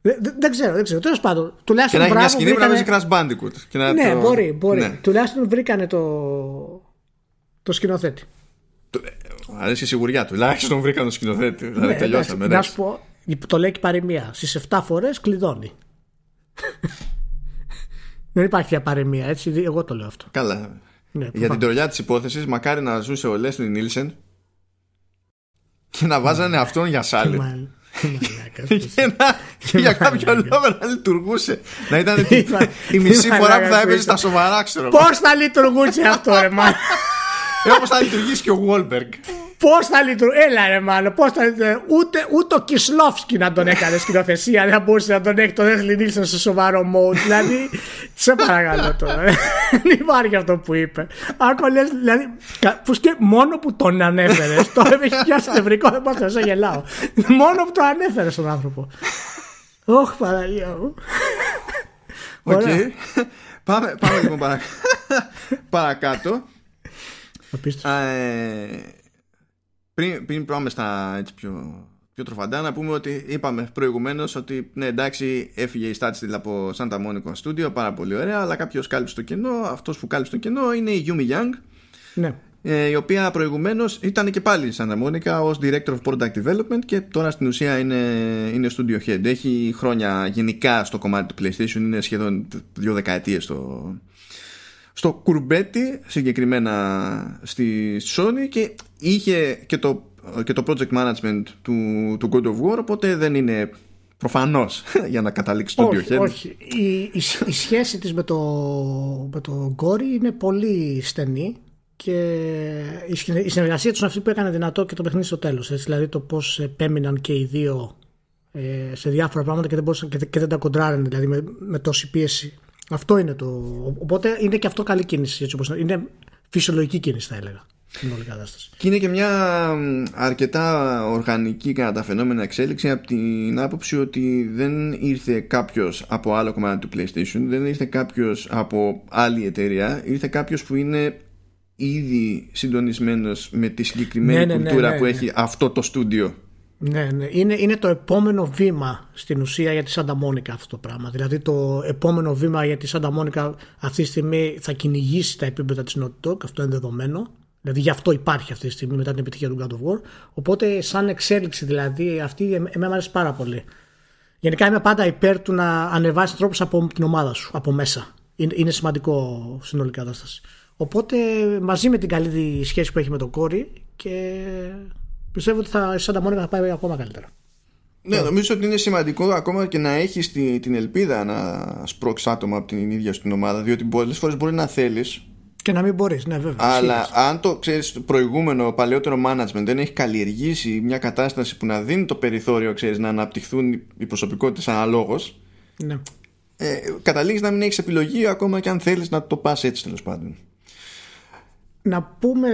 Δεν, δεν ξέρω, δεν ξέρω. Τέλος πάντων, τουλάχιστον. Και να έχει μια σκηνή βρήκανε... που να παίζει Crash Bandicoot. Και να ναι, το... μπορεί, μπορεί. Ναι. Τουλάχιστον βρήκανε το, το σκηνοθέτη. Αρέσει η σιγουριά του. Τουλάχιστον βρήκαν το σκηνοθέτη. Δηλαδή ναι, τελειώσαμε. Να σου πω, το λέει και παροιμία. Στις 7 φορές κλειδώνει. Δεν υπάρχει παροιμία, έτσι. Εγώ το λέω αυτό. Καλά. Ναι, Για την τρολιά της υπόθεσης, μακάρι να ζούσε ο Λέσλι Νίλσεν και να βάζανε αυτόν για σάλι. για κάποιο λόγο να λειτουργούσε. Να ήταν η μισή φορά που θα έπαιζε στα σοβαρά, ξέρω. Πώς θα λειτουργούσε αυτό, ρε ε, Όπως θα λειτουργήσει και ο Βόλμπεργκ. Πώς θα λειτουργήσει. Έλα, ρε μάλλον. Πώς θα λειτουργήσει. Ούτε, ούτε ο Κισλόφσκι να τον έκανε σκηνοθεσία. Δεν μπορούσε να τον έχει τον Λέσλι Νίλσεν σε σοβαρό mode. δηλαδή, σε παρακαλώ τώρα. Δεν υπάρχει αυτό που είπε. Άκου λες, δηλαδή, που σκέ, μόνο που τον ανέφερες. τώρα με έχει πιάσει νευρικό, δεν παύω να γελάω. Μόνο που τον ανέφερες στον άνθρωπο. Ωχ, Παναγία μου. Οκ. Πάμε, πάμε λοιπόν παρακάτω. Ε, πριν, πριν πάμε στα έτσι πιο, πιο τροφαντά να πούμε ότι είπαμε προηγουμένως ότι ναι εντάξει έφυγε η Στάτσιλ από Santa Monica Studio πάρα πολύ ωραία αλλά κάποιος κάλυψε το κενό αυτός που κάλυψε το κενό είναι η Yumi Young ναι. ε, η οποία προηγουμένως ήταν και πάλι η Santa Monica ως Director of Product Development και τώρα στην ουσία είναι, είναι Studio Head έχει χρόνια γενικά στο κομμάτι του PlayStation είναι σχεδόν δύο δεκαετίες στο, στο κουρμπέτι συγκεκριμένα στη Sony και είχε και το, και το project management του, του God of War οπότε δεν είναι προφανώς για να καταλήξει το όχι, όχι. Η, η, η, σχέση της με το, με το Gory είναι πολύ στενή και η συνεργασία τους είναι αυτή που έκανε δυνατό και το παιχνίδι στο τέλος δηλαδή το πως επέμειναν και οι δύο ε, σε διάφορα πράγματα και δεν, μπορούσαν, και, και δεν τα κοντράρανε δηλαδή με, με τόση πίεση αυτό είναι το. Οπότε είναι και αυτό καλή κίνηση. Έτσι όπως είναι φυσιολογική κίνηση, θα έλεγα. Όλη κατάσταση. Και είναι και μια αρκετά οργανική κατά τα φαινόμενα εξέλιξη από την άποψη ότι δεν ήρθε κάποιος από άλλο κομμάτι του PlayStation, δεν ήρθε κάποιος από άλλη εταιρεία, ήρθε κάποιος που είναι ήδη συντονισμένος με τη συγκεκριμένη ναι, ναι, ναι, κουλτούρα που έχει αυτό το στούντιο. Ναι, ναι. Είναι, είναι το επόμενο βήμα στην ουσία για τη Σάντα Μόνικα αυτό το πράγμα. Δηλαδή το επόμενο βήμα για τη Σάντα Μόνικα αυτή τη στιγμή θα κυνηγήσει τα επίπεδα της Naughty Dog, αυτό είναι δεδομένο. Δηλαδή γι' αυτό υπάρχει αυτή τη στιγμή μετά την επιτυχία του God of War. Οπότε σαν εξέλιξη δηλαδή αυτή εμένα μου αρέσει πάρα πολύ. Γενικά είμαι πάντα υπέρ του να ανεβάσεις τρόπους από την ομάδα σου, από μέσα. Είναι, είναι σημαντικό συνολικά κατάσταση. Οπότε μαζί με την καλή σχέση που έχει με τον κόρη και πιστεύω ότι θα, η Σάντα Μόνικα θα πάει ακόμα καλύτερα. Ναι, νομίζω ότι είναι σημαντικό ακόμα και να έχεις την, την ελπίδα να σπρώξεις άτομα από την ίδια στην ομάδα. Διότι πολλές φορές μπορεί να θέλεις. Και να μην μπορείς, ναι, βέβαια. Αλλά αν το ξέρεις, το προηγούμενο παλαιότερο management δεν έχει καλλιεργήσει μια κατάσταση που να δίνει το περιθώριο ξέρεις, να αναπτυχθούν οι προσωπικότητες αναλόγως. Ναι. Ε, Καταλήγεις να μην έχεις επιλογή ακόμα και αν θέλεις να το πας έτσι τέλος πάντων. Να πούμε,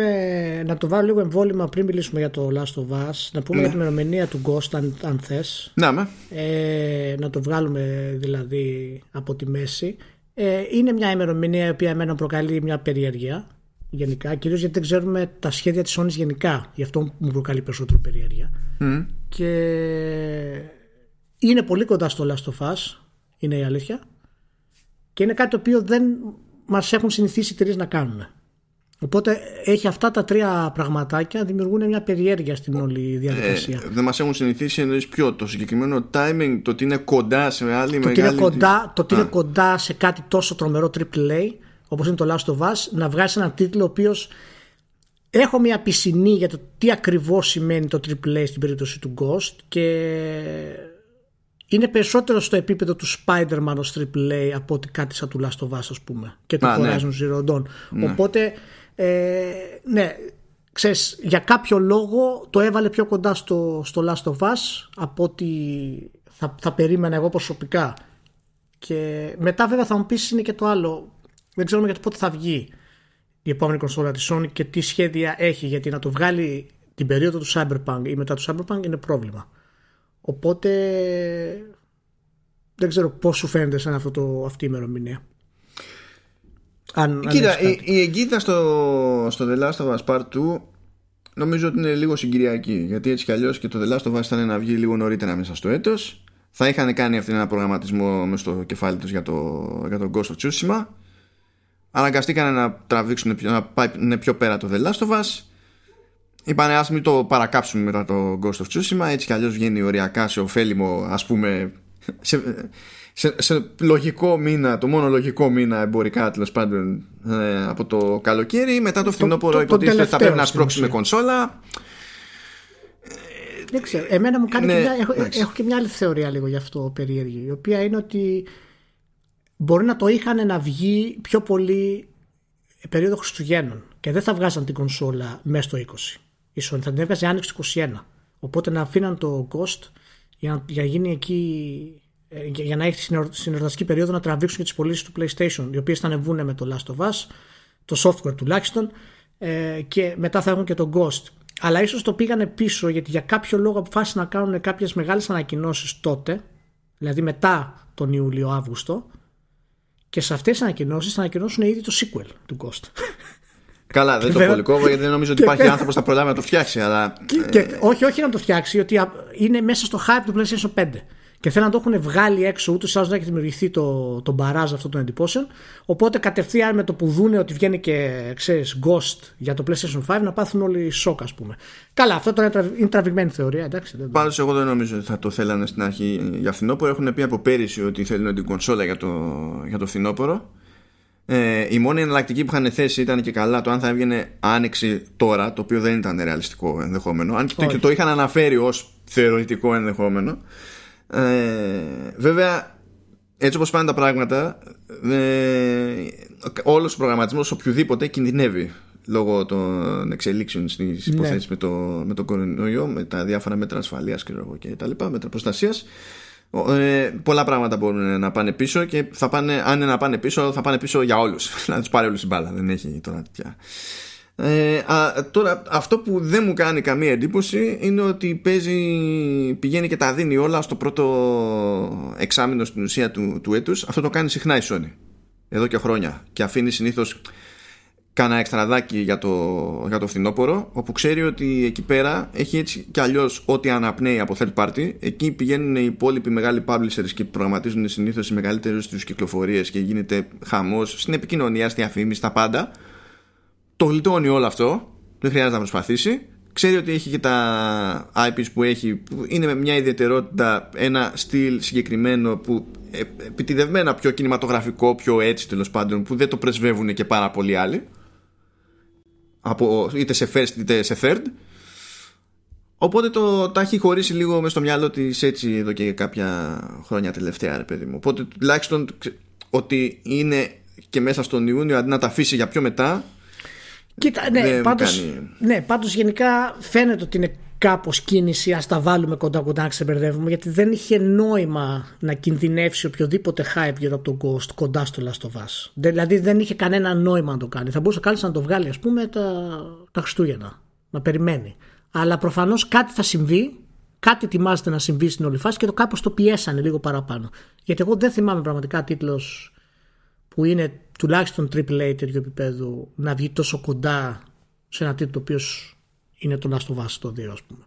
να το βάλω λίγο εμβόλυμα πριν μιλήσουμε για το Last of Us. Να πούμε ναι. για την ημερομηνία του Ghost, αν, αν θες. Να, ε, να το βγάλουμε δηλαδή από τη μέση. Ε, είναι μια ημερομηνία η οποία εμένα προκαλεί μια περιέργεια γενικά, κυρίως γιατί δεν ξέρουμε τα σχέδια της Sony γενικά. Γι' αυτό μου προκαλεί περισσότερο περιέργεια. Mm. Και είναι πολύ κοντά στο Last of Us, είναι η αλήθεια. Και είναι κάτι το οποίο δεν μας έχουν συνηθίσει οι εταιρείε να κάνουν. Οπότε έχει αυτά τα τρία πραγματάκια δημιουργούν μια περιέργεια στην όλη διαδικασία. Ε, δεν μας έχουν συνηθίσει εννοείς ποιο, το συγκεκριμένο timing, το ότι είναι κοντά σε άλλη το μεγάλη. Είναι κοντά, το ότι είναι κοντά σε κάτι τόσο τρομερό AAA, όπως είναι το Last of Us, να βγάζει έναν τίτλο ο οποίο έχω μια πισινή για το τι ακριβώς σημαίνει το AAA στην περίπτωση του Ghost και είναι περισσότερο στο επίπεδο του Spider-Man ως AAA από ότι κάτι σαν του Last of Us ας πούμε και του ναι. Horizon Zero Dawn. Ναι. Οπότε ε, ναι, ξέρεις, για κάποιο λόγο το έβαλε πιο κοντά στο, στο Last of Us από ότι θα, θα περίμενα εγώ προσωπικά. Και μετά βέβαια θα μου πεις είναι και το άλλο. Δεν ξέρουμε για το πότε θα βγει η επόμενη κονσόλα της Sony και τι σχέδια έχει γιατί να το βγάλει την περίοδο του Cyberpunk ή μετά του Cyberpunk είναι πρόβλημα. Οπότε δεν ξέρω πώς σου φαίνεται σαν αυτό το, αυτή η ημερομηνία. Αν, Κοίτα, η, η εγκύτητα στο, στο The Last of Us Part 2 νομίζω ότι είναι λίγο συγκυριακή. Γιατί έτσι κι αλλιώς και το The Last of Us ήταν να βγει λίγο νωρίτερα μέσα στο έτος. Θα είχαν κάνει αυτήν ένα προγραμματισμό μες στο κεφάλι τους για, το, για τον Ghost of Tsushima. Αναγκαστήκαν να τραβήξουν να πάει πιο πέρα το The Last of Us. Είπανε ας μην το παρακάψουμε μετά το Ghost of Tsushima Έτσι κι αλλιώς βγαίνει οριακά σε ωφέλιμο ας πούμε σε, σε, σε, λογικό μήνα, το μόνο λογικό μήνα εμπορικά τέλος πάντων ε, από το καλοκαίρι. Μετά το φθινόπωρο υποτίθεται θα πρέπει να σπρώξουμε κονσόλα. δεν ξέρω. Εμένα μου κάνει ναι, και μια, έχω, έχω, και μια άλλη θεωρία λίγο γι' αυτό περίεργη. Η οποία είναι ότι μπορεί να το είχαν να βγει πιο πολύ περίοδο Χριστουγέννων και δεν θα βγάζαν την κονσόλα μέσα στο 20. Η Sony θα την έβγαζε άνοιξη 21. Οπότε να αφήναν το Ghost για να, για γίνει εκεί ε, για να έχει στην εορταστική περίοδο να τραβήξουν και τις πωλήσεις του PlayStation, οι οποίες θα ανεβούν με το Last of Us, το software τουλάχιστον, ε, και μετά θα έχουν και το Ghost. Αλλά ίσως το πήγανε πίσω γιατί για κάποιο λόγο αποφάσισαν να κάνουν κάποιες μεγάλες ανακοινώσεις τότε, δηλαδή μετά τον Ιούλιο-Αύγουστο, και σε αυτές τις ανακοινώσεις θα ανακοινώσουν ήδη το sequel του Ghost. Καλά, δεν το πολύ γιατί δεν νομίζω ότι υπάρχει άνθρωπος που θα προλάβει να το φτιάξει. Αλλά... Και, όχι, όχι να το φτιάξει, ότι είναι μέσα στο hype του PlayStation 5 και θέλουν να το έχουν βγάλει έξω ούτως ή άλλως να έχει δημιουργηθεί το, το μπαράζ αυτών των εντυπώσεων. Οπότε κατευθείαν με το που δούνε ότι βγαίνει και ξέρεις Ghost για το PlayStation 5 να πάθουν όλοι σοκ, ας πούμε. Καλά, αυτό τώρα είναι τραβηγμένη θεωρία, εντάξει. Πάντως, εγώ δεν νομίζω ότι θα το θέλανε στην αρχή για φθινόπωρο. Έχουν πει από πέρυσι ότι θέλουν την κονσόλα για το, για το φθινόπωρο. Ε, η μόνη εναλλακτική που είχαν θέσει ήταν και καλά το αν θα έβγαινε άνοιξη τώρα, το οποίο δεν ήταν ρεαλιστικό ενδεχόμενο. Αν και το, το είχαν αναφέρει ως θεωρητικό ενδεχόμενο. Ε, βέβαια, έτσι όπως πάνε τα πράγματα, ε, όλος ο προγραμματισμός οποιοδήποτε κινδυνεύει λόγω των εξελίξεων στις ναι. υποθέσεις με, το, με το κορονοϊό, με τα διάφορα μέτρα ασφαλείας και, και τα λοιπά, μέτρα προστασίας. Ε, πολλά πράγματα μπορούν να πάνε πίσω και θα πάνε, αν είναι να πάνε πίσω, θα πάνε πίσω για όλους. να τους πάρει όλους η μπάλα. Δεν έχει τώρα τέτοια ε, τώρα αυτό που δεν μου κάνει καμία εντύπωση είναι ότι παίζει, πηγαίνει και τα δίνει όλα στο πρώτο εξάμεινο στην ουσία του, του έτους. Αυτό το κάνει συχνά η Sony εδώ και χρόνια. Και αφήνει συνήθως κάνα εξτραδάκι για το, για το φθινόπωρο όπου ξέρει ότι εκεί πέρα έχει έτσι κι αλλιώς ό,τι αναπνέει από third party. Εκεί πηγαίνουν οι υπόλοιποι μεγάλοι publishers και προγραμματίζουν συνήθως οι μεγαλύτερες τους κυκλοφορίες και γίνεται χαμός στην επικοινωνία, στη διαφήμιση, στα πάντα το γλιτώνει όλο αυτό. Δεν χρειάζεται να προσπαθήσει. Ξέρει ότι έχει και τα IPs που έχει που είναι με μια ιδιαιτερότητα ένα στυλ συγκεκριμένο που ε, επιτιδευμένα πιο κινηματογραφικό πιο έτσι τέλος πάντων που δεν το πρεσβεύουν και πάρα πολλοί άλλοι. Από, είτε σε first είτε σε third. Οπότε το, τα έχει χωρίσει λίγο μες στο μυαλό της έτσι εδώ και κάποια χρόνια τελευταία, ρε παιδί μου. Οπότε τουλάχιστον ότι είναι και μέσα στον Ιούνιο αντί να τα αφήσει για πιο μετά, Κοίτα, ναι, πάντως, ναι, πάντως γενικά φαίνεται ότι είναι κάπως κίνηση ας τα βάλουμε κοντά κοντά να ξεμπερδεύουμε γιατί δεν είχε νόημα να κινδυνεύσει οποιοδήποτε hype γύρω από τον Ghost κοντά στο Last of Us. Δηλαδή δεν είχε κανένα νόημα να το κάνει. Θα μπορούσε κάλλιστα να το βγάλει ας πούμε τα, τα Χριστούγεννα. Να περιμένει. Αλλά προφανώς κάτι θα συμβεί κάτι ετοιμάζεται να συμβεί στην όλη φάση και το κάπως το πιέσανε λίγο παραπάνω. Γιατί εγώ δεν θυμάμαι πραγματικά τίτλος που είναι τουλάχιστον AAA τέτοιου επίπεδου να βγει τόσο κοντά σε ένα τίτλο το οποίος είναι το Last of Us το 2 ας πούμε.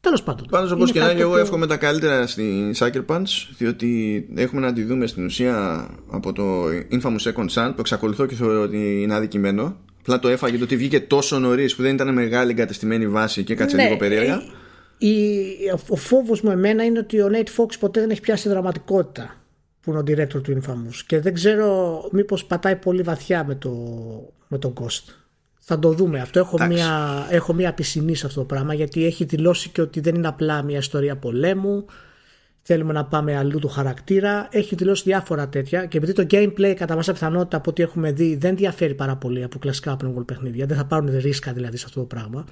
Τέλος πάντων. Πάντως, όπως και να είναι, εγώ εύχομαι τα καλύτερα στη Sucker Punch, διότι έχουμε να τη δούμε στην ουσία από το Infamous Second Sun, που εξακολουθώ και θεωρώ ότι είναι αδικημένο. Απλά το έφαγε το ότι βγήκε τόσο νωρίς που δεν ήταν μεγάλη εγκατεστημένη βάση και κάτσε ναι, λίγο περίεργα. Η, ο φόβος μου εμένα είναι ότι ο Nate Fox ποτέ δεν έχει πιάσει δραματικότητα που είναι ο director του Infamous και δεν ξέρω μήπως πατάει πολύ βαθιά με το, με το Ghost. Θα το δούμε αυτό. Έχω μια, έχω μια πισινή σε αυτό το πράγμα γιατί έχει δηλώσει και ότι δεν είναι απλά μια ιστορία πολέμου. Θέλουμε να πάμε αλλού του χαρακτήρα. Έχει δηλώσει διάφορα τέτοια και επειδή το gameplay κατά πάσα πιθανότητα από ό,τι έχουμε δει δεν διαφέρει πάρα πολύ από κλασικά open world παιχνίδια. Δεν θα πάρουν ρίσκα δηλαδή σε αυτό το πράγμα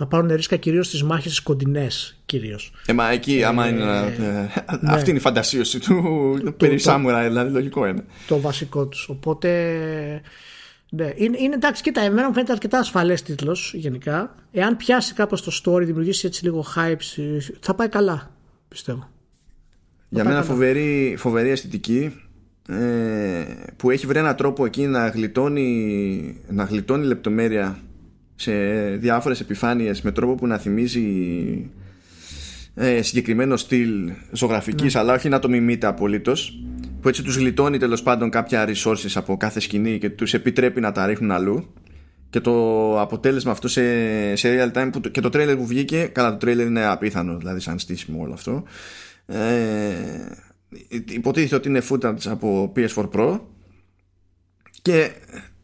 θα πάρουν ρίσκα κυρίως στις μάχες τι κοντινές. Κυρίως. Ε, μα εκεί, άμα είναι. Ε, ναι. Αυτή είναι η φαντασίωση του. περί Σάμουρα, δηλαδή λογικό είναι. Το βασικό τους. Οπότε. Ναι, είναι, είναι εντάξει, κοίτα, εμένα μου φαίνεται αρκετά ασφαλές τίτλος γενικά. Εάν πιάσει κάπως το story, δημιουργήσει έτσι λίγο hype, θα πάει καλά, πιστεύω. Για μένα φοβερή, φοβερή αισθητική ε, που έχει βρει έναν τρόπο εκεί να γλιτώνει, να γλιτώνει λεπτομέρεια σε διάφορες επιφάνειες με τρόπο που να θυμίζει ε, συγκεκριμένο στυλ ζωγραφικής ναι. αλλά όχι να το μιμείται απολύτως που έτσι τους γλιτώνει τέλος πάντων κάποια resources από κάθε σκηνή και τους επιτρέπει να τα ρίχνουν αλλού. Και το αποτέλεσμα αυτό σε, σε real time που, και το trailer που βγήκε καλά το trailer είναι απίθανο δηλαδή σαν στήσιμο όλο αυτό. Ε, υποτίθεται ότι είναι footage από PS4 Pro. Και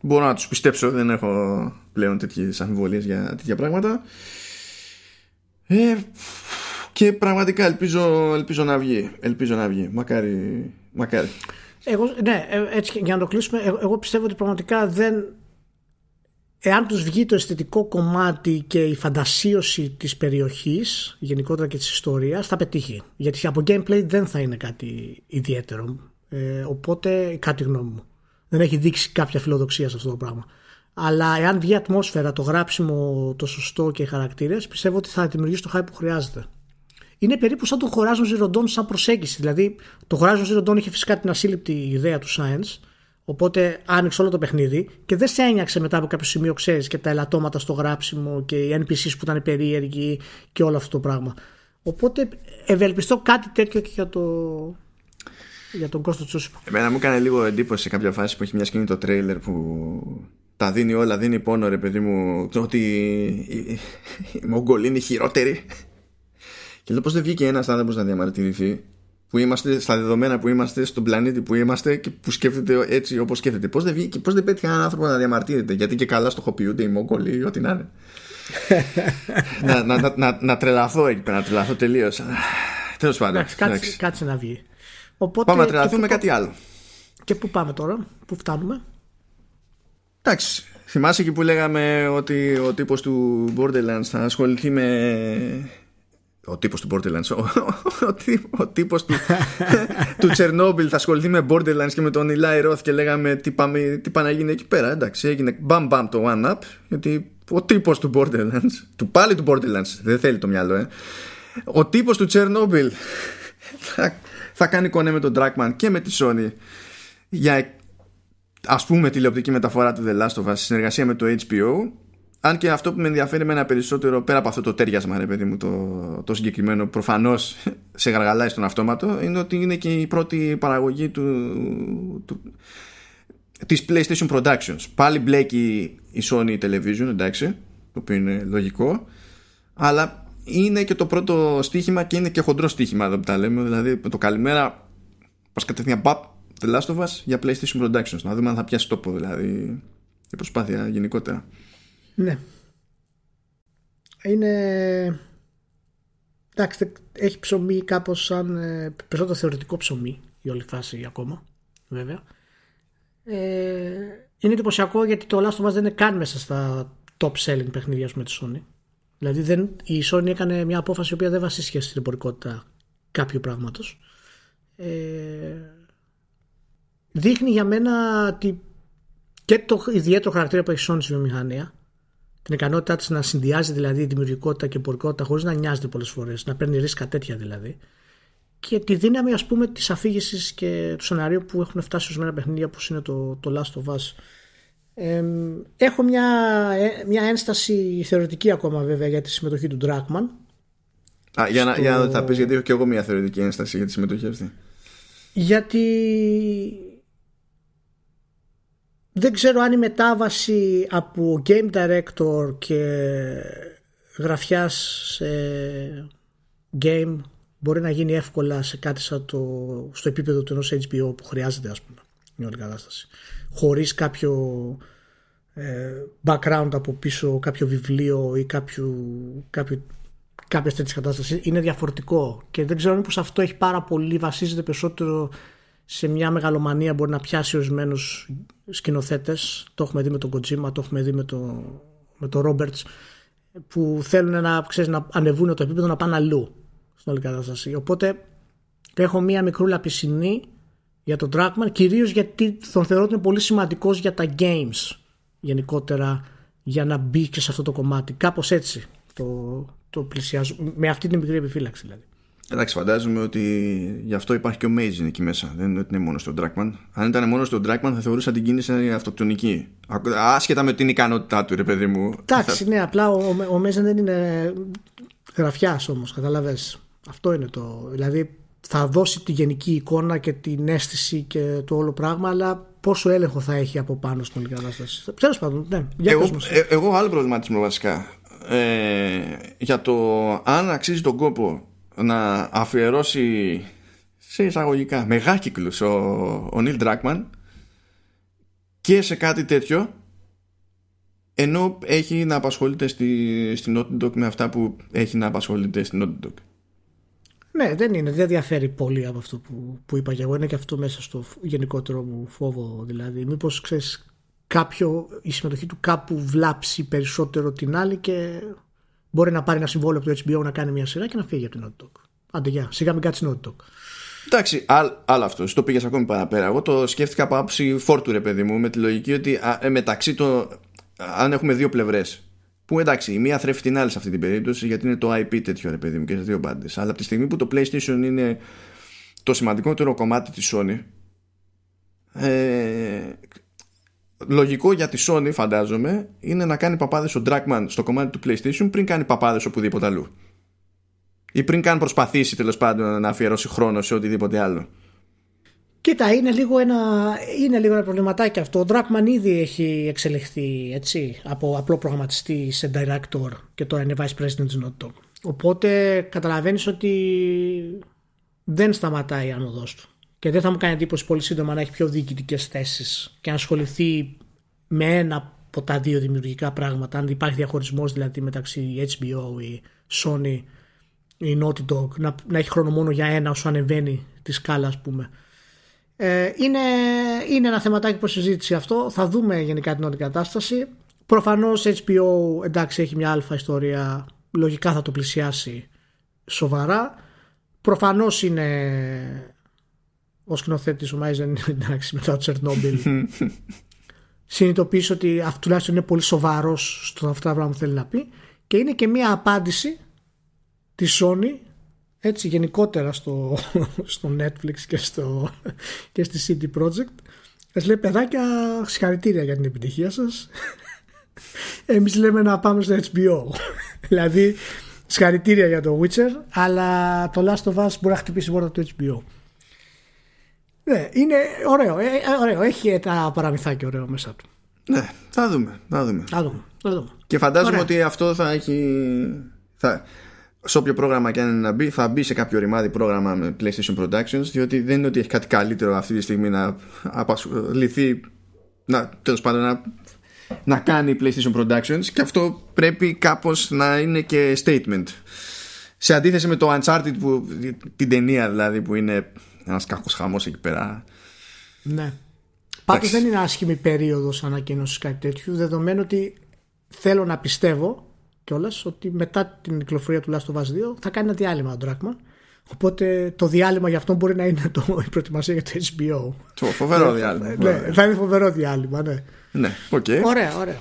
Μπορώ να τους πιστέψω, δεν έχω πλέον τέτοιες αμφιβολίες για τέτοια πράγματα. Ε, και πραγματικά ελπίζω, ελπίζω να βγει. Ελπίζω να βγει. Μακάρι. μακάρι. Εγώ, ναι, ε, έτσι για να το κλείσουμε, ε, εγώ, πιστεύω ότι πραγματικά δεν. Εάν τους βγει το αισθητικό κομμάτι και η φαντασίωση της περιοχής γενικότερα και της ιστορίας θα πετύχει. Γιατί από gameplay δεν θα είναι κάτι ιδιαίτερο. Οπότε κάτι γνώμη μου δεν έχει δείξει κάποια φιλοδοξία σε αυτό το πράγμα. Αλλά εάν βγει ατμόσφαιρα, το γράψιμο το σωστό και οι χαρακτήρες, πιστεύω ότι θα δημιουργήσει το hype που χρειάζεται. Είναι περίπου σαν το Horizon Zero Dawn σαν προσέγγιση. Δηλαδή, το Horizon Zero Dawn είχε φυσικά την ασύλληπτη ιδέα του science, οπότε άνοιξε όλο το παιχνίδι και δεν σε ένιωξε μετά από κάποιο σημείο, ξέρεις, και τα ελαττώματα στο γράψιμο και οι NPCs που ήταν περίεργοι και όλο αυτό το πράγμα. Οπότε ευελπιστώ κάτι τέτοιο και για το, για τον Κώστο Τσούσουπα. Εμένα μου έκανε λίγο εντύπωση σε κάποια φάση που έχει μια σκηνή το τρέιλερ που τα δίνει όλα, δίνει πόνο ρε παιδί μου το ότι η, η Μογγολή είναι χειρότερη. Και λέω πώς δεν βγήκε ένας άνθρωπος να διαμαρτυρηθεί που είμαστε στα δεδομένα που είμαστε, στον πλανήτη που είμαστε και που σκέφτεται έτσι όπως σκέφτεται. Πώς δεν, βγήκε, πώς δεν πέτυχε έναν άνθρωπο να διαμαρτύρεται, Γιατί και καλά στοχοποιούνται οι Μογγολοί ή ό,τι να είναι. να, να, να, να, τρελαθώ εκεί πέρα, να τρελαθώ τελείως. Τέλος πάντων. Κάτσε, κάτσε να βγει. Οπότε, πάμε να τρελαθούμε κάτι άλλο. Και πού πάμε τώρα, πού φτάνουμε; Εντάξει, θυμάσαι και που λέγαμε ότι ο τύπος του Borderlands θα ασχοληθεί με... Ο τύπος του Borderlands, ο, ο, ο του, του Τσερνόμπιλ θα ασχοληθεί με Borderlands και με τον Eli Roth και λέγαμε τι, πάμε, πάνε να γίνει εκεί πέρα. Εντάξει, έγινε μπαμ μπαμ το One Up, γιατί ο τύπος του Borderlands, του πάλι του Borderlands, δεν θέλει το μυαλό, ε. Ο τύπος του Τσερνόμπιλ θα θα κάνει κονέ με τον Trackman και με τη Sony για ας πούμε τηλεοπτική μεταφορά του The Last συνεργασία με το HBO αν και αυτό που με ενδιαφέρει με ένα περισσότερο πέρα από αυτό το τέριασμα ρε παιδί μου το, το συγκεκριμένο προφανώς σε γαργαλάει στον αυτόματο είναι ότι είναι και η πρώτη παραγωγή του, του της PlayStation Productions. Πάλι μπλέκει η Sony Television εντάξει το οποίο είναι λογικό αλλά είναι και το πρώτο στοίχημα και είναι και χοντρό στοίχημα εδώ που τα λέμε. Δηλαδή με το καλημέρα πας κατευθείαν παπ The Last of Us για PlayStation Productions. Να δούμε αν θα πιάσει τόπο δηλαδή η προσπάθεια γενικότερα. Ναι. Είναι. Εντάξει, έχει ψωμί κάπως σαν. Ε, περισσότερο θεωρητικό ψωμί η όλη φάση ακόμα, βέβαια. Ε, είναι εντυπωσιακό γιατί το Last of Us δεν είναι καν μέσα στα top selling παιχνίδια με της Sony. Δηλαδή δεν, η Sony έκανε μια απόφαση η οποία δεν βασίστηκε στην εμπορικότητα κάποιου πράγματος. Ε, δείχνει για μένα ότι και το ιδιαίτερο χαρακτήρα που έχει η Sony στη βιομηχανία, την ικανότητά της να συνδυάζει δηλαδή η δημιουργικότητα και η εμπορικότητα χωρίς να νοιάζεται πολλές φορές, να παίρνει ρίσκα τέτοια δηλαδή, και τη δύναμη ας πούμε της αφήγησης και του σενάριου που έχουν φτάσει ορισμένα παιχνίδια όπως είναι το, το Last of Us Έχω μια, ε, μια ένσταση θεωρητική ακόμα βέβαια για τη συμμετοχή του Ντράκμαν. Α, για, να, το για να τα πεις γιατί έχω και εγώ μια θεωρητική ένσταση για τη συμμετοχή αυτή. Γιατί δεν ξέρω αν η μετάβαση από game director και γραφιάς σε game μπορεί να γίνει εύκολα σε κάτι σαν το, στο επίπεδο του ενός HBO που χρειάζεται ας πούμε μια όλη κατάσταση. Χωρίς κάποιο ε, background από πίσω, κάποιο βιβλίο ή κάποιο, κάποιο, κατάσταση. Είναι διαφορετικό και δεν ξέρω μήπως αυτό έχει πάρα πολύ, βασίζεται περισσότερο σε μια μεγαλομανία μπορεί να πιάσει ορισμένους σκηνοθέτες. Το έχουμε δει με τον Κοτζίμα, το έχουμε δει με τον με το Roberts που θέλουν να, να ανεβούν το επίπεδο να πάνε αλλού στην όλη κατάσταση. Οπότε έχω μία μικρούλα πισινή για τον Trackman κυρίως γιατί τον θεωρώ ότι είναι πολύ σημαντικός για τα games γενικότερα για να μπει και σε αυτό το κομμάτι κάπως έτσι το, το πλησιάζω με αυτή την μικρή επιφύλαξη δηλαδή Εντάξει, φαντάζομαι ότι γι' αυτό υπάρχει και ο Μέιζιν εκεί μέσα. Δεν είναι ότι είναι μόνο στον Trackman. Αν ήταν μόνο στον Trackman, θα θεωρούσα την κίνηση αυτοκτονική. Άσχετα με την ικανότητά του, ρε παιδί μου. Εντάξει, ναι, απλά ο, ο, ο Μέιζιν δεν είναι γραφιάς όμως, καταλαβαίνει. Αυτό είναι το. Δηλαδή θα δώσει τη γενική εικόνα και την αίσθηση και το όλο πράγμα, αλλά πόσο έλεγχο θα έχει από πάνω στην όλη κατάσταση. Τέλος πάντων, ναι. Για εγώ, ε, εγώ άλλο προβληματισμό βασικά. Ε, για το αν αξίζει τον κόπο να αφιερώσει σε εισαγωγικά μεγάκυκλους ο, ο Νίλ Ντράκμαν και σε κάτι τέτοιο ενώ έχει να απασχολείται στη, στην Naughty με αυτά που έχει να απασχολείται στην Naughty ναι, δεν είναι. Δεν διαφέρει πολύ από αυτό που, που είπα και εγώ. Είναι και αυτό μέσα στο γενικότερο μου φόβο. Δηλαδή, μήπως ξέρεις κάποιο, η συμμετοχή του κάπου βλάψει περισσότερο την άλλη και μπορεί να πάρει ένα συμβόλαιο από το HBO να κάνει μια σειρά και να φύγει από την Naughty Dog. Άντε, γεια. Σιγά μην κάτσεις Naughty Dog. Εντάξει, άλλο αυτό. Το πήγες ακόμη παραπέρα. Εγώ το σκέφτηκα από άποψη φόρτου, ρε παιδί μου, με τη λογική ότι α, ε, μεταξύ των. Αν έχουμε δύο πλευρές. Που εντάξει, η μία θρέφει την άλλη σε αυτή την περίπτωση γιατί είναι το IP τέτοιο, ρε παιδί μου, και σε δύο μπάντες. Αλλά από τη στιγμή που το PlayStation είναι το σημαντικότερο κομμάτι της Sony. Ε, λογικό για τη Sony, φαντάζομαι, είναι να κάνει παπάδες ο Dragman στο κομμάτι του PlayStation πριν κάνει παπάδες οπουδήποτε αλλού ή πριν καν προσπαθήσει τέλος πάντων να αφιερώσει χρόνο σε οτιδήποτε άλλο. Κοίτα, είναι λίγο ένα, είναι λίγο ένα προβληματάκι αυτό. Ο Dragman ήδη έχει εξελιχθεί έτσι, από απλό προγραμματιστή σε director και τώρα είναι vice president της Naughty Οπότε καταλαβαίνεις ότι δεν σταματάει η άνοδός του. Και δεν θα μου κάνει εντύπωση πολύ σύντομα να έχει πιο διοικητικές θέσεις και να ασχοληθεί με ένα από τα δύο δημιουργικά πράγματα. Αν υπάρχει διαχωρισμός δηλαδή μεταξύ HBO ή Sony η Naughty Dog να, να έχει χρόνο μόνο για ένα όσο ανεβαίνει τη σκάλα ας πούμε ε, είναι, είναι ένα θεματάκι προς συζήτηση αυτό. Θα δούμε γενικά την όλη κατάσταση. Προφανώς HBO εντάξει έχει μια αλφα ιστορία. Λογικά θα το πλησιάσει σοβαρά. Προφανώς είναι ο σκηνοθέτης ο Μάιζεν εντάξει μετά το Τσερνόμπιλ. Συνειδητοποιήσει ότι τουλάχιστον είναι πολύ σοβαρός στο αυτά τα πράγματα που θέλει να πει. Και είναι και μια απάντηση της Sony έτσι γενικότερα στο, στο Netflix και, στο, και στη CD Projekt σας λέει παιδάκια συγχαρητήρια για την επιτυχία σας εμείς λέμε να πάμε στο HBO δηλαδή συγχαρητήρια για το Witcher αλλά το Last of Us μπορεί να χτυπήσει πόρτα του HBO ναι, είναι ωραίο, ε, ε, ωραίο. Έχει ένα παραμυθάκι ωραίο μέσα του. Ναι, θα δούμε. Θα δούμε. Θα δούμε, θα δούμε. Και φαντάζομαι ότι αυτό θα έχει. Θα, σε όποιο πρόγραμμα και αν είναι να μπει, θα μπει σε κάποιο ρημάδι πρόγραμμα με PlayStation Productions, διότι δεν είναι ότι έχει κάτι καλύτερο αυτή τη στιγμή να απασχοληθεί, να, τέλος πάντων, να, να κάνει PlayStation Productions και αυτό πρέπει κάπως να είναι και statement. Σε αντίθεση με το Uncharted, που, την ταινία δηλαδή, που είναι ένας κακός χαμός εκεί πέρα. Ναι. Πάντως δεν είναι άσχημη περίοδος ανακοίνωσης κάτι τέτοιου, δεδομένου ότι θέλω να πιστεύω κιόλας ότι μετά την κυκλοφορία του Last of Us 2 θα κάνει ένα διάλειμμα ο Dragman. Οπότε το διάλειμμα για αυτό μπορεί να είναι το, η προετοιμασία για το HBO. Το φοβερό ναι, διάλειμμα. Ναι, θα είναι φοβερό διάλειμμα, ναι. Ναι, okay. Ωραία, ωραία.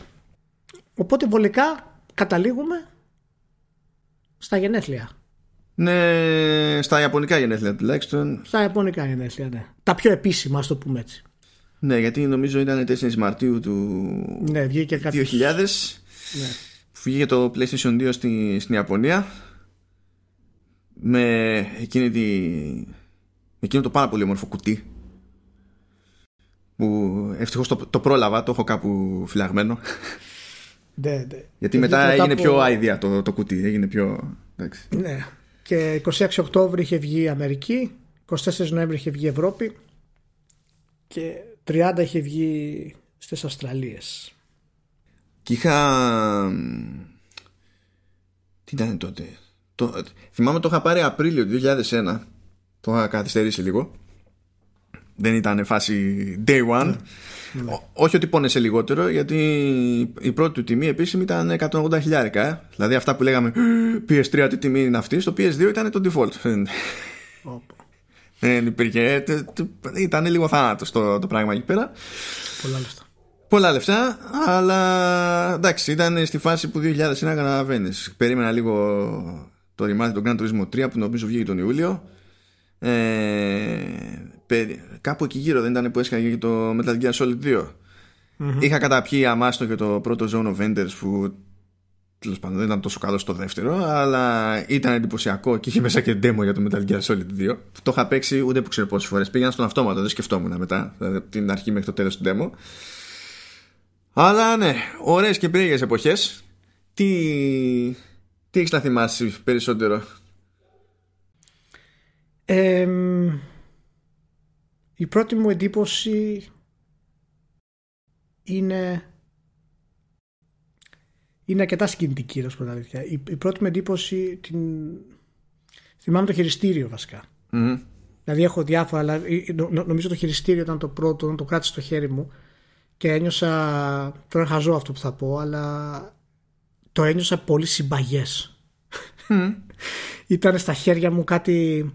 Οπότε βολικά καταλήγουμε στα γενέθλια. Ναι, στα Ιαπωνικά γενέθλια τουλάχιστον. Στα Ιαπωνικά γενέθλια, ναι. Τα πιο επίσημα, ας το πούμε έτσι. Ναι, γιατί νομίζω ήταν 4 Μαρτίου του ναι, βγήκε 2000. Ναι βγήκε το PlayStation 2 στη, στην Ιαπωνία με εκείνη τη, εκείνο το πάρα πολύ όμορφο κουτί που ευτυχώς το, το πρόλαβα, το έχω κάπου φυλαγμένο ναι, ναι. γιατί μετά έγινε πιο άιδια το, το κουτί έγινε πιο εντάξει. ναι και 26 Οκτώβρη είχε βγει η Αμερική 24 Νοέμβρη είχε βγει η Ευρώπη και 30 είχε βγει στις Αυστραλίες και είχα. Τι ήταν τότε; Το... Θυμάμαι το είχα πάρει Απρίλιο του 2001. Το είχα καθυστερήσει λίγο. Δεν ήταν φάση day one. Ναι. όχι ότι πόνεσε λιγότερο, γιατί η πρώτη του τιμή επίσημη ήταν 180 χιλιάρικα. Ε. Δηλαδή αυτά που λέγαμε PS3 τι τιμή είναι αυτή, στο PS2 ήταν το default. Δεν υπήρχε. Ήταν λίγο θάνατος το, το πράγμα εκεί πέρα. Πολλά λεφτά. Πολλά λεφτά, αλλά εντάξει, ήταν στη φάση που 2001 καταλαβαίνεις. Περίμενα λίγο το ρημάδι του Grand Turismo 3 που νομίζω βγήκε τον Ιούλιο. Ε, κάπου εκεί γύρω δεν ήταν που έσκαγε και το Metal Gear Solid 2. mm Είχα καταπιεί αμάστο και το πρώτο Zone of Enders που τέλος πάντων δεν ήταν τόσο καλό στο δεύτερο, αλλά ήταν εντυπωσιακό και είχε μέσα και demo για το Metal Gear Solid 2. Το είχα παίξει ούτε που ξέρω πόσες φορές. Πήγαινα στον αυτόματο, δεν σκεφτόμουν μετά, δηλαδή από την αρχή μέχρι το τέλος του demo. Αλλά ναι, ωραίες και περίεργες εποχές. Τι, τι έχεις να θυμάσεις περισσότερο; η πρώτη μου εντύπωση είναι είναι αρκετά συγκινητική, να σου πω αλήθεια. Η, η πρώτη με εντύπωση την... θυμάμαι το χειριστήριο βασικά. Mm. Δηλαδή έχω διάφορα, αλλά νο, νομίζω το χειριστήριο ήταν το πρώτο, το κράτησε στο χέρι μου και ένιωσα, τώρα χαζό αυτό που θα πω, αλλά το ένιωσα πολύ συμπαγές. Mm. ήταν στα χέρια μου κάτι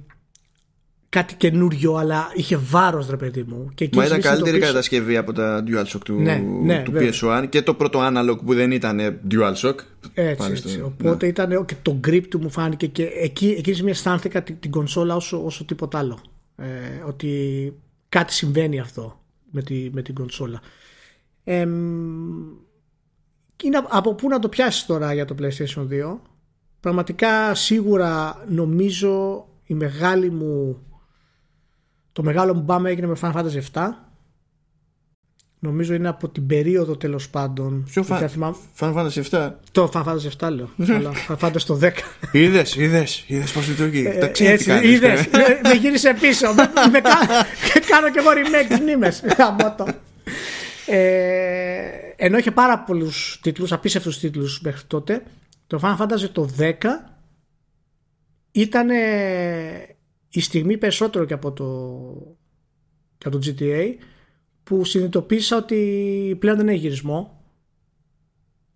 κάτι καινούριο, αλλά είχε βάρος, ρε παιδί μου. Και Μα ήταν καλύτερη κατασκευή από τα DualShock του, ναι, ναι, του PS1 και το πρώτο analog που δεν ήταν DualShock. Έτσι, έτσι. Στο... Οπότε ναι. ήταν και το grip του μου φάνηκε και εκεί, εκείνη μια αισθάνθηκα την, την κονσόλα όσο, όσο τίποτα άλλο. Ε, ότι κάτι συμβαίνει αυτό με, τη, με την κονσόλα. Ε, είναι από πού να το πιάσεις τώρα για το PlayStation 2. Πραγματικά σίγουρα νομίζω η μεγάλη μου το μεγάλο μου μπάμα έγινε με Final Fantasy 7. Νομίζω είναι από την περίοδο τέλος πάντων. Ποιο Final Fantasy 7. Το Final Fantasy 7 λέω. Αλλά Final Fantasy το 10. Είδες, είδες, είδες πώς λειτουργεί. Ε, έτσι, είδες. Με γύρισε πίσω. Κάνω και εγώ remake τι μνήμε. Ε, ενώ είχε πάρα πολλούς τίτλους, απίστευτους τίτλους μέχρι τότε, το Final Fantasy το 10 ήταν η στιγμή περισσότερο και από το, και από το GTA που συνειδητοποίησα ότι πλέον δεν έχει γυρισμό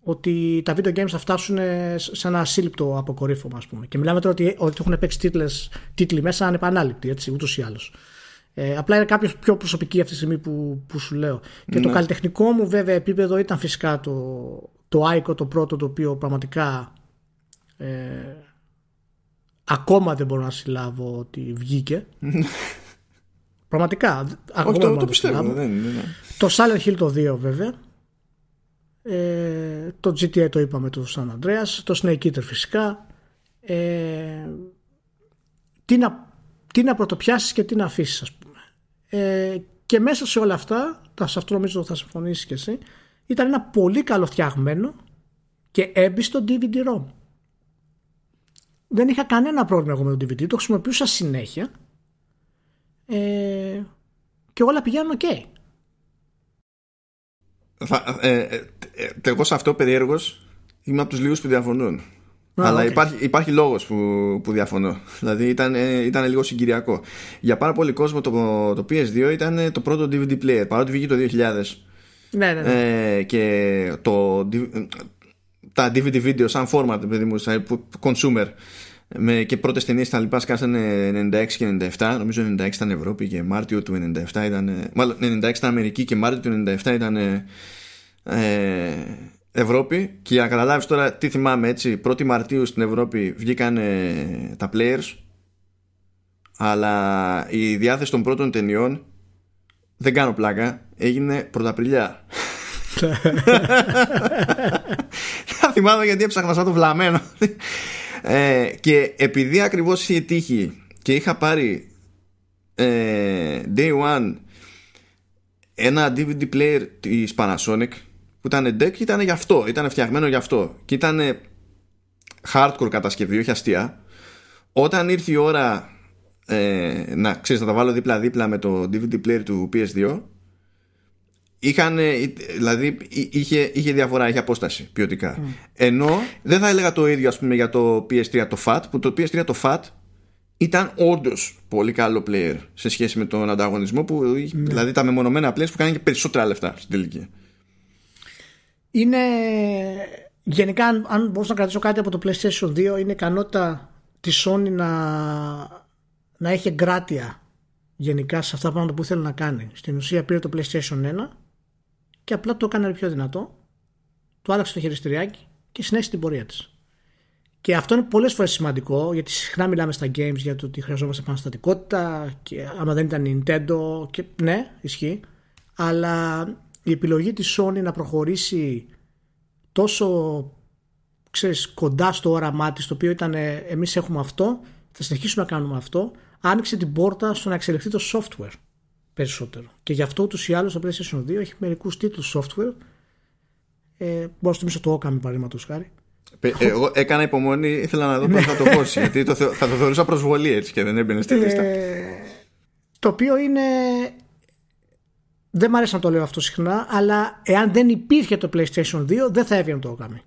ότι τα video games θα φτάσουν σε ένα ασύλληπτο αποκορύφωμα ας πούμε. και μιλάμε τώρα ότι, ότι έχουν παίξει τίτλες, τίτλοι μέσα ανεπανάληπτοι έτσι ούτως ή άλλως ε, απλά είναι κάποιος πιο προσωπική αυτή τη στιγμή που, που σου λέω και το ναι. καλλιτεχνικό μου βέβαια επίπεδο ήταν φυσικά το, το Ico το πρώτο το οποίο πραγματικά ε, ακόμα δεν μπορώ να συλλάβω ότι βγήκε. Πραγματικά. Όχι, το, το πιστεύω. Δεν, ναι. Το Silent Hill το 2 βέβαια. Ε, το GTA το είπαμε το San Andreas. Το Snake Eater φυσικά. Ε, τι, να, τι να πρωτοπιάσεις και τι να αφήσεις ας πούμε. Ε, και μέσα σε όλα αυτά, σε αυτό νομίζω θα συμφωνήσεις και εσύ, ήταν ένα πολύ καλοφτιαγμένο και έμπιστο DVD-ROM δεν είχα κανένα πρόβλημα εγώ με το DVD, το χρησιμοποιούσα συνέχεια ε, και όλα πηγαίνουν ok. Θα, ε, ε, ε, εγώ σε αυτό περίεργος είμαι από τους λίγους που διαφωνούν. Αλλά okay. υπάρχει, υπάρχει λόγος που, που διαφωνώ. Δηλαδή ήταν, ε, ήταν λίγο συγκυριακό. Για πάρα πολύ κόσμο το, το PS2 ήταν το πρώτο DVD player. Παρότι βγήκε το 2000. Ναι, ναι, ναι. Ε, και το, τα DVD video σαν format, παιδί μου, σαν consumer με και πρώτες ταινίες στα λοιπά σκάσανε 96 και 97. Νομίζω 96 ήταν Ευρώπη και Μάρτιο του 97 ήταν. Μάλλον 96 ήταν Αμερική και Μάρτιο του 97 ήταν ε, Ευρώπη. Και για να καταλάβεις τώρα τι θυμάμαι έτσι, 1η Μαρτίου στην Ευρώπη βγήκαν τα players. Αλλά η διάθεση των πρώτων ταινιών δεν κάνω πλάκα, έγινε πρωταπριλιά. Θα θυμάμαι γιατί έψαχνα σαν το βλαμμένο. Ε, και επειδή ακριβώς είχε τύχει και είχα πάρει ε, day one ένα DVD player της Panasonic που ήταν deck ήταν γι' αυτό, ήταν φτιαγμένο γι' αυτό και ήταν hardcore κατασκευή, όχι αστεία όταν ήρθε η ώρα ε, να ξέρεις να τα βάλω δίπλα δίπλα με το DVD player του PS2 είχαν, δηλαδή είχε, είχε διαφορά, είχε απόσταση ποιοτικά. Mm. Ενώ δεν θα έλεγα το ίδιο ας πούμε για το PS3 το FAT, που το PS3 το FAT ήταν όντως πολύ καλό player σε σχέση με τον ανταγωνισμό που mm. δηλαδή τα μεμονωμένα players που κάνουν και περισσότερα λεφτά στην τελική. Είναι γενικά αν, αν μπορούσα να κρατήσω κάτι από το PlayStation 2 είναι η ικανότητα της Sony να, να έχει εγκράτεια γενικά σε αυτά τα πράγματα που ήθελε να κάνει. Στην ουσία πήρε το PlayStation 1 και απλά το έκανε πιο δυνατό, του άλλαξε το χειριστηριάκι και συνέχισε την πορεία της. Και αυτό είναι πολλές φορές σημαντικό γιατί συχνά μιλάμε στα games για το ότι χρειαζόμαστε επαναστατικότητα και άμα δεν ήταν Nintendo και ναι, ισχύει. Αλλά η επιλογή της Sony να προχωρήσει τόσο ξέρεις, κοντά στο όραμά της, το οποίο ήταν εμείς έχουμε αυτό, θα συνεχίσουμε να κάνουμε αυτό, άνοιξε την πόρτα στο να εξελιχθεί το software περισσότερο. Και γι' αυτό ούτως ή άλλως το PlayStation 2 έχει μερικούς τίτλους software. Ε, μπορώ να σου θυμίσω το Okami παραδείγματος χάρη. Ε, εγώ έκανα υπομονή, ήθελα να δω πώς θα το πώσει. γιατί το, θα το θεωρούσα προσβολή έτσι και δεν έμπαινε στη λίστα. Ε, το οποίο είναι. Δεν μου αρέσει να το λέω αυτό συχνά, αλλά εάν δεν υπήρχε το PlayStation 2, δεν θα έβγαινε το Okami.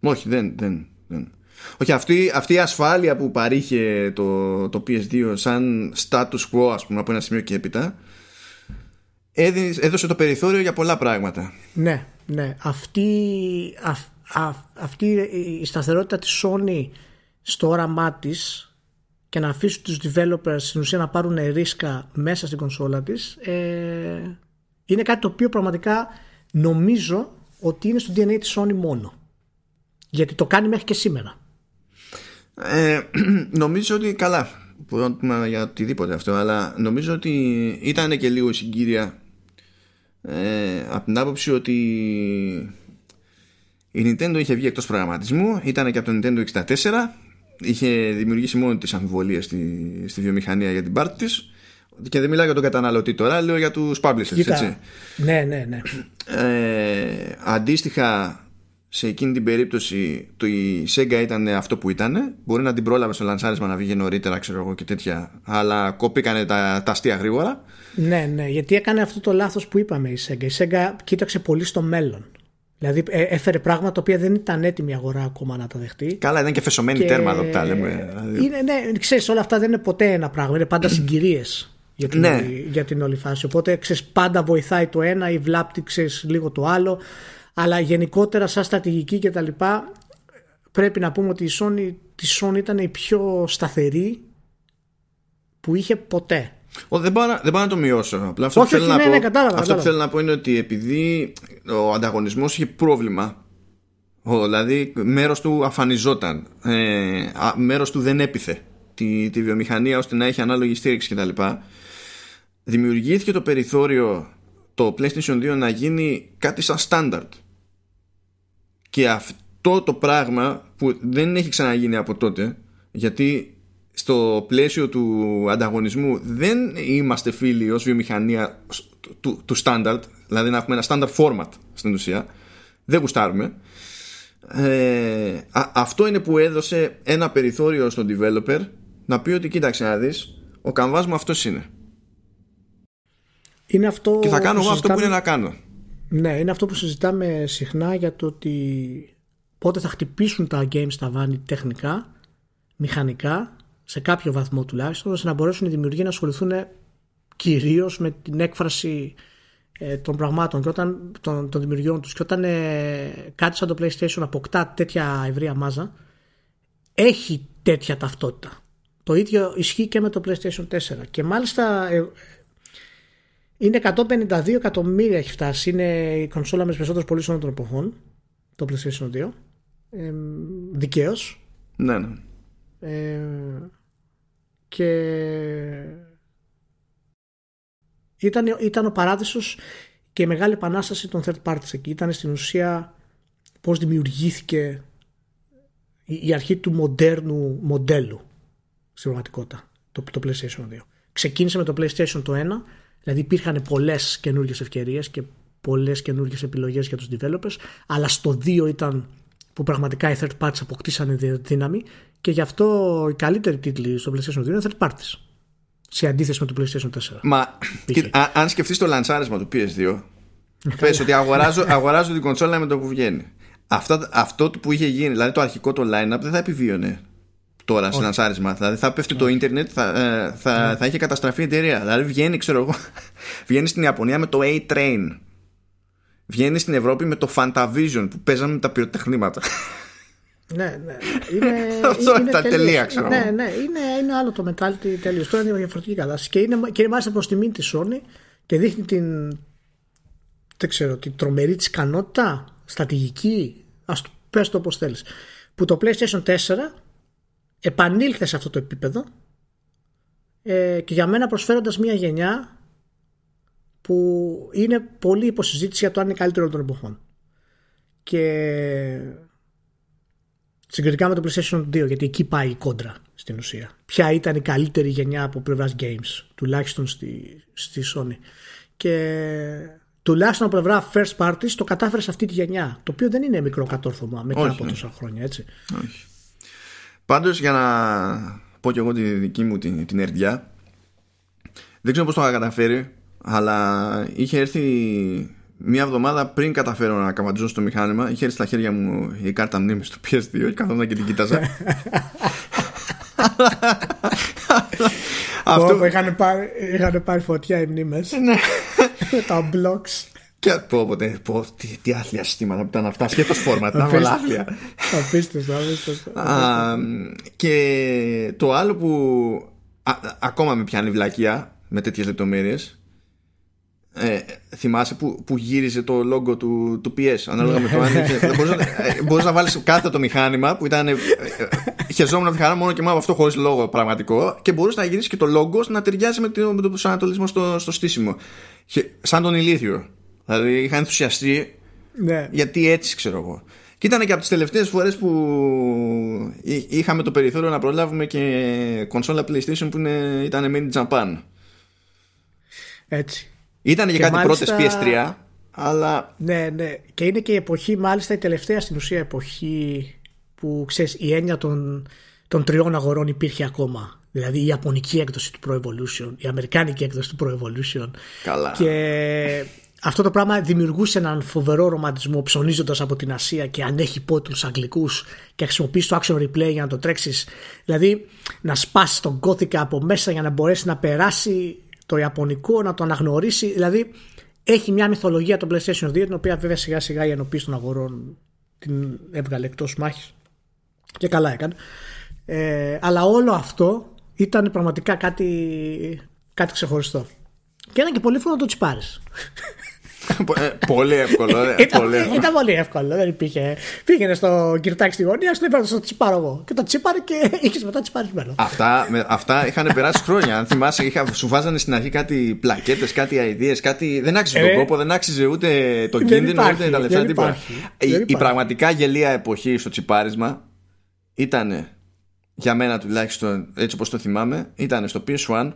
Όχι, δεν, δεν, δεν. Όχι, αυτή, αυτή η ασφάλεια που παρήχε το, το PS2 σαν status quo, ας πούμε, από ένα σημείο και έπειτα, έδωσε το περιθώριο για πολλά πράγματα. Ναι, ναι. Αυτή, αυτή η σταθερότητα της Sony στο όραμά της και να αφήσει τους developers στην ουσία να πάρουν ρίσκα μέσα στην κονσόλα της ε, είναι κάτι το οποίο πραγματικά νομίζω ότι είναι στο DNA της Sony μόνο. Γιατί το κάνει μέχρι και σήμερα. Ε, νομίζω ότι καλά. Μπορώ να πούμε για οτιδήποτε αυτό, αλλά νομίζω ότι ήταν και λίγο συγκύρια ε, από την άποψη ότι η Nintendo είχε βγει εκτός προγραμματισμού, ήταν και από το Nintendo 64, είχε δημιουργήσει μόνο τις αμφιβολίες στη, στη βιομηχανία για την πάρτη της και δεν μιλάω για τον καταναλωτή τώρα, λέω για τους publishers, έτσι. Ναι, ναι, ναι. Ε, αντίστοιχα, σε εκείνη την περίπτωση το η Sega ήταν αυτό που ήταν. Μπορεί να την πρόλαβε στο λανσάρισμα να βγει νωρίτερα, ξέρω εγώ και τέτοια. Αλλά κόπηκαν τα, τα αστεία γρήγορα. Ναι, ναι, γιατί έκανε αυτό το λάθος που είπαμε η Sega. Η Sega κοίταξε πολύ στο μέλλον. Δηλαδή ε, έφερε πράγματα τα οποία δεν ήταν έτοιμη η αγορά ακόμα να τα δεχτεί. Καλά, ήταν και φεσωμένη και... τέρμα εδώ που τα λέμε. Δηλαδή. Είναι, ναι, ξέρεις, όλα αυτά δεν είναι ποτέ ένα πράγμα. Είναι πάντα συγκυρίες για, την ναι. όλη, για την όλη φάση. Οπότε ξέρεις, πάντα βοηθάει το ένα ή βλάπτει ξέρεις, λίγο το άλλο. Αλλά γενικότερα, σαν στρατηγική και τα λοιπά, πρέπει να πούμε ότι η Sony, η Sony ήταν η πιο σταθερή που είχε ποτέ. Ο, δεν, πάω, δεν πάω να το μειώσω. Απλά αυτό, όχι, που, θέλω ναι, να ναι, πω, κατάλαβα, αυτό που θέλω να πω είναι ότι επειδή ο ανταγωνισμός είχε πρόβλημα δηλαδή μέρος του αφανιζόταν ε, μέρος του δεν έπιθε τη, τη βιομηχανία ώστε να έχει ανάλογη στήριξη κτλ δημιουργήθηκε το περιθώριο το PlayStation 2 να γίνει κάτι σαν standard. Και αυτό το πράγμα που δεν έχει ξαναγίνει από τότε γιατί στο πλαίσιο του ανταγωνισμού δεν είμαστε φίλοι ως βιομηχανία του, του standard δηλαδή να έχουμε ένα standard format στην ουσία δεν γουστάρουμε. Ε, αυτό είναι που έδωσε ένα περιθώριο στον developer να πει ότι κοίταξε να δεις ο καμβάς μου αυτός είναι είναι αυτό και θα κάνω εγώ αυτό που είναι να κάνω. Ναι είναι αυτό που συζητάμε συχνά για το ότι πότε θα χτυπήσουν τα games στα βάνη τεχνικά μηχανικά σε κάποιο βαθμό τουλάχιστον ώστε να μπορέσουν οι δημιουργοί να ασχοληθούν κυρίως με την έκφραση ε, των πραγμάτων. Και όταν, των, των δημιουργιών τους. Και όταν ε, κάτι σαν το PlayStation αποκτά τέτοια ευρεία μάζα έχει τέτοια ταυτότητα. Το ίδιο ισχύει και με το PlayStation 4 και μάλιστα ε, είναι 152 εκατομμύρια έχει φτάσει είναι η κονσόλα με τις περισσότερες πωλήσεις όλων των εποχών το PlayStation 2 ε, δικαίως ναι ναι ε, και ήταν, ήταν ο παράδεισος και η μεγάλη επανάσταση των third parties εκεί. Ήταν στην ουσία πώς δημιουργήθηκε η, αρχή του μοντέρνου μοντέλου στην πραγματικότητα το, το PlayStation 2. Ξεκίνησε με το PlayStation το 1, δηλαδή υπήρχαν πολλές καινούργιες ευκαιρίες και πολλές καινούργιες επιλογές για τους developers, αλλά στο 2 ήταν που πραγματικά οι third parties αποκτήσανε δύναμη και γι' αυτό οι καλύτεροι τίτλοι στο PlayStation 2 είναι third parties. Σε αντίθεση με το PlayStation 4. Μα αν σκεφτείς το λανσάρισμα του PS2, πες ότι αγοράζω, αγοράζω την κονσόλα με το που βγαίνει. Αυτό, αυτό που είχε γίνει, δηλαδή το αρχικό το line-up δεν θα επιβίωνε τώρα σε λανσάρισμα. Δηλαδή θα πέφτει το ίντερνετ, θα, ε, θα, ναι. θα είχε καταστραφεί η εταιρεία. Δηλαδή βγαίνει, ξέρω εγώ, βγαίνει στην Ιαπωνία με το A-Train. Βγαίνει στην Ευρώπη με το Fantavision που παίζαμε με τα πυροτεχνήματα. Ναι, ναι. Είναι, Αυτό είναι τα τελεία, ξέρω. Ναι, ναι, είναι, είναι άλλο το mentality τελείω. Τώρα είναι διαφορετική κατάσταση. Και είναι, και είναι μάλιστα προς τιμήν της Sony και δείχνει την. Δεν ξέρω, την τρομερή της ικανότητα, στρατηγική, ας το πες το όπως θέλεις. Που το PlayStation 4 επανήλθε σε αυτό το επίπεδο ε, και για μένα προσφέροντας μια γενιά που είναι πολύ υποσυζήτηση για το αν είναι καλύτερο των εποχών. Και συγκριτικά με το PlayStation 2, γιατί εκεί πάει η κόντρα στην ουσία. Ποια ήταν η καλύτερη γενιά από πλευράς games, τουλάχιστον στη, στη Sony. Και τουλάχιστον από πλευρά first parties το κατάφερε σε αυτή τη γενιά. Το οποίο δεν είναι μικρό κατόρθωμα μετά Όχι, από ναι. τόσα χρόνια, έτσι. Όχι. Πάντως για να πω και εγώ τη δική μου την, την ερδιά, δεν ξέρω πώς το είχα καταφέρει, αλλά είχε έρθει μία εβδομάδα πριν καταφέρω να καμπατζώ στο μηχάνημα, είχε έρθει στα χέρια μου η κάρτα μνήμης στο PS2 και καθόμουν και την κοίταζα. Αυτό είχαν πάρει, είχαν πάρει φωτιά οι μνήμες ναι. τα blocks. Και πω, πω, πω, τι, τι άθλια συστήματα που ήταν αυτά, σκέτος φόρμα, ήταν όλα άθλια. Απίστευτο, απίστευτο. Και το άλλο που ακόμα με πιάνει βλακεία με τέτοιες λεπτομέρειες ε, θυμάσαι που, που γύριζε το logo του, του PS ανάλογα με το αν είχες. Μπορείς να, να βάλεις κάθε το μηχάνημα που ήταν. Ε, ε, χεζόμουν το μηχάνημα μόνο και μόνο αυτό χωρίς λόγο πραγματικό και μπορούσε να γυρίσεις και το logo να ταιριάζει με, το, με τον προσανατολισμό στο, στο στήσιμο. σαν τον ηλίθιο. Δηλαδή είχα ενθουσιαστεί ναι. γιατί έτσι ξέρω εγώ. Και ήταν και από τις τελευταίες φορές που είχαμε το περιθώριο να προλάβουμε και κονσόλα PlayStation που είναι, ήταν made in Japan. Έτσι. Ήταν για κάτι μάλιστα... πρώτες PS3, αλλά... Ναι, ναι. Και είναι και η εποχή, μάλιστα η τελευταία στην ουσία εποχή που ξέρεις η έννοια των, των τριών αγορών υπήρχε ακόμα. Δηλαδή η Ιαπωνική έκδοση του Pro Evolution, η Αμερικάνικη έκδοση του Pro Evolution. Καλά. Και αυτό το πράγμα δημιουργούσε έναν φοβερό ρομαντισμό ψωνίζοντας από την Ασία και ανέχει πότους αγγλικούς και χρησιμοποιείς το action replay για να το τρέξεις. Δηλαδή να σπάσει τον κώδικα από μέσα για να μπορέσει να περάσει το Ιαπωνικό, να το αναγνωρίσει. Δηλαδή έχει μια μυθολογία το PlayStation 2, την οποία βέβαια σιγά σιγά η ενοποίηση των αγορών την έβγαλε εκτός μάχης. Και καλά έκανε. Ε, αλλά όλο αυτό ήταν πραγματικά κάτι, κάτι ξεχωριστό. Και ήταν και πολύ φόνο να το τσιπάρεις. Ε, πολύ εύκολο. ήταν, πολύ εύκολο. ήταν πολύ εύκολο. Δεν υπήρχε. Πήγαινε στο κυρτάκι στη γωνία, σου είπε να το τσιπάρω εγώ. Και το τσιπάρε και είχες μετά τσιπαρισμένο. Αυτά, με, αυτά είχαν περάσει χρόνια. Αν θυμάσαι, είχα, σου βάζανε στην αρχή κάτι πλακέτες, κάτι ιδέε, κάτι. Δεν άξιζε τον ε, κόπο, δεν άξιζε ούτε τον κίνδυνο, ούτε τα λεφτά. Τίποτα. Η, η πραγματικά γελία εποχή στο τσιπάρισμα ήταν για μένα τουλάχιστον έτσι όπως το θυμάμαι ήταν στο PS1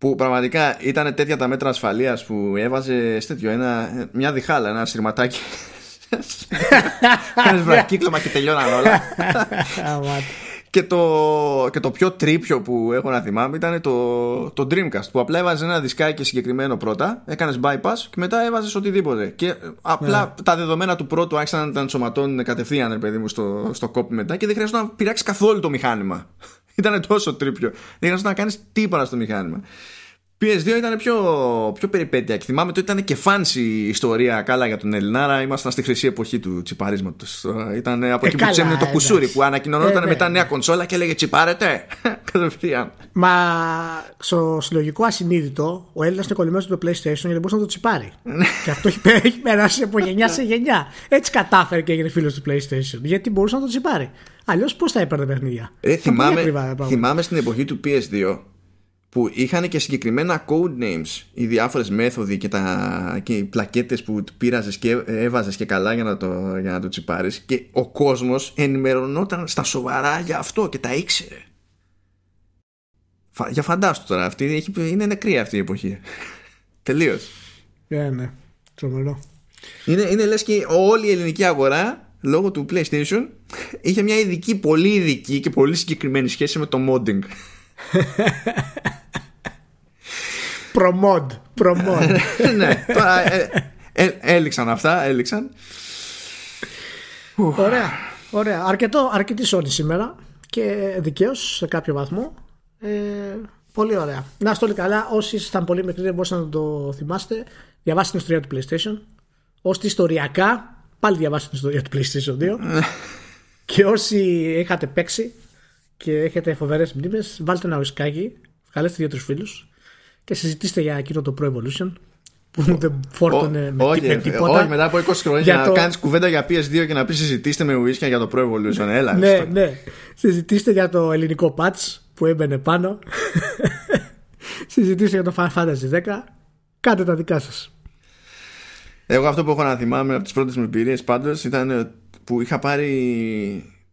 που πραγματικά ήταν τέτοια τα μέτρα ασφαλείας που έβαζε τέτοιο, ένα, μια διχάλα, ένα σειρματάκι. Κάνεις βρακύκλωμα και τελειώναν όλα. Και, το, και το πιο τρίπιο που έχω να θυμάμαι ήταν το, το Dreamcast που απλά έβαζε ένα δισκάκι συγκεκριμένο πρώτα έκανες bypass και μετά έβαζες οτιδήποτε. Και απλά ναι. τα δεδομένα του πρώτου άρχισαν να τα ενσωματώνουν κατευθείαν παιδί μου στο, στο κόπι μετά και δεν χρειάζεται να πειράξει καθόλου το μηχάνημα ήταν τόσο τρίπιο. Δεν χρειάζεται να κάνεις τίποτα στο μηχάνημα. PS2 ήταν πιο, πιο περιπέτεια και θυμάμαι ότι ήταν και fancy ιστορία καλά για τον Ελληνάρα. Ήμασταν στη χρυσή εποχή του τσιπαρίσματος. Ήταν από εκεί ε, που τσέμνε το κουσούρι που ανακοινωνόταν ε, μετά ναι. νέα κονσόλα και έλεγε Τσιπάρετε. Κατευθείαν. Μα στο συλλογικό ασυνείδητο ο Έλληνας είναι κολλημένος στο PlayStation γιατί μπορούσε να το τσιπάρει. Ναι. και αυτό έχει, περάσει από γενιά σε γενιά. Έτσι κατάφερε και έγινε φίλος του PlayStation. Γιατί μπορούσε να το τσιπάρει. Αλλιώς πώς θα έπαιρνε παιχνίδια. Ε, θυμάμαι, θυμάμαι στην εποχή του PS2 που είχαν και συγκεκριμένα code names οι διάφορες μέθοδοι και, τα, και οι πλακέτες που πήραζες και έβαζες και καλά για να το, για να το τσιπάρεις και ο κόσμος ενημερωνόταν στα σοβαρά για αυτό και τα ήξερε. Για φαντάστο τώρα αυτή, είναι νεκρή αυτή η εποχή. Τελείως. Yeah, ναι, τρομερό. Είναι, είναι λες και όλη η ελληνική αγορά λόγω του PlayStation είχε μια ειδική, πολύ ειδική και πολύ συγκεκριμένη σχέση με το modding Προμόντ. Προμόντ. ναι, τώρα ε, ε, έληξαν αυτά, έληξαν. Ωραία. Ωραία. Αρκετό, αρκετή Sony σήμερα και δικαίως σε κάποιο βαθμό. Ε, πολύ ωραία. Να είστε όλοι καλά. Όσοι ήσασταν πολύ μικροί δεν μπορούσατε να το θυμάστε, διαβάστε την ιστορία του PlayStation. Όσοι ιστοριακά, πάλι διαβάστε την ιστορία του PlayStation 2. Ναι. και όσοι είχατε παίξει και έχετε φοβερές μνήμες, βάλτε ένα ουσκάκι, βγάλετε δύο-τρεις φίλους και συζητήστε για εκείνο το Pro Evolution που δεν φόρτωνε με, όχι, τίποτα. Όχι, μετά από 20 χρόνια για να το... κάνεις κουβέντα για PS2 και να πεις συζητήστε με ουίσκια για το Pro Evolution. Έλα. ναι, ναι. Συζητήστε για το ελληνικό patch που έμπαινε πάνω. συζητήστε για το Final Fantasy 10. Κάντε τα δικά σας. Εγώ αυτό που έχω να θυμάμαι από τις πρώτες μου εμπειρίες πάντως ήταν που είχα πάρει.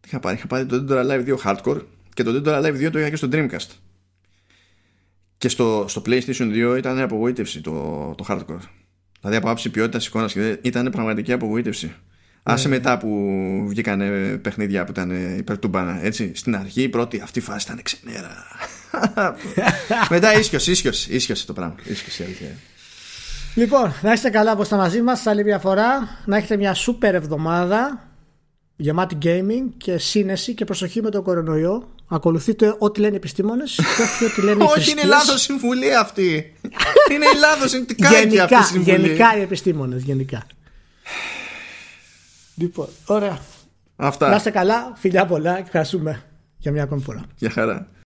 Είχα πάρει, είχα πάρει το Dead or Alive 2 Hardcore και το Dead or Alive 2 το είχα και στο Dreamcast. Και στο, στο PlayStation 2 ήταν απογοήτευση το, το hardcore. Δηλαδή από άψη ποιότητας εικόνας και ήταν πραγματική απογοήτευση. Ναι. Άσε μετά που βγήκαν παιχνίδια που ήταν υπέρ του μπάνα. Έτσι, στην αρχή η πρώτη αυτή φάση ήταν ξενέρα. μετά ίσιος, ίσιος, ίσιος το πράγμα. Ίσιος η αλήθεια. Λοιπόν, να είστε καλά από τα μαζί μας άλλη μια φορά. Να έχετε μια σούπερ εβδομάδα γεμάτη gaming και σύνεση και προσοχή με τον κορονοϊό. Ακολουθείτε ό,τι λένε οι επιστήμονες και όχι ό,τι λένε οι Όχι, είναι λάθο συμβουλή αυτή. είναι η λάθο, είναι τι κάνει αυτή η συμβουλή. Γενικά οι επιστήμονες, γενικά. Λοιπόν, ωραία. Αυτά. Να είστε καλά, φιλιά πολλά και ευχαριστούμε για μια ακόμη φορά. Γεια χαρά.